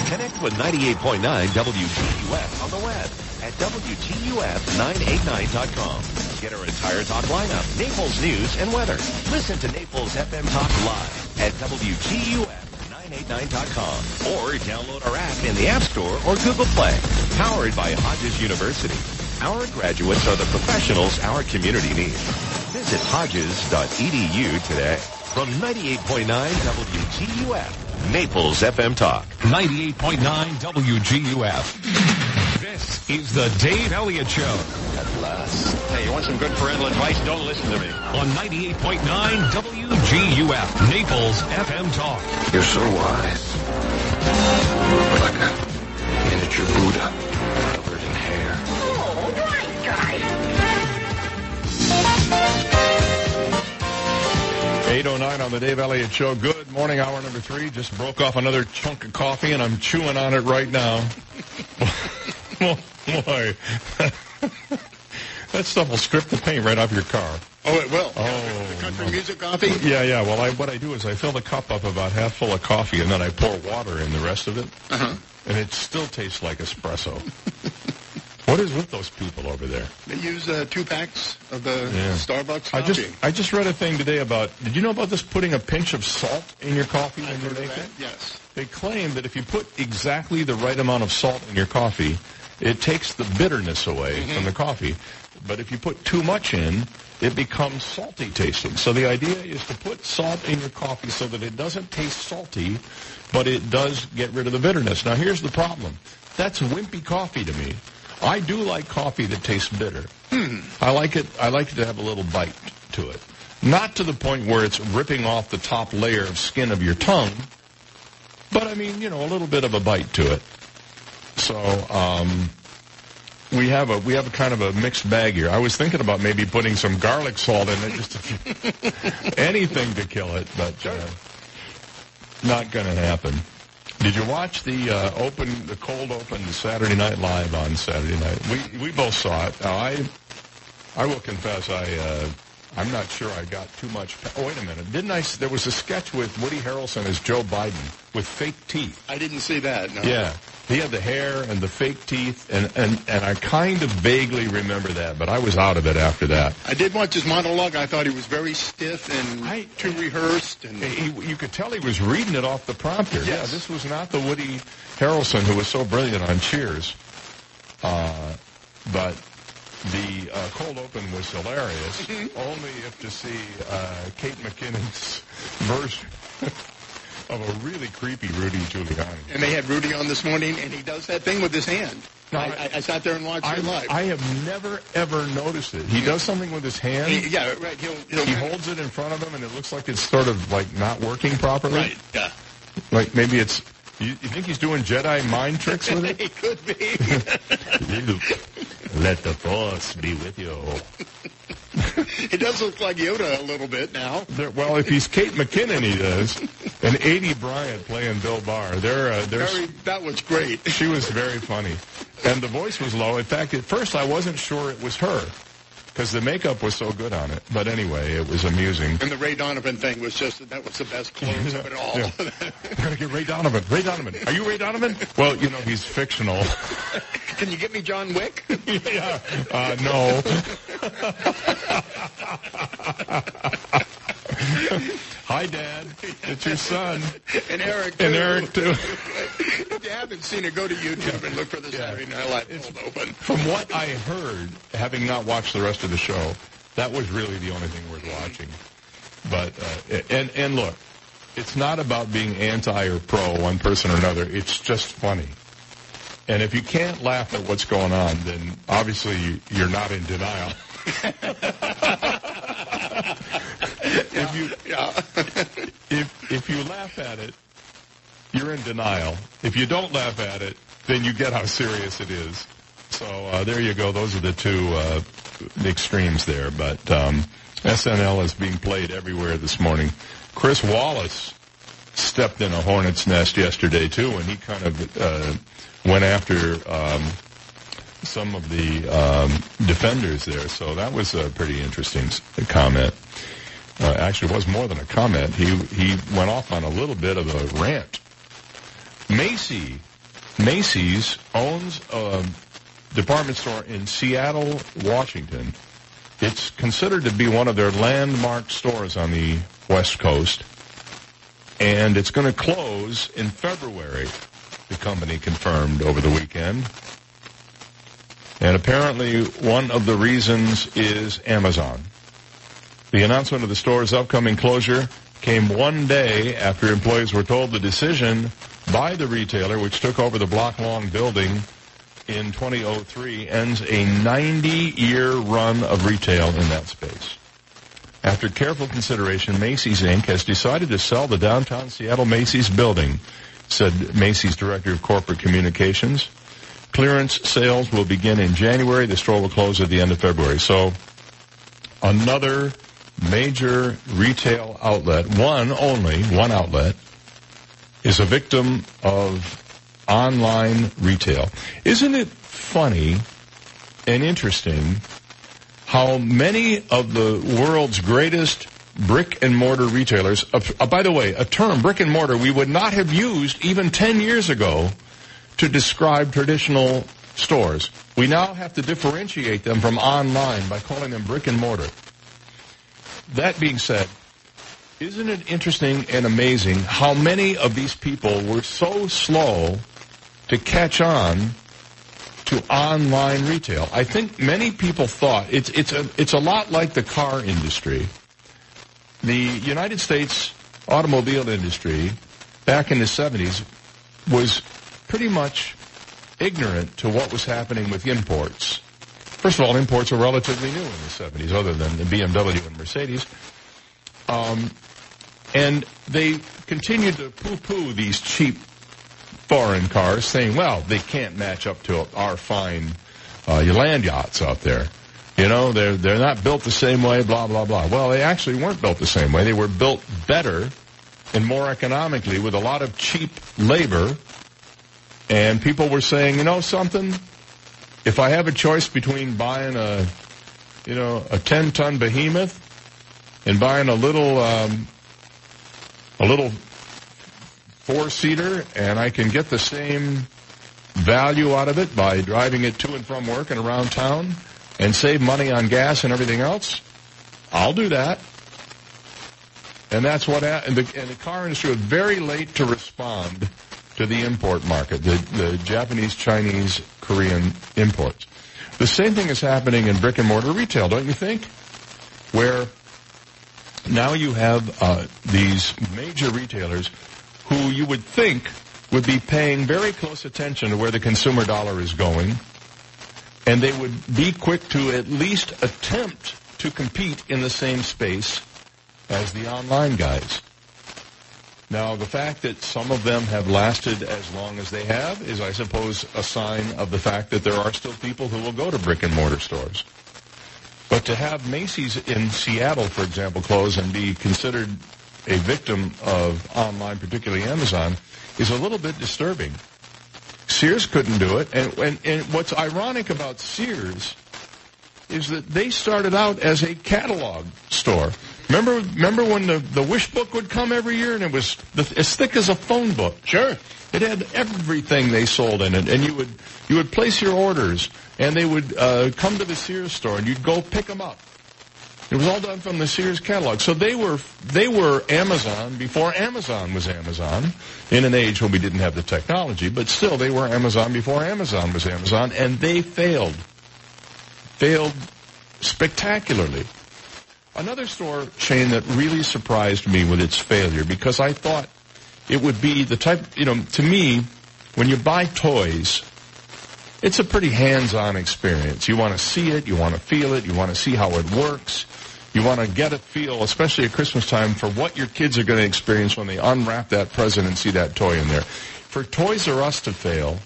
Connect with 98.9 WGUF on the web at WGUF989.com. Get our entire talk lineup, Naples news and weather. Listen to Naples FM Talk live at WGUF989.com or download our app in the App Store or Google Play. Powered by Hodges University. Our graduates are the professionals our community needs. Visit hodges.edu today. From 98.9 WGUF. Naples FM Talk. 98.9 WGUF. This is the Dave Elliott Show. At last. Hey, you want some good parental advice? Don't listen to me. On 98.9 WGUF. Naples FM Talk. You're so wise. Like a miniature Buddha 809 on the Dave Elliott Show. Good morning, hour number three. Just broke off another chunk of coffee, and I'm chewing on it right now. boy. that stuff will strip the paint right off your car. Oh, it will. Oh. The country music coffee? Yeah, yeah. Well, I, what I do is I fill the cup up about half full of coffee, and then I pour water in the rest of it, Uh-huh. and it still tastes like espresso. what is with those people over there? They use uh, two packs of the Yeah. Starbucks I just I just read a thing today about. Did you know about this? Putting a pinch of salt in your coffee when you make it. Yes. They claim that if you put exactly the right amount of salt in your coffee, it takes the bitterness away Mm-hmm. from the coffee. But if you put too much in, it becomes salty tasting. So the idea is to put salt in your coffee so that it doesn't taste salty, but it does get rid of the bitterness. Now here's the problem. That's wimpy coffee to me. I do like coffee that tastes bitter. I like it. I like it to have a little bite to it, not to the point where it's ripping off the top layer of skin of your tongue, but I mean, you know, a little bit of a bite to it. So um, we have a we have a kind of a mixed bag here. I was thinking about maybe putting some garlic salt in it, just to, anything to kill it, but uh, not going to happen. Did you watch the uh, open, the cold open Saturday Night Live on Saturday night? We we both saw it. Now I I will confess I uh, I'm not sure I got too much. Oh wait a minute, didn't I? There was a sketch with Woody Harrelson as Joe Biden with fake teeth. I didn't see that. No. Yeah, he had the hair and the fake teeth, and and and I kind of vaguely remember that, but I was out of it after that. I did watch his monologue. I thought he was very stiff and too rehearsed. And He, you could tell he was reading it off the prompter. Yeah, this was not the Woody Harrelson who was so brilliant on Cheers. Uh, but the uh, cold open was hilarious, Mm-hmm. only if to see uh, Kate McKinnon's version of a really creepy Rudy Giuliani. and they had Rudy on this morning, and he does that thing with his hand. I, I, I sat there and watched I, it live. I have never ever noticed it. He does something with his hand. He- yeah, right. He'll, he'll He holds it in front of him, and it looks like it's sort of like not working properly. Right. Yeah. Like maybe it's. You, you think he's doing Jedi mind tricks with it? he could be. Luke, Let the force be with you. it does look like Yoda a little bit now. There, well, if he's Kate McKinnon, he does. And Aidy Bryant playing Bill Barr. They're, uh, they're, Very, that was great. she was very funny. And the voice was low. In fact, at first I wasn't sure it was her because the makeup was so good on it. But anyway, it was amusing. And the Ray Donovan thing was just that was the best close of it all. Yeah. Gotta get Ray Donovan. Ray Donovan. Are you Ray Donovan? Well, you know, he's fictional. Can you get me John Wick? yeah. Uh, no. Hi, Dad. It's your son. and Eric. Too. And Eric, too. if you haven't seen it, go to YouTube and look for the Saturday Night Live cold open. From what I heard, having not watched the rest of the show, that was really the only thing worth watching. But uh, and and look, it's not about being anti or pro one person or another. It's just funny. And if you can't laugh at what's going on, then obviously you're not in denial. if you yeah. if if you laugh at it, you're in denial. If you don't laugh at it, then you get how serious it is. So uh, there you go. Those are the two uh, extremes there. But um, SNL is being played everywhere this morning. Chris Wallace stepped in a hornet's nest yesterday too, and he kind of uh, went after um, some of the um, defenders there. So that was a pretty interesting comment. Uh, actually, it was more than a comment. He he went off on a little bit of a rant. Macy, Macy's owns a department store in Seattle, Washington. It's considered to be one of their landmark stores on the West Coast, and it's going to close in February. The company confirmed over the weekend. And apparently, one of the reasons is Amazon. The announcement of the store's upcoming closure came one day after employees were told the decision by the retailer, which took over the block-long building in 2003, ends a 90-year run of retail in that space. After careful consideration, Macy's Inc. has decided to sell the downtown Seattle Macy's building, said Macy's Director of Corporate Communications. Clearance sales will begin in January. The store will close at the end of February. So another major retail outlet, one only, one outlet, is a victim of online retail. Isn't it funny and interesting how many of the world's greatest brick and mortar retailers, uh, uh, by the way, a term, brick and mortar, we would not have used even 10 years ago to describe traditional stores. We now have to differentiate them from online by calling them brick and mortar. That being said, isn't it interesting and amazing how many of these people were so slow to catch on to online retail? I think many people thought it's it's a it's a lot like the car industry. The United States automobile industry back in the 70s was pretty much ignorant to what was happening with imports. First of all, imports were relatively new in the 70s, other than the BMW and Mercedes. Um, and they continued to poo-poo these cheap foreign cars, saying, well, they can't match up to our fine uh, land yachts out there. You know, they're, they're not built the same way, blah, blah, blah. Well, they actually weren't built the same way. They were built better and more economically with a lot of cheap labor. And people were saying, you know something? If I have a choice between buying a, you know, a 10 ton behemoth and buying a little, um, a little four seater and I can get the same value out of it by driving it to and from work and around town and save money on gas and everything else, I'll do that. And that's what, and the, and the car industry was very late to respond to the import market, the, the Japanese, Chinese, Korean imports. The same thing is happening in brick and mortar retail, don't you think? Where now you have uh, these major retailers who you would think would be paying very close attention to where the consumer dollar is going, and they would be quick to at least attempt to compete in the same space as the online guys. Now, the fact that some of them have lasted as long as they have is, I suppose, a sign of the fact that there are still people who will go to brick and mortar stores. But to have Macy's in Seattle, for example, close and be considered a victim of online, particularly Amazon, is a little bit disturbing. Sears couldn't do it, and, and, and what's ironic about Sears is that they started out as a catalog store. Remember, remember when the, the wish book would come every year and it was the, as thick as a phone book? Sure. It had everything they sold in it, and you would you would place your orders, and they would uh, come to the Sears store, and you'd go pick them up. It was all done from the Sears catalog. So they were they were Amazon before Amazon was Amazon, in an age when we didn't have the technology, but still they were Amazon before Amazon was Amazon, and they failed. Failed spectacularly. Another store chain that really surprised me with its failure because I thought it would be the type, you know, to me, when you buy toys, it's a pretty hands-on experience. You want to see it, you want to feel it, you want to see how it works. You want to get a feel, especially at Christmas time, for what your kids are going to experience when they unwrap that present and see that toy in there. For Toys R Us to fail,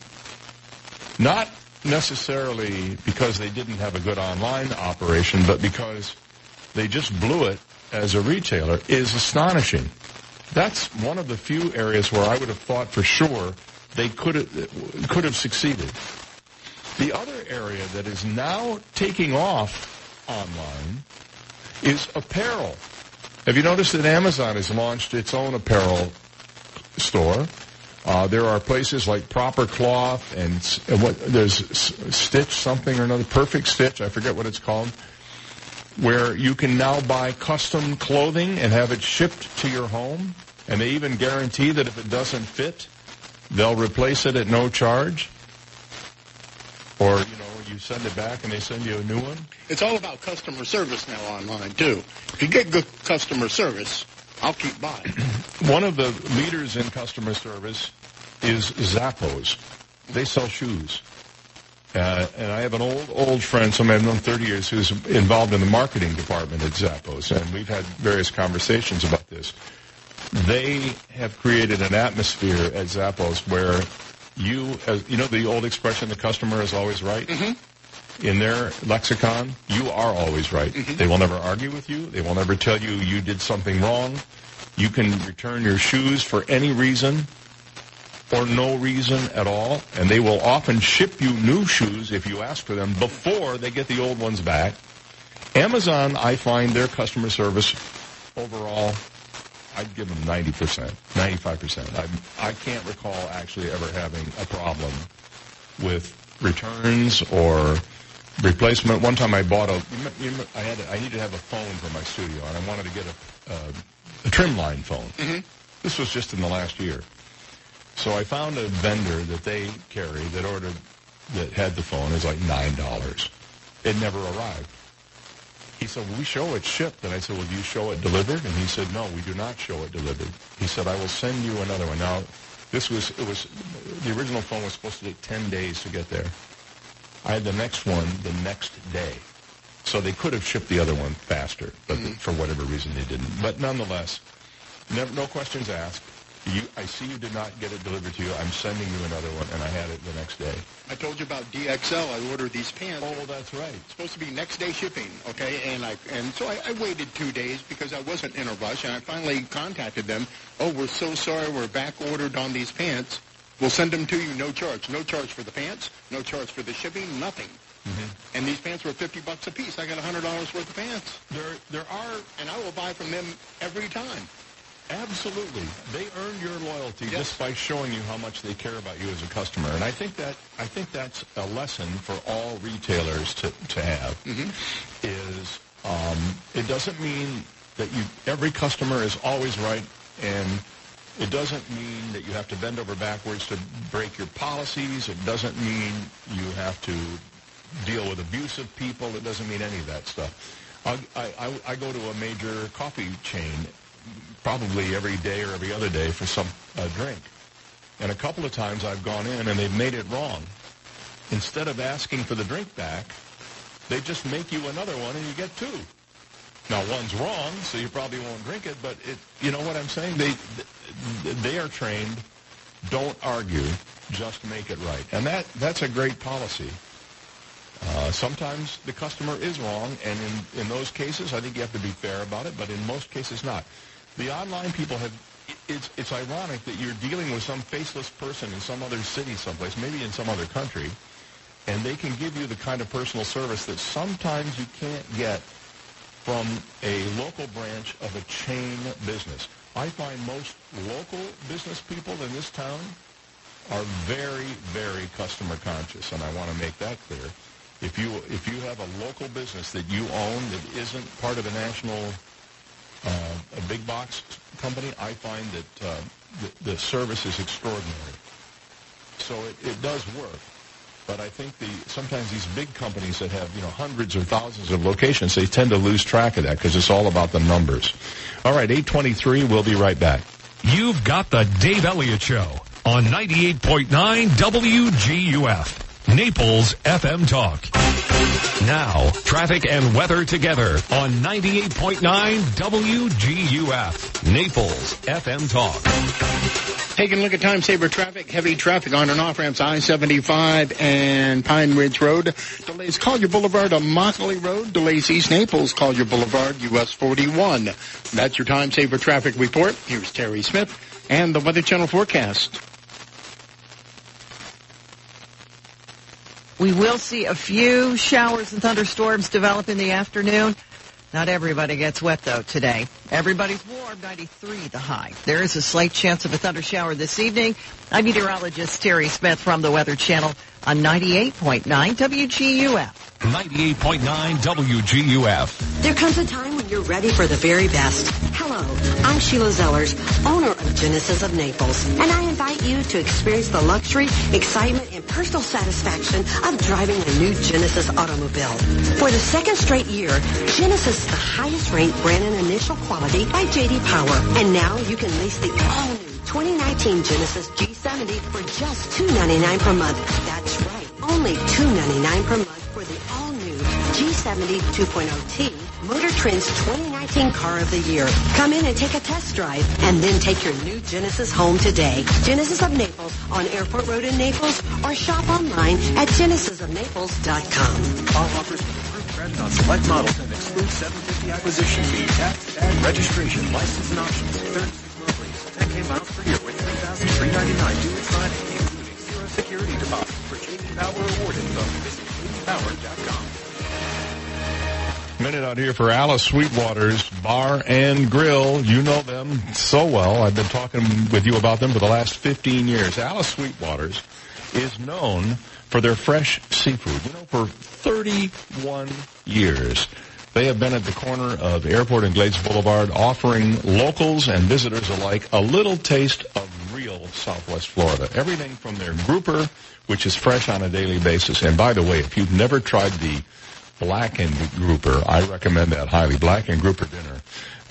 not necessarily because they didn't have a good online operation, but because they just blew it as a retailer is astonishing. That's one of the few areas where I would have thought for sure they could have, could have succeeded. The other area that is now taking off online is apparel. Have you noticed that Amazon has launched its own apparel store? Uh, there are places like Proper Cloth and uh, what there's Stitch something or another, Perfect Stitch, I forget what it's called, where you can now buy custom clothing and have it shipped to your home, and they even guarantee that if it doesn't fit, they'll replace it at no charge. Or you know, you send it back and they send you a new one. It's all about customer service now online too. If you get good customer service, I'll keep buying. One of the leaders in customer service is Zappos. They sell shoes. Uh, and I have an old, old friend, somebody I've known 30 years, who's involved in the marketing department at Zappos, and we've had various conversations about this. They have created an atmosphere at Zappos where you, as, you know the old expression, the customer is always right? Mm-hmm. In their lexicon, you are always right. They will never argue with you. They will never tell you you did something wrong. You can return your shoes for any reason or no reason at all, and they will often ship you new shoes if you ask for them before they get the old ones back. Amazon, I find their customer service overall, I'd give them 90%, 95%. I, I can't recall actually ever having a problem with returns or replacement. One time I bought a, you m- you m- I had, a, I needed to have a phone for my studio, and I wanted to get a, uh, a trim line phone. This was just in the last year. So I found a vendor that they carry that ordered that had the phone. It was like nine dollars. It never arrived. He said, well, "We show it shipped." And I said, "Well, do you show it delivered?" And he said, "No, we do not show it delivered." He said, "I will send you another one." Now, this was it was the original phone was supposed to take ten days to get there. I had the next one the next day. So they could have shipped the other one faster, but mm-hmm. for whatever reason they didn't. But nonetheless, never, no questions asked. You, I see you did not get it delivered to you. I'm sending you another one, and I had it the next day. I told you about DXL. I ordered these pants. Oh, that's right. It's supposed to be next day shipping, okay? And I and so I, I waited two days because I wasn't in a rush, and I finally contacted them. Oh, we're so sorry. We're back ordered on these pants. We'll send them to you, no charge. No charge for the pants. No charge for the shipping. Nothing. Mm-hmm. And these pants were fifty bucks a piece. I got a hundred dollars worth of pants. There, there are, and I will buy from them every time. Absolutely. They earn your loyalty just by showing you how much they care about you as a customer. And I think that I think that's a lesson for all retailers to, to have is um, it doesn't mean that you every customer is always right and it doesn't mean that you have to bend over backwards to break your policies. It doesn't mean you have to deal with abusive people. It doesn't mean any of that stuff. I, I- I go to a major coffee chain probably every day or every other day for some uh, drink. And a couple of times I've gone in and they've made it wrong. Instead of asking for the drink back, they just make you another one and you get two. Now one's wrong, so you probably won't drink it, but it, you know what I'm saying? They, they are trained, don't argue, just make it right. And that, that's a great policy. Uh, sometimes the customer is wrong, and in, in those cases, I think you have to be fair about it, but in most cases not. The online people have, it's, it's ironic that you're dealing with some faceless person in some other city someplace, maybe in some other country, and they can give you the kind of personal service that sometimes you can't get from a local branch of a chain business. I find most local business people in this town are very, very customer conscious, and I want to make that clear. If you if you have a local business that you own that isn't part of a national a big box company, I find that uh, the, the service is extraordinary. So it, it does work. But I think the sometimes these big companies that have you know hundreds or thousands of locations, they tend to lose track of that because it's all about the numbers. All right, 823. We'll be right back. You've got the Dave Elliott Show on 98.9 WGUF, Naples FM Talk. Now, traffic and weather together on 98.9 WGUF, Naples FM Talk. Taking a look at time saver traffic, heavy traffic on and off ramps I-75 and Pine Ridge Road. Delays Collier Boulevard on Immokalee Road. Delays East Naples, Collier Boulevard, US 41. That's your time saver traffic report. Here's Terry Smith and the Weather Channel forecast. We will see a few showers and thunderstorms develop in the afternoon. Not everybody gets wet though today. Everybody's warm, 93 the high. There is a slight chance of a thunder shower this evening. I'm meteorologist Terry Smith from the Weather Channel on 98.9 WGUF. 98.9 WGUF. There comes a time when you're ready for the very best. Hello, I'm Sheila Zellers, owner of Genesis of Naples, and I invite you to experience the luxury, excitement, and personal satisfaction of driving a new Genesis automobile. For the second straight year, Genesis is the highest ranked brand in initial quality by J.D. Power, and now you can lease the all-new 2019 Genesis G70 for just 299 per month. That's right, only 299 per month for the all-new G70 2.0T, Motor Trend's 2019 Car of the Year. Come in and take a test drive, and then take your new Genesis home today. Genesis of Naples on Airport Road in Naples, or shop online at genesisofnaples.com. All offers credit on select models and exclude 750 acquisition fee, tax, tag, registration, license, and options. 36 monthlies, 10K miles per year with 3399 due at signing, including zero security deposit. Power award info, visit. Minute out here for Alice Sweetwater's Bar and Grill. You know them so well. I've been talking with you about them for the last 15 years. Alice Sweetwater's is known for their fresh seafood. You know, for 31 years. They have been at the corner of Airport and Glades Boulevard offering locals and visitors alike a little taste of real Southwest Florida. Everything from their grouper, which is fresh on a daily basis. And by the way, if you've never tried the blackened grouper, I recommend that highly. Blackened grouper dinner.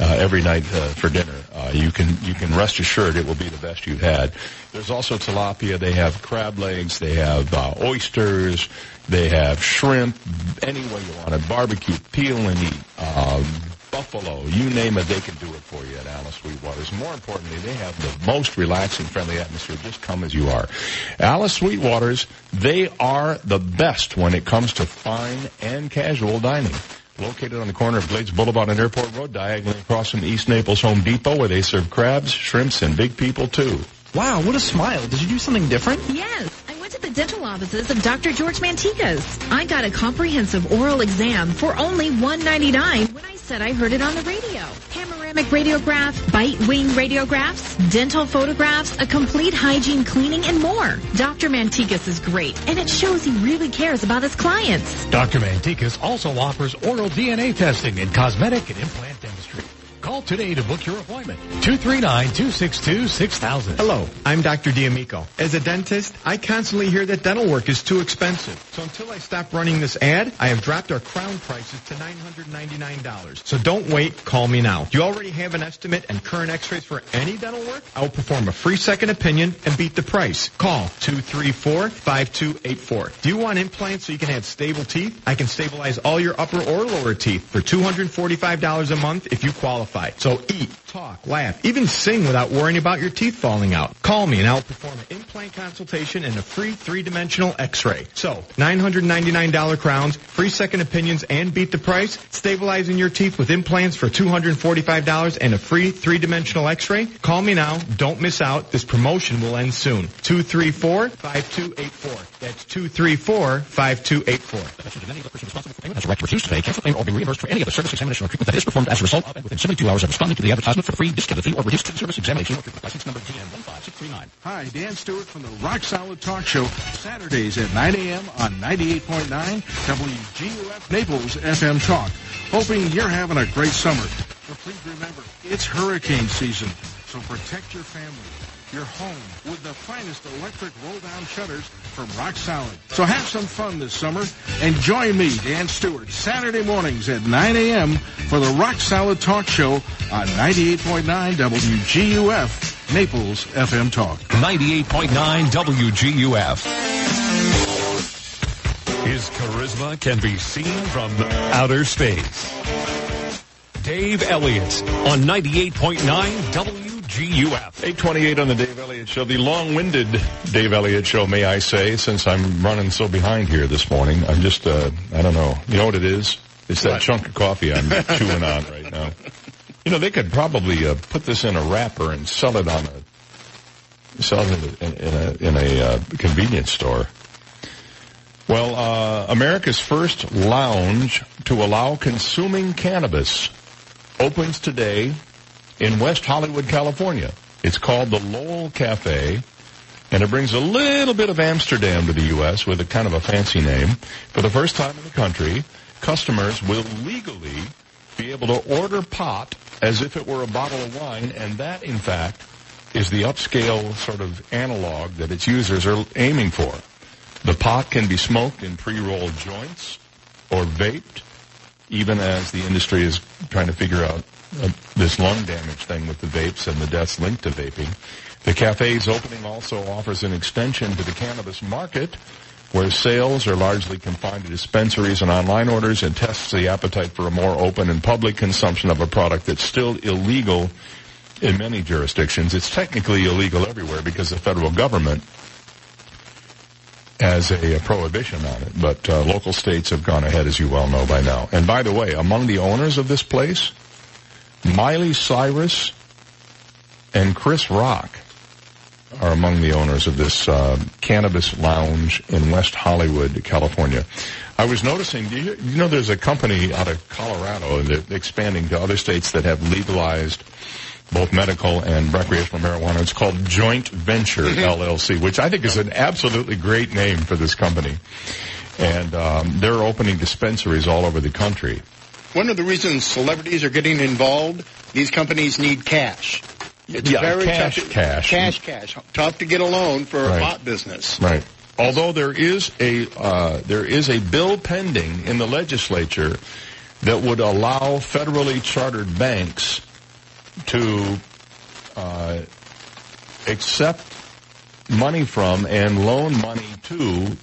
Uh, every night uh, for dinner. Uh, you can you can rest assured it will be the best you've had. There's also tilapia. They have crab legs. They have uh, oysters. They have shrimp. Any way you want it. Barbecue, peel and eat. Um, buffalo, you name it, they can do it for you at Alice Sweetwater's. More importantly, they have the most relaxing, friendly atmosphere. Just come as you are. Alice Sweetwater's, they are the best when it comes to fine and casual dining. Located on the corner of Glades Boulevard and Airport Road, diagonally across from East Naples Home Depot, where they serve crabs, shrimps, and big people too. Wow, what a smile. Did you do something different? Yes, The dental offices of Dr. George Mantikas. I got a comprehensive oral exam for only 199 when I said I heard it on the radio. Panoramic radiograph, bite wing radiographs, dental photographs, a complete hygiene cleaning, and more. Dr. Mantikas is great, and it shows he really cares about his clients. Dr. Mantikas also offers oral DNA testing and cosmetic and implant dentistry. Call today to book your appointment. 239-262-6000. Hello, I'm Dr. D'Amico. As a dentist, I constantly hear that dental work is too expensive. So until I stop running this ad, I have dropped our crown prices to $999. So don't wait, call me now. Do you already have an estimate and current x-rays for any dental work? I will perform a free second opinion and beat the price. Call 234-5284. Do you want implants so you can have stable teeth? I can stabilize all your upper or lower teeth for $245 a month if you qualify. So eat, talk, laugh, even sing without worrying about your teeth falling out. Call me and I'll perform an implant consultation and a free three-dimensional x-ray. So, $999 crowns, free second opinions, and beat the price, stabilizing your teeth with implants for $245 and a free three-dimensional x-ray. Call me now. Don't miss out. This promotion will end soon. 234-5284. That's 234-5284. Has a right to refuse to pay, cancel claim, or be reimbursed for any other service, examination, or treatment that is performed as a result of and within 72 hours of responding to the advertisement for free, discounted fee, or reduced service examination or treatment. License number GN15639. Hi, Dan Stewart from the Rock Solid Talk Show, Saturdays at 9 a.m. on 98.9 WGUF Naples FM Talk. Hoping you're having a great summer. But please remember, it's hurricane season, so protect your family, your home, with the finest electric roll-down shutters from Rock Solid. So have some fun this summer and join me, Dan Stewart, Saturday mornings at 9 a.m. for the Rock Solid Talk Show on 98.9 WGUF. Naples FM Talk. 98.9 WGUF. His charisma can be seen from outer space. Dave Elliott on 98.9 WGUF. 828 on the Dave Elliott Show, the long-winded Dave Elliott Show, may I say, since I'm running so behind here this morning. I'm just, uh, I don't know. You know what it is? It's that chunk of coffee I'm chewing on right now. You know, they could probably uh, put this in a wrapper and sell it on a, sell it in a, in a, in a uh, convenience store. Well, uh, America's first lounge to allow consuming cannabis opens today in West Hollywood, California. It's called the Lowell Cafe, and it brings a little bit of Amsterdam to the U.S. with a kind of a fancy name. For the first time in the country, customers will legally be able to order pot as if it were a bottle of wine, and that, in fact, is the upscale sort of analog that its users are aiming for. The pot can be smoked in pre-rolled joints or vaped, even as the industry is trying to figure out uh, this lung damage thing with the vapes and the deaths linked to vaping. The cafe's opening also offers an extension to the cannabis market where sales are largely confined to dispensaries and online orders and tests the appetite for a more open and public consumption of a product that's still illegal in many jurisdictions. It's technically illegal everywhere because the federal government has a, a prohibition on it, but uh, local states have gone ahead, as you well know by now. And by the way, among the owners of this place, Miley Cyrus and Chris Rock are among the owners of this uh, cannabis lounge in West Hollywood, California. I was noticing, you, you know, there's a company out of Colorado, and they're expanding to other states that have legalized both medical and recreational marijuana. It's called Joint Venture LLC, which I think is an absolutely great name for this company. And um, they're opening dispensaries all over the country. One of the reasons celebrities are getting involved, these companies need cash. It's Yeah, very cash, tough to, cash. cash, cash. Tough to get a loan for Right. a pot business. Right. Although there is a uh, there is a bill pending in the legislature that would allow federally chartered banks to uh, accept money from and loan money to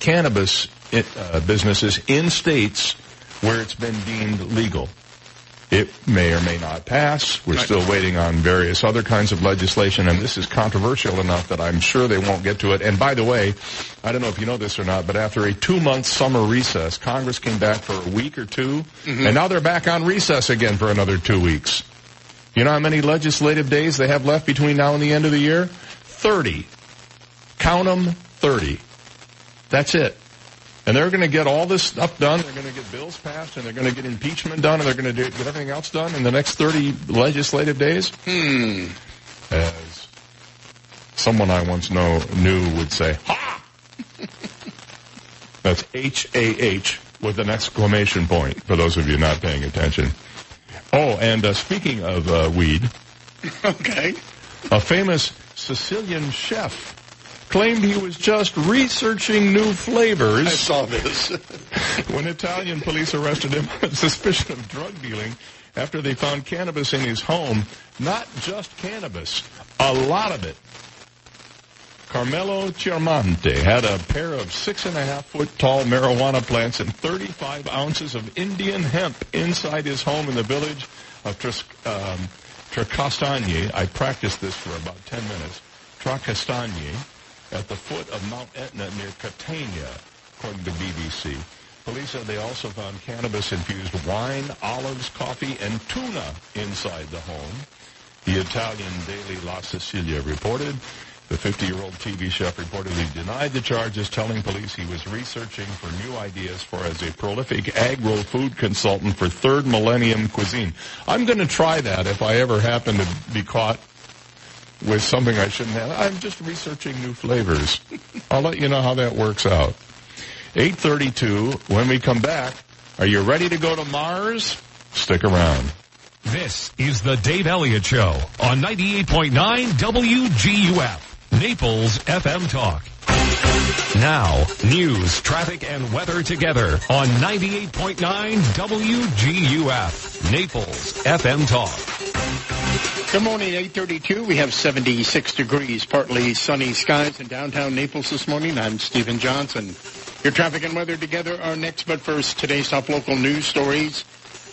cannabis uh, businesses in states where it's been deemed legal. It may or may not pass. We're still waiting on various other kinds of legislation, and this is controversial enough that I'm sure they won't get to it. And by the way, I don't know if you know this or not, but after a two-month summer recess, Congress came back for a week or 2 mm-hmm. and now they're back on recess again for another two weeks. You know how many legislative days they have left between now and the end of the year? 30. Count them, 30. That's it. And they're going to get all this stuff done. They're going to get bills passed, and they're going to get impeachment done, and they're going to do, get everything else done in the next 30 legislative days. Hmm. As someone I once know knew would say, "Ha!" That's H A H with an exclamation point. For those of you not paying attention. Oh, and uh, speaking of uh, weed, okay, a famous Sicilian chef claimed he was just researching new flavors. I saw this. when Italian police arrested him on suspicion of drug dealing after they found cannabis in his home. Not just cannabis, a lot of it. Carmelo Chiaramonte had a pair of six and a half foot tall marijuana plants and 35 ounces of Indian hemp inside his home in the village of Tris, um. I practiced this for about 10 minutes. Trecastagni at the foot of Mount Etna near Catania, according to BBC. Police said they also found cannabis-infused wine, olives, coffee, and tuna inside the home. The Italian daily La Sicilia reported the 50-year-old TV chef reportedly denied the charges, telling police he was researching for new ideas for as a prolific agro-food consultant for third millennium cuisine. I'm going to try that if I ever happen to be caught with something I shouldn't have. I'm just researching new flavors. I'll let you know how that works out. 832, when we come back, are you ready to go to Mars? Stick around. This is the Dave Elliott Show on 98.9 WGUF, Naples FM Talk. Now, news, traffic, and weather together on 98.9 WGUF, Naples FM Talk. Good morning, 832. We have 76 degrees, partly sunny skies in downtown Naples this morning. I'm Stephen Johnson. Your traffic and weather together are next, but first, today's top local news stories.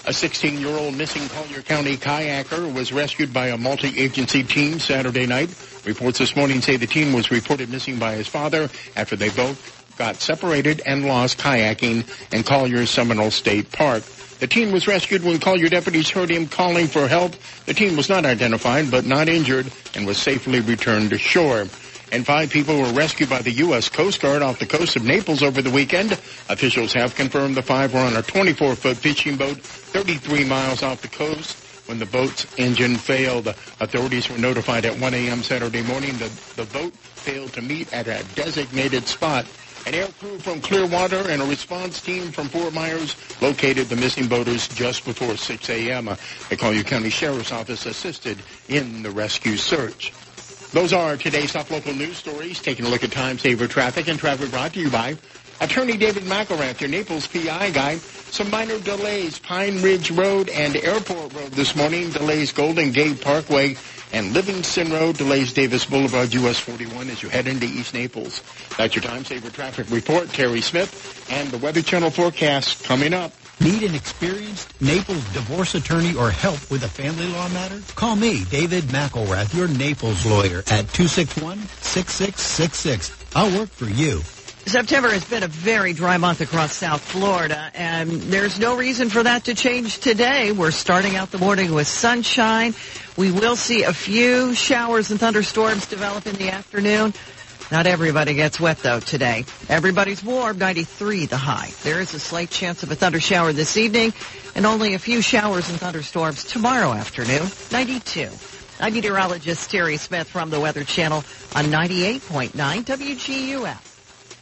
A 16-year-old missing Collier County kayaker was rescued by a multi-agency team Saturday night. Reports this morning say the team was reported missing by his father after they both got separated and lost kayaking in Collier's Seminole State Park. The teen was rescued when Collier deputies heard him calling for help. The teen was not identified but not injured and was safely returned to shore. And five people were rescued by the U.S. Coast Guard off the coast of Naples over the weekend. Officials have confirmed the five were on a 24-foot fishing boat 33 miles off the coast when the boat's engine failed. Authorities were notified at 1 a.m. Saturday morning that the boat failed to meet at a designated spot. An air crew from Clearwater and a response team from Fort Myers located the missing boaters just before 6 a.m. The Collier County Sheriff's Office assisted in the rescue search. Those are today's top local news stories. Taking a look at time saver traffic and traffic brought to you by Attorney David McElrath, your Naples PI guy. Some minor delays, Pine Ridge Road and Airport Road this morning. Delays Golden Gate Parkway and Livingston Road. Delays Davis Boulevard, US 41 as you head into East Naples. That's your time saver traffic report. Terry Smith and the Weather Channel forecast coming up. Need an experienced Naples divorce attorney or help with a family law matter? Call me, David McElrath, your Naples lawyer at 261-6666. I'll work for you. September has been a very dry month across South Florida, and there's no reason for that to change today. We're starting out the morning with sunshine. We will see a few showers and thunderstorms develop in the afternoon. Not everybody gets wet though today. Everybody's warm, 93 the high. There is a slight chance of a thunder shower this evening and only a few showers and thunderstorms tomorrow afternoon, 92. I'm meteorologist Terry Smith from the Weather Channel on 98.9 WGUF.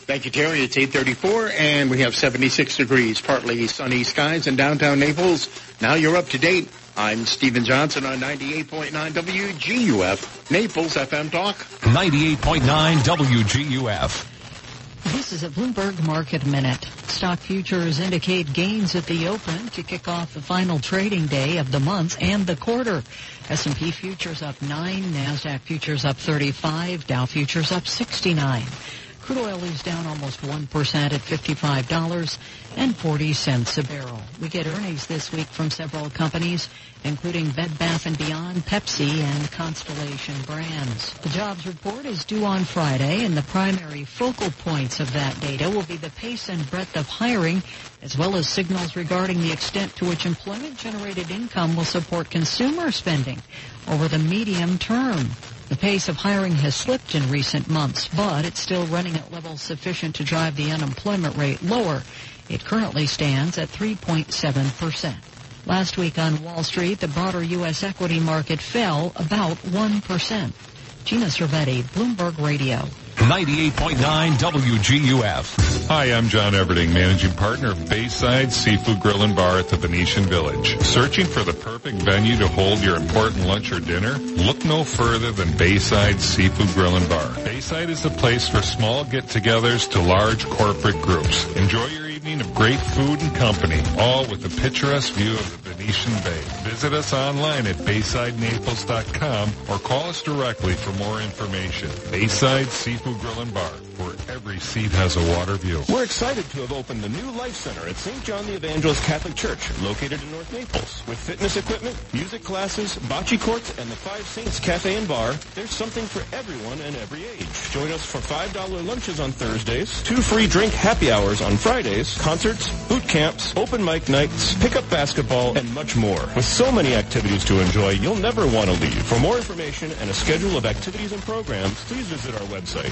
Thank you, Terry. It's 834 and we have 76 degrees, partly sunny skies in downtown Naples. Now you're up to date. I'm Stephen Johnson on 98.9 WGUF, Naples FM Talk. 98.9 WGUF. This is a Bloomberg Market Minute. Stock futures indicate gains at the open to kick off the final trading day of the month and the quarter. S&P futures up 9, NASDAQ futures up 35, Dow futures up 69. Crude oil is down almost 1% at $55.40 a barrel. We get earnings this week from several companies, including Bed Bath & Beyond, Pepsi, and Constellation Brands. The jobs report is due on Friday, and the primary focal points of that data will be the pace and breadth of hiring, as well as signals regarding the extent to which employment-generated income will support consumer spending over the medium term. The pace of hiring has slipped in recent months, but it's still running at levels sufficient to drive the unemployment rate lower. It currently stands at 3.7%. Last week on Wall Street, the broader U.S. equity market fell about 1%. Gina Cervetti, Bloomberg Radio. 98.9 WGUF. Hi, I'm John Everding, managing partner of Bayside Seafood Grill and Bar at the Venetian Village. Searching for the perfect venue to hold your important lunch or dinner? Look no further than Bayside Seafood Grill and Bar. Bayside is the place for small get-togethers to large corporate groups. Enjoy your evening of great food and company, all with a picturesque view of the Venetian Bay. Visit us online at BaysideNaples.com or call us directly for more information. Bayside Seafood Grill and Bar, where every seat has a water view. We're excited to have opened the new Life Center at St. John the Evangelist Catholic Church, located in North Naples. With fitness equipment, music classes, bocce courts, and the Five Saints Cafe and Bar, there's something for everyone and every age. Join us for $5 lunches on Thursdays, two free drink happy hours on Fridays, concerts, boot camps, open mic nights, pickup basketball, and much more. With so many activities to enjoy, you'll never want to leave. For more information and a schedule of activities and programs, please visit our website,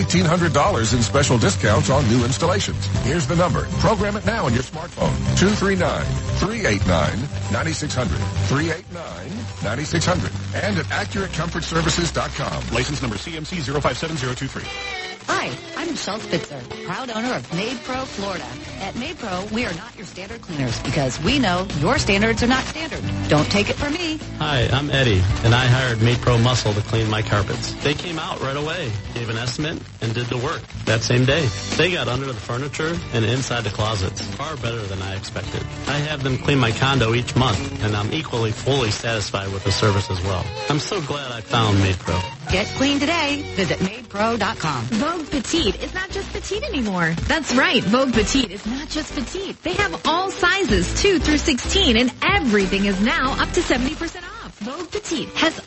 $1,800 in special discounts on new installations. Here's the number. Program it now on your smartphone. 239-389-9600. 389-9600. And at AccurateComfortServices.com. License number CMC 057023. Hi, I'm Michelle Spitzer, proud owner of MaidPro Florida. At MaidPro, we are not your standard cleaners because we know your standards are not standard. Don't take it from me. Hi, I'm Eddie, and I hired MaidPro Muscle to clean my carpets. They came out right away, gave an estimate, and did the work that same day. They got under the furniture and inside the closets, far better than I expected. I have them clean my condo each month, and I'm equally fully satisfied with the service as well. I'm so glad I found MaidPro. Get clean today. Visit MaidPro.com. Vogue Petite is not just petite anymore. That's right, Vogue Petite is not just petite. They have all sizes, 2 through 16, and everything is now up to 70% off. Vogue Petite has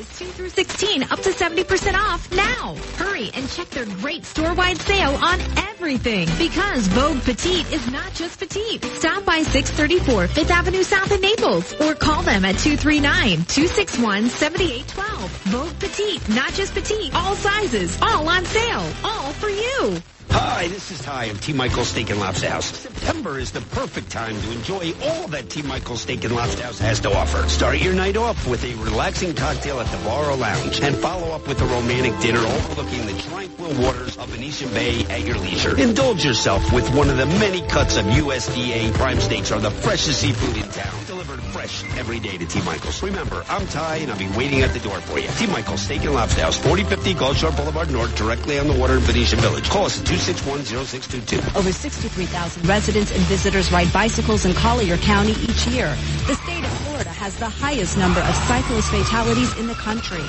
all 2 through 16, up to 70% off now. Hurry and check their great store-wide sale on everything because Vogue Petite is not just petite. Stop by 634 5th Avenue South in Naples or call them at 239-261-7812. Vogue Petite, not just petite, all sizes, all on sale, all for you. Hi, this is Ty of T. Michael's Steak and Lobster House. September is the perfect time to enjoy all that T. Michael's Steak and Lobster House has to offer. Start your night off with a relaxing cocktail at the bar or lounge and follow up with a romantic dinner overlooking the tranquil waters of Venetian Bay at your leisure. Indulge yourself with one of the many cuts of USDA prime steaks or the freshest seafood in town. Delivered fresh every day to T. Michael's. Remember, I'm Ty and I'll be waiting at the door for you. T. Michael's Steak and Lobster House, 4050 Gulf Shore Boulevard North, directly on the water in Venetian Village. Call us at 2610622. Over 63,000 residents and visitors ride bicycles in Collier County each year. The state of Florida has the highest number of cyclist fatalities in the country.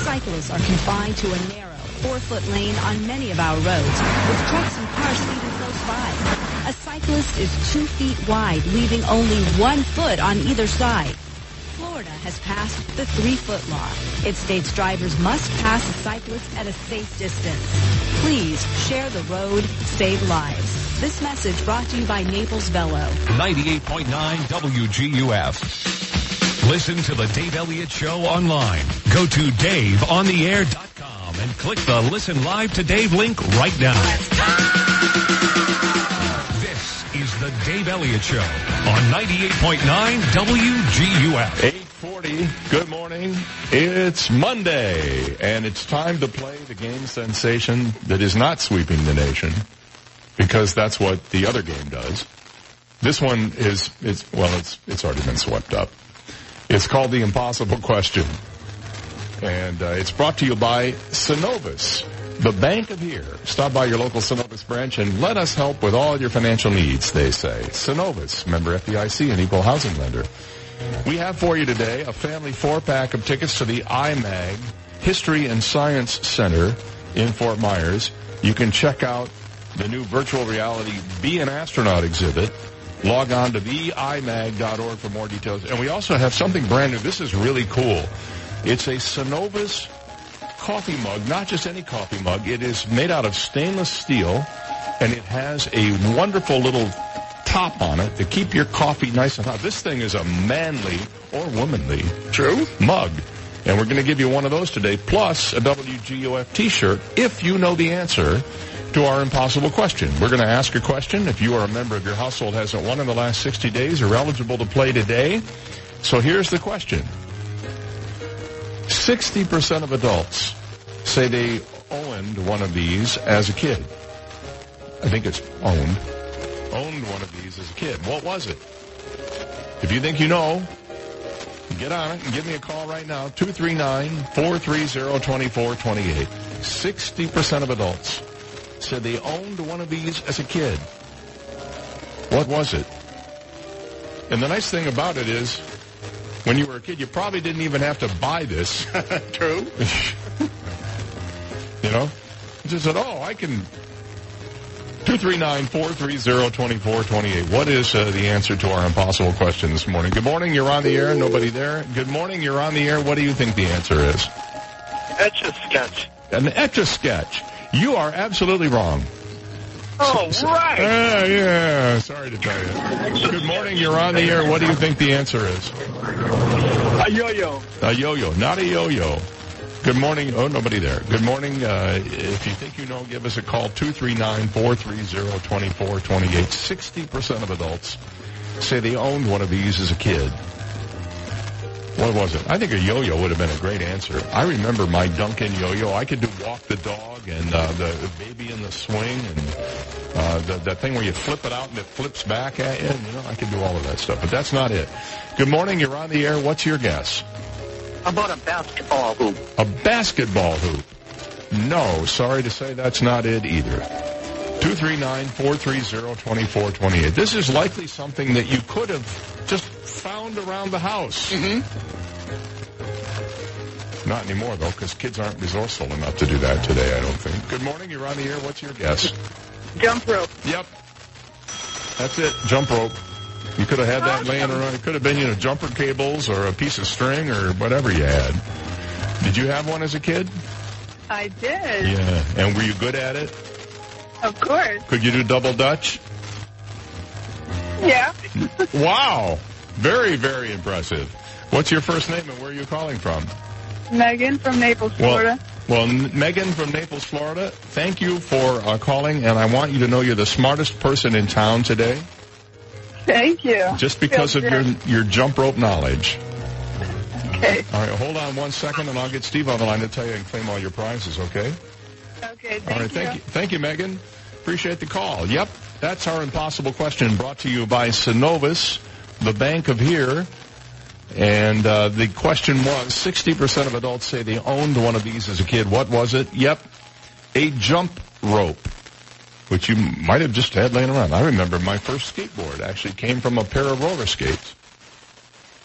Cyclists are confined to a narrow four-foot lane on many of our roads, with trucks and cars speeding close by. A cyclist is two feet wide, leaving only one foot on either side. Florida has passed the three-foot law. It states drivers must pass a cyclist at a safe distance. Please share the road, save lives. This message brought to you by Naples Velo. 98.9 WGUF. Listen to the Dave Elliott Show online. Go to DaveOnTheAir.com and click the Listen Live to Dave link right now. The Dave Elliott Show on 98.9 WGUF. 840, good morning. It's Monday, and it's time to play the game sensation that is not sweeping the nation, because that's what the other game does. This one is, it's, well, it's, it's already been swept up. It's called the impossible question. And uh, it's brought to you by Synovus, the bank of here. Stop by your local Synovus branch and let us help with all your financial needs, they say. Synovus, member FDIC and equal housing lender. We have for you today a family four-pack of tickets to the IMAG History and Science Center in Fort Myers. You can check out the new virtual reality Be an Astronaut exhibit. Log on to theimag.org for more details. And we also have something brand new. This is really cool. It's a Synovus coffee mug, not just any coffee mug. It is made out of stainless steel, and it has a wonderful little top on it to keep your coffee nice and hot. This thing is a manly or womanly true mug. And we're going to give you one of those today, plus a WGUF t-shirt if you know the answer to our impossible question. We're going to ask a question. If you are a member of your household hasn't won in the last 60 days, you're eligible to play today. So here's the question. 60% of adults say they owned one of these as a kid. I think it's owned. Owned one of these as a kid. What was it? If you think you know, get on it and give me a call right now. 239-430-2428. 60% of adults said they owned one of these as a kid. What was it? And the nice thing about it is, when you were a kid, you probably didn't even have to buy this. True. you know? Just said, oh, I can... 239-430-2428. What is uh, the answer to our impossible question this morning? Good morning, you're on the air. Nobody there. Good morning, you're on the air. What do you think the answer is? Etch-a-sketch. An etch-a-sketch. You are absolutely wrong. Oh, right. Ah, yeah. Sorry to tell you. Good morning. You're on the air. What do you think the answer is? A yo-yo. A yo-yo, not a yo-yo. Good morning. Oh, nobody there. Good morning. Uh, if you think you know, give us a call, 239-430-2428. 60% of adults say they owned one of these as a kid. What was it? I think a yo-yo would have been a great answer. I remember my Duncan yo-yo. I could do walk the dog and uh, the, baby in the swing and uh, the, that thing where you flip it out and it flips back at you. You know, I could do all of that stuff, but that's not it. Good morning. You're on the air. What's your guess? How about a basketball hoop? A basketball hoop. No, sorry to say that's not it either. 239-430-2428. This is likely something that you could have just found around the house. Mm-hmm. Not anymore, though, because kids aren't resourceful enough to do that today, I don't think. Good morning. You're on the air. What's your guess? Jump rope. Yep. That's it. Jump rope. You could have had that laying around. It could have been, you know, jumper cables or a piece of string or whatever you had. Did you have one as a kid? I did. Yeah. And were you good at it? Of course. Could you do double dutch? Yeah. Wow. Very, very impressive. What's your first name and where are you calling from? Megan from Naples, Florida. Well, N- Megan from Naples, Florida, thank you for uh, calling, and I want you to know you're the smartest person in town today, Thank you. just because of Feels your good. your jump rope knowledge. Okay. All right, hold on one second, and I'll get Steve on the line to tell you and claim all your prizes. Okay? Okay. Thank All right, you. thank you, thank you, Megan. Appreciate the call. Yep, that's our impossible question, brought to you by Synovus, the bank of here. And uh, the question was: 60% of adults say they owned one of these as a kid. What was it? Yep, a jump rope, which you might have just had laying around. I remember my first skateboard actually came from a pair of roller skates.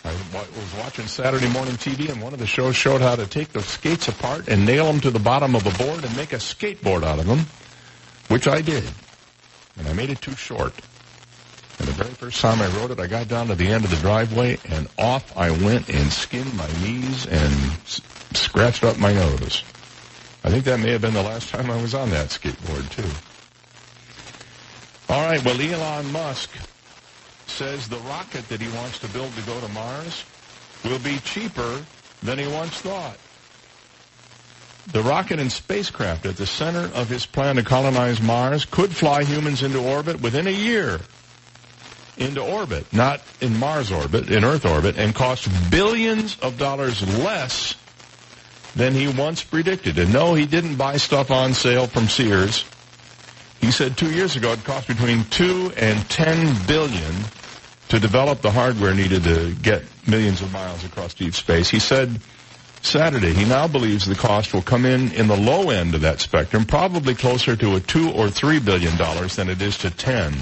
I was watching Saturday morning TV, and one of the shows showed how to take the skates apart and nail them to the bottom of a board and make a skateboard out of them, which I did. And I made it too short. And the very first time I rode it, I got down to the end of the driveway, and off I went and skinned my knees and s- scratched up my nose. I think that may have been the last time I was on that skateboard, too. All right, well, Elon Musk says the rocket that he wants to build to go to Mars will be cheaper than he once thought. The rocket and spacecraft at the center of his plan to colonize Mars could fly humans into orbit within a year. Into orbit, not in Mars orbit, in Earth orbit, and cost billions of dollars less than he once predicted. And no, he didn't buy stuff on sale from Sears. He said two years ago it cost between two and ten billion to develop the hardware needed to get millions of miles across deep space. He said Saturday he now believes the cost will come in in the low end of that spectrum, probably closer to a two or three billion dollars than it is to ten.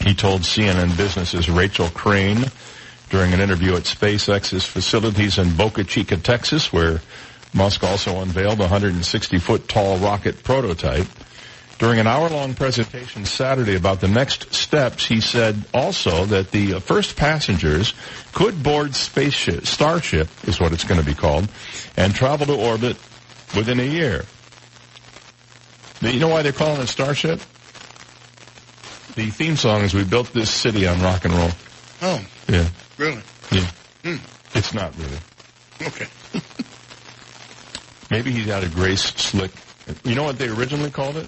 He told CNN Business's Rachel Crane during an interview at SpaceX's facilities in Boca Chica, Texas, where Musk also unveiled a 160-foot tall rocket prototype. During an hour-long presentation Saturday about the next steps, he said also that the first passengers could board spaceship, Starship is what it's going to be called, and travel to orbit within a year. You know why they're calling it Starship? The theme song is "We built this city on rock and roll." Oh, Yeah, really? yeah. Hmm. It's not really. Okay. Maybe he's out of Grace Slick. You know what they originally called it?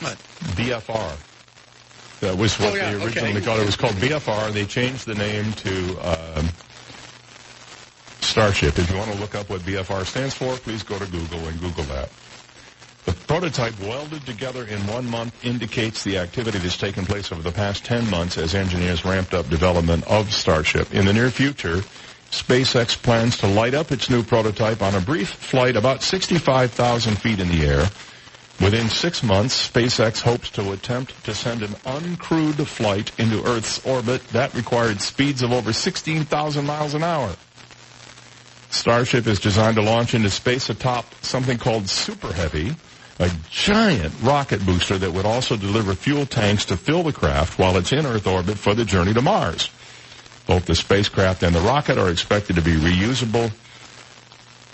What? BFR. That was what Oh, yeah, they originally okay. called it. It was called BFR. They changed the name to um, Starship. If you want to look up what BFR stands for, please go to Google and Google that. The prototype welded together in one month indicates the activity that's taken place over the past 10 months as engineers ramped up development of Starship. In the near future, SpaceX plans to light up its new prototype on a brief flight about 65,000 feet in the air. Within six months, SpaceX hopes to attempt to send an uncrewed flight into Earth's orbit. That required speeds of over 16,000 miles an hour. Starship is designed to launch into space atop something called Super Heavy, a giant rocket booster that would also deliver fuel tanks to fill the craft while it's in Earth orbit for the journey to Mars. Both the spacecraft and the rocket are expected to be reusable,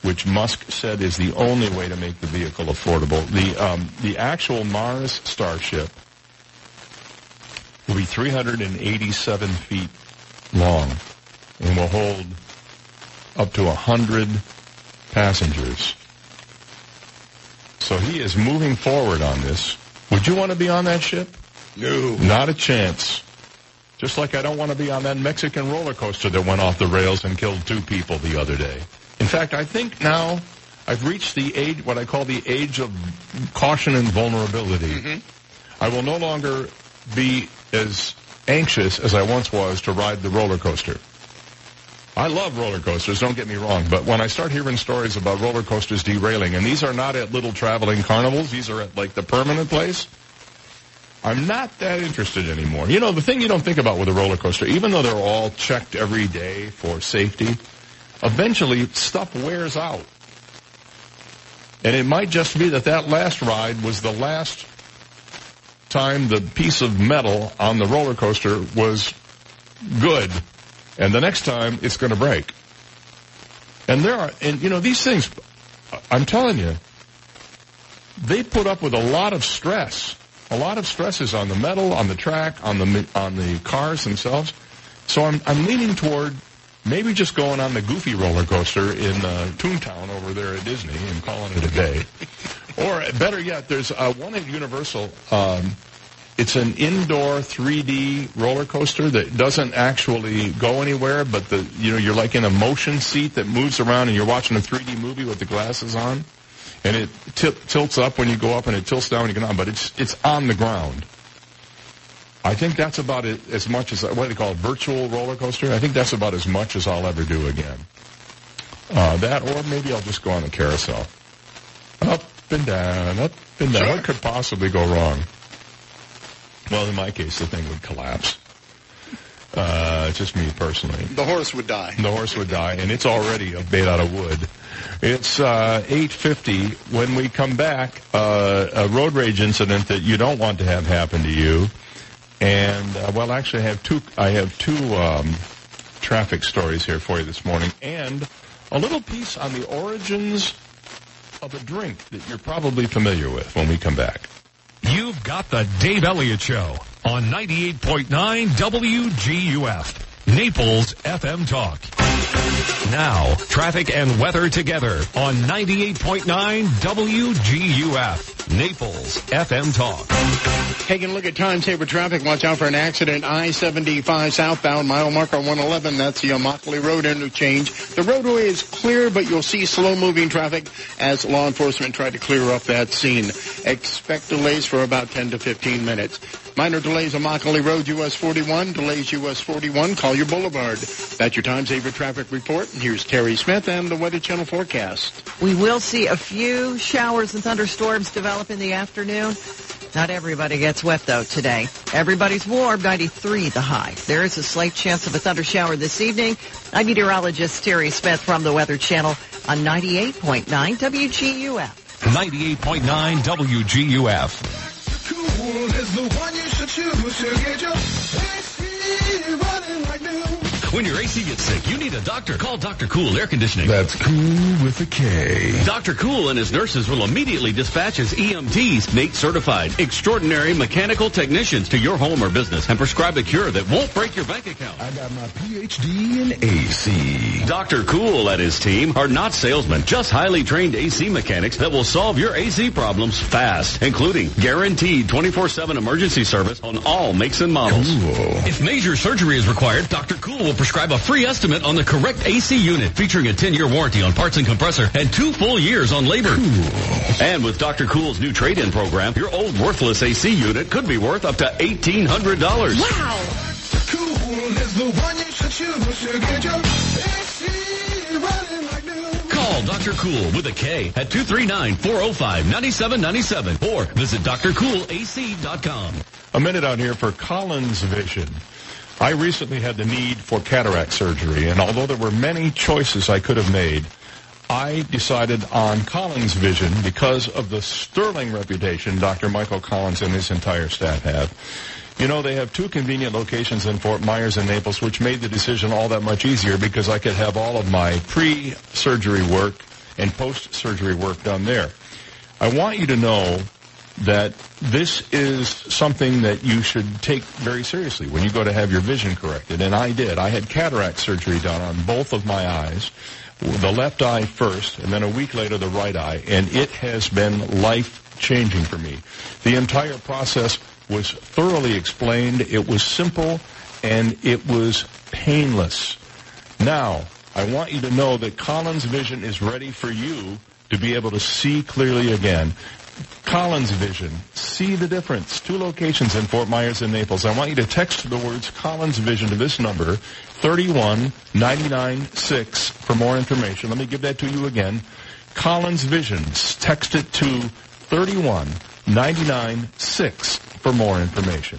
which Musk said is the only way to make the vehicle affordable. The um, the actual Mars Starship will be 387 feet long and will hold up to 100 passengers. So he is moving forward on this. Would you want to be on that ship? No. Not a chance. Just like I don't want to be on that Mexican roller coaster that went off the rails and killed two people the other day. In fact, I think now I've reached the age, what I call the age of caution and vulnerability. Mm-hmm. I will no longer be as anxious as I once was to ride the roller coaster. I love roller coasters, don't get me wrong, but when I start hearing stories about roller coasters derailing, and these are not at little traveling carnivals, these are at like the permanent place, I'm not that interested anymore. You know, the thing you don't think about with a roller coaster, even though they're all checked every day for safety, eventually stuff wears out. And it might just be that that last ride was the last time the piece of metal on the roller coaster was good. And the next time it's going to break. And there are, and you know, these things, I'm telling you, they put up with a lot of stress. A lot of stresses on the metal, on the track, on the on the cars themselves. So I'm I'm leaning toward maybe just going on the Goofy roller coaster in uh, Toontown over there at Disney and calling it a day. or better yet, there's uh, one at Universal. Um, it's an indoor 3D roller coaster that doesn't actually go anywhere, but the you know you're like in a motion seat that moves around and you're watching a 3D movie with the glasses on and it t- tilts up when you go up and it tilts down when you go down, but it's it's on the ground. I think that's about it, as much as what do they call it, virtual roller coaster. I think that's about as much as I'll ever do again. Uh, that, or maybe I'll just go on the carousel, up and down, up and down. What could possibly go wrong? Well, in my case, the thing would collapse. Uh, just me personally. The horse would die. The horse would die, and it's already a made out of wood. It's uh, 8.50. When we come back, uh, a road rage incident that you don't want to have happen to you. And, uh, well, actually, I have two, I have two um, traffic stories here for you this morning. And a little piece on the origins of a drink that you're probably familiar with when we come back. You've got the Dave Elliott Show on 98.9 WGUF, Naples FM Talk. Now, traffic and weather together on 98.9 WGUF, Naples FM Talk. Taking a look at time saver traffic. Watch out for an accident. I-75 southbound, mile marker 111. That's the Immokalee Road interchange. The roadway is clear, but you'll see slow-moving traffic as law enforcement try to clear up that scene. Expect delays for about 10 to 15 minutes. Minor delays on Immokalee Road, US 41. Delays US 41. Collier boulevard. That's your time saver traffic report. And here's Terry Smith and the Weather Channel forecast. We will see a few showers and thunderstorms develop in the afternoon. Not everybody gets wet though today. Everybody's warm, 93 the high. There is a slight chance of a thunder shower this evening. I'm meteorologist Terry Smith from the Weather Channel on 98.9 WGUF. 98.9 WGUF. Cool is the one you should When your AC gets sick, you need a doctor. Call Dr. Cool Air Conditioning. That's cool with a K. Dr. Cool and his nurses will immediately dispatch his EMTs, NATE certified, extraordinary mechanical technicians to your home or business and prescribe a cure that won't break your bank account. I got my PhD in AC. Dr. Cool and his team are not salesmen, just highly trained AC mechanics that will solve your AC problems fast, including guaranteed 24-7 emergency service on all makes and models. If major surgery is required, Dr. Cool will prescribe a free estimate on the correct AC unit, featuring a 10-year warranty on parts and compressor and two full years on labor. And with Dr. Cool's new trade-in program, your old worthless AC unit could be worth up to $1,800. Wow! Cool is the one you should choose to get your AC running like new. Call Dr. Cool with a K at 239-405-9797 or visit drcoolac.com. A minute out here for Collins Vision. I recently had the need for cataract surgery, and although there were many choices I could have made, I decided on Collins Vision because of the sterling reputation Dr. Michael Collins and his entire staff have. You know, they have two convenient locations in Fort Myers and Naples, which made the decision all that much easier because I could have all of my pre-surgery work and post-surgery work done there. I want you to know that this is something that you should take very seriously when you go to have your vision corrected. And I did. I had cataract surgery done on both of my eyes, the left eye first, and then a week later the right eye, and it has been life-changing for me. The entire process was thoroughly explained. It was simple, and it was painless. Now, I want you to know that Collins Vision is ready for you to be able to see clearly again. Collins Vision. See the difference. Two locations in Fort Myers and Naples. I want you to text the words Collins Vision to this number, 31996 for more information. Let me give that to you again. Collins Vision. Text it to 31996 for more information.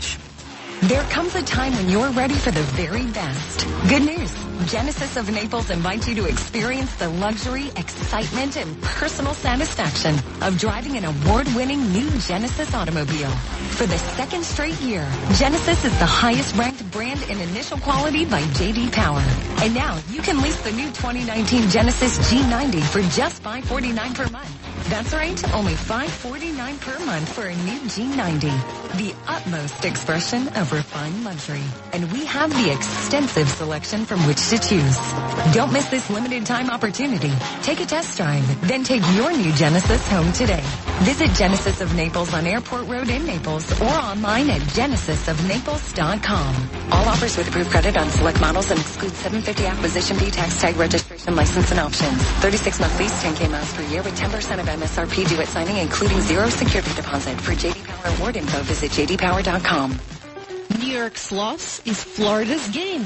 There comes a time when you're ready for the very best. Good news. Genesis of Naples invites you to experience the luxury, excitement, and personal satisfaction of driving an award-winning new Genesis automobile. For the second straight year, Genesis is the highest ranked brand in initial quality by JD Power. And now you can lease the new 2019 Genesis G90 for just 549 per month. That's right, only 549 per month for a new G90. The utmost expression of refined luxury. And we have the extensive selection from which to choose. Don't miss this limited time opportunity. Take a test drive, then take your new Genesis home today. Visit Genesis of Naples on Airport Road in Naples or online at genesisofnaples.com. All offers with approved credit on select models and exclude 750 acquisition fee, tax tag, registration, license, and options. 36 month lease, 10K miles per year with 10% of MSRP due at signing, including zero security deposit. For JD Power award info, visit jdpower.com. New York's loss is Florida's gain.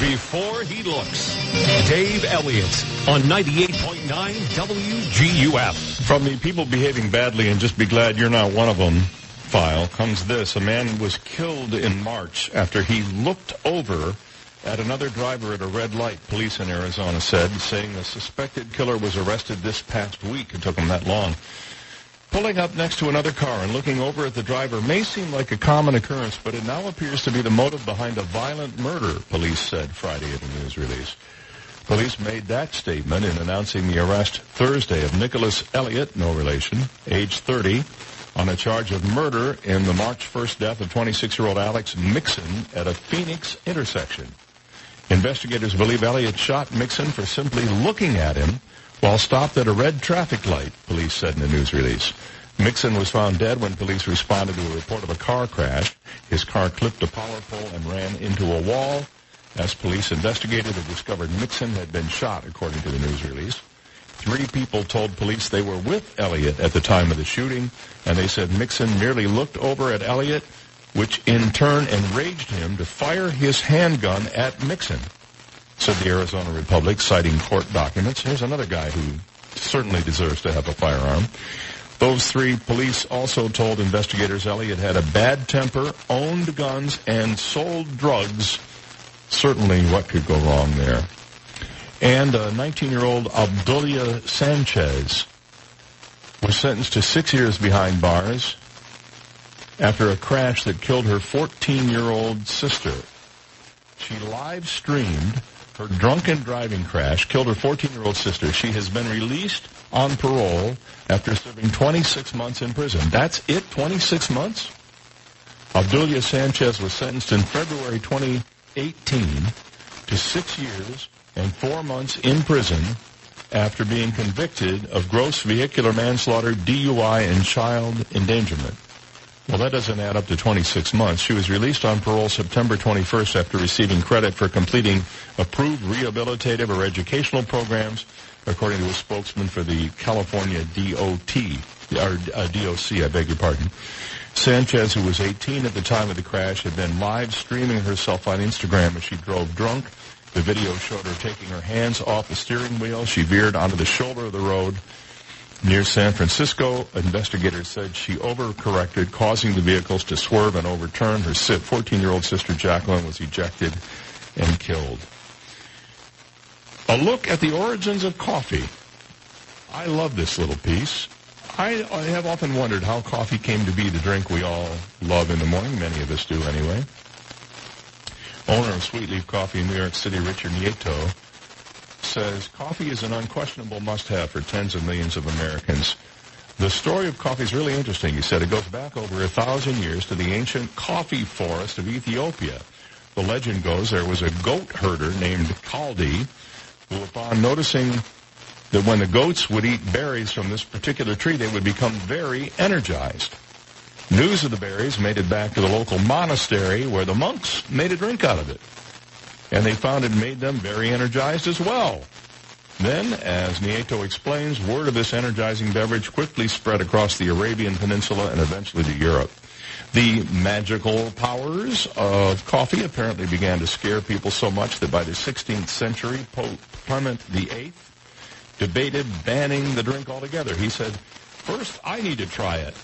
Before he looks. Dave Elliott on 98.9 WGUF. From the people behaving badly and just be glad you're not one of them file comes this. A man was killed in March after he looked over at another driver at a red light, police in Arizona said, saying the suspected killer was arrested this past week. It took him that long. Pulling up next to another car and looking over at the driver may seem like a common occurrence, but it now appears to be the motive behind a violent murder, police said Friday in a news release. Police made that statement in announcing the arrest Thursday of Nicholas Elliott, no relation, age 30, on a charge of murder in the March 1st death of 26-year-old Alex Mixon at a Phoenix intersection. Investigators believe Elliott shot Mixon for simply looking at him while stopped at a red traffic light, police said in a news release. Mixon was found dead when police responded to a report of a car crash. His car clipped a power pole and ran into a wall. As police investigated, they discovered Mixon had been shot, according to the news release. Three people told police they were with Elliott at the time of the shooting, and they said Mixon merely looked over at Elliott, which in turn enraged him to fire his handgun at Mixon said the Arizona Republic, citing court documents. Here's another guy who certainly deserves to have a firearm. Those three police also told investigators Elliott had a bad temper, owned guns, and sold drugs. Certainly what could go wrong there. And a 19-year-old Obdulia Sanchez was sentenced to six years behind bars after a crash that killed her 14-year-old sister. She live streamed her drunken driving crash killed her 14-year-old sister. She has been released on parole after serving 26 months in prison. That's it, 26 months? Obdulia Sanchez was sentenced in February 2018 to six years and four months in prison after being convicted of gross vehicular manslaughter, DUI, and child endangerment. Well, that doesn't add up to 26 months. She was released on parole September 21st after receiving credit for completing approved rehabilitative or educational programs, according to a spokesman for the California DOT, or uh, DOC, I beg your pardon. Sanchez, who was 18 at the time of the crash, had been live streaming herself on Instagram as she drove drunk. The video showed her taking her hands off the steering wheel. She veered onto the shoulder of the road near San Francisco. Investigators said she overcorrected, causing the vehicles to swerve and overturn. Her 14-year-old sister Jacqueline was ejected and killed. A look at the origins of coffee. I love this little piece. I, have often wondered how coffee came to be the drink we all love in the morning. Many of us do anyway. Owner of Sweet Leaf Coffee in New York City, Richard Nieto, says coffee is an unquestionable must-have for tens of millions of Americans. The story of coffee is really interesting. He said it goes back over a thousand years to the ancient coffee forest of Ethiopia. The legend goes there was a goat herder named Kaldi who, upon noticing that when the goats would eat berries from this particular tree, they would become very energized. News of the berries made it back to the local monastery where the monks made a drink out of it. And they found it made them very energized as well. Then, as Nieto explains, word of this energizing beverage quickly spread across the Arabian Peninsula and eventually to Europe. The magical powers of coffee apparently began to scare people so much that by the 16th century, Pope Clement VIII debated banning the drink altogether. He said, first, I need to try it.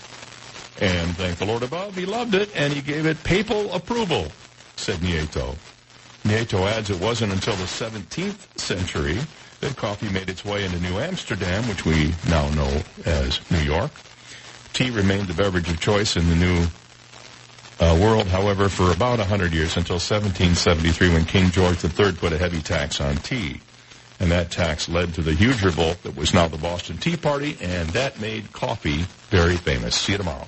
And thank the Lord above, he loved it, and he gave it papal approval, said Nieto. Nieto adds it wasn't until the 17th century that coffee made its way into New Amsterdam, which we now know as New York. Tea remained the beverage of choice in the New uh, World, however, for about 100 years until 1773 when King George III put a heavy tax on tea. And that tax led to the huge revolt that was now the Boston Tea Party, and that made coffee very famous. See you tomorrow.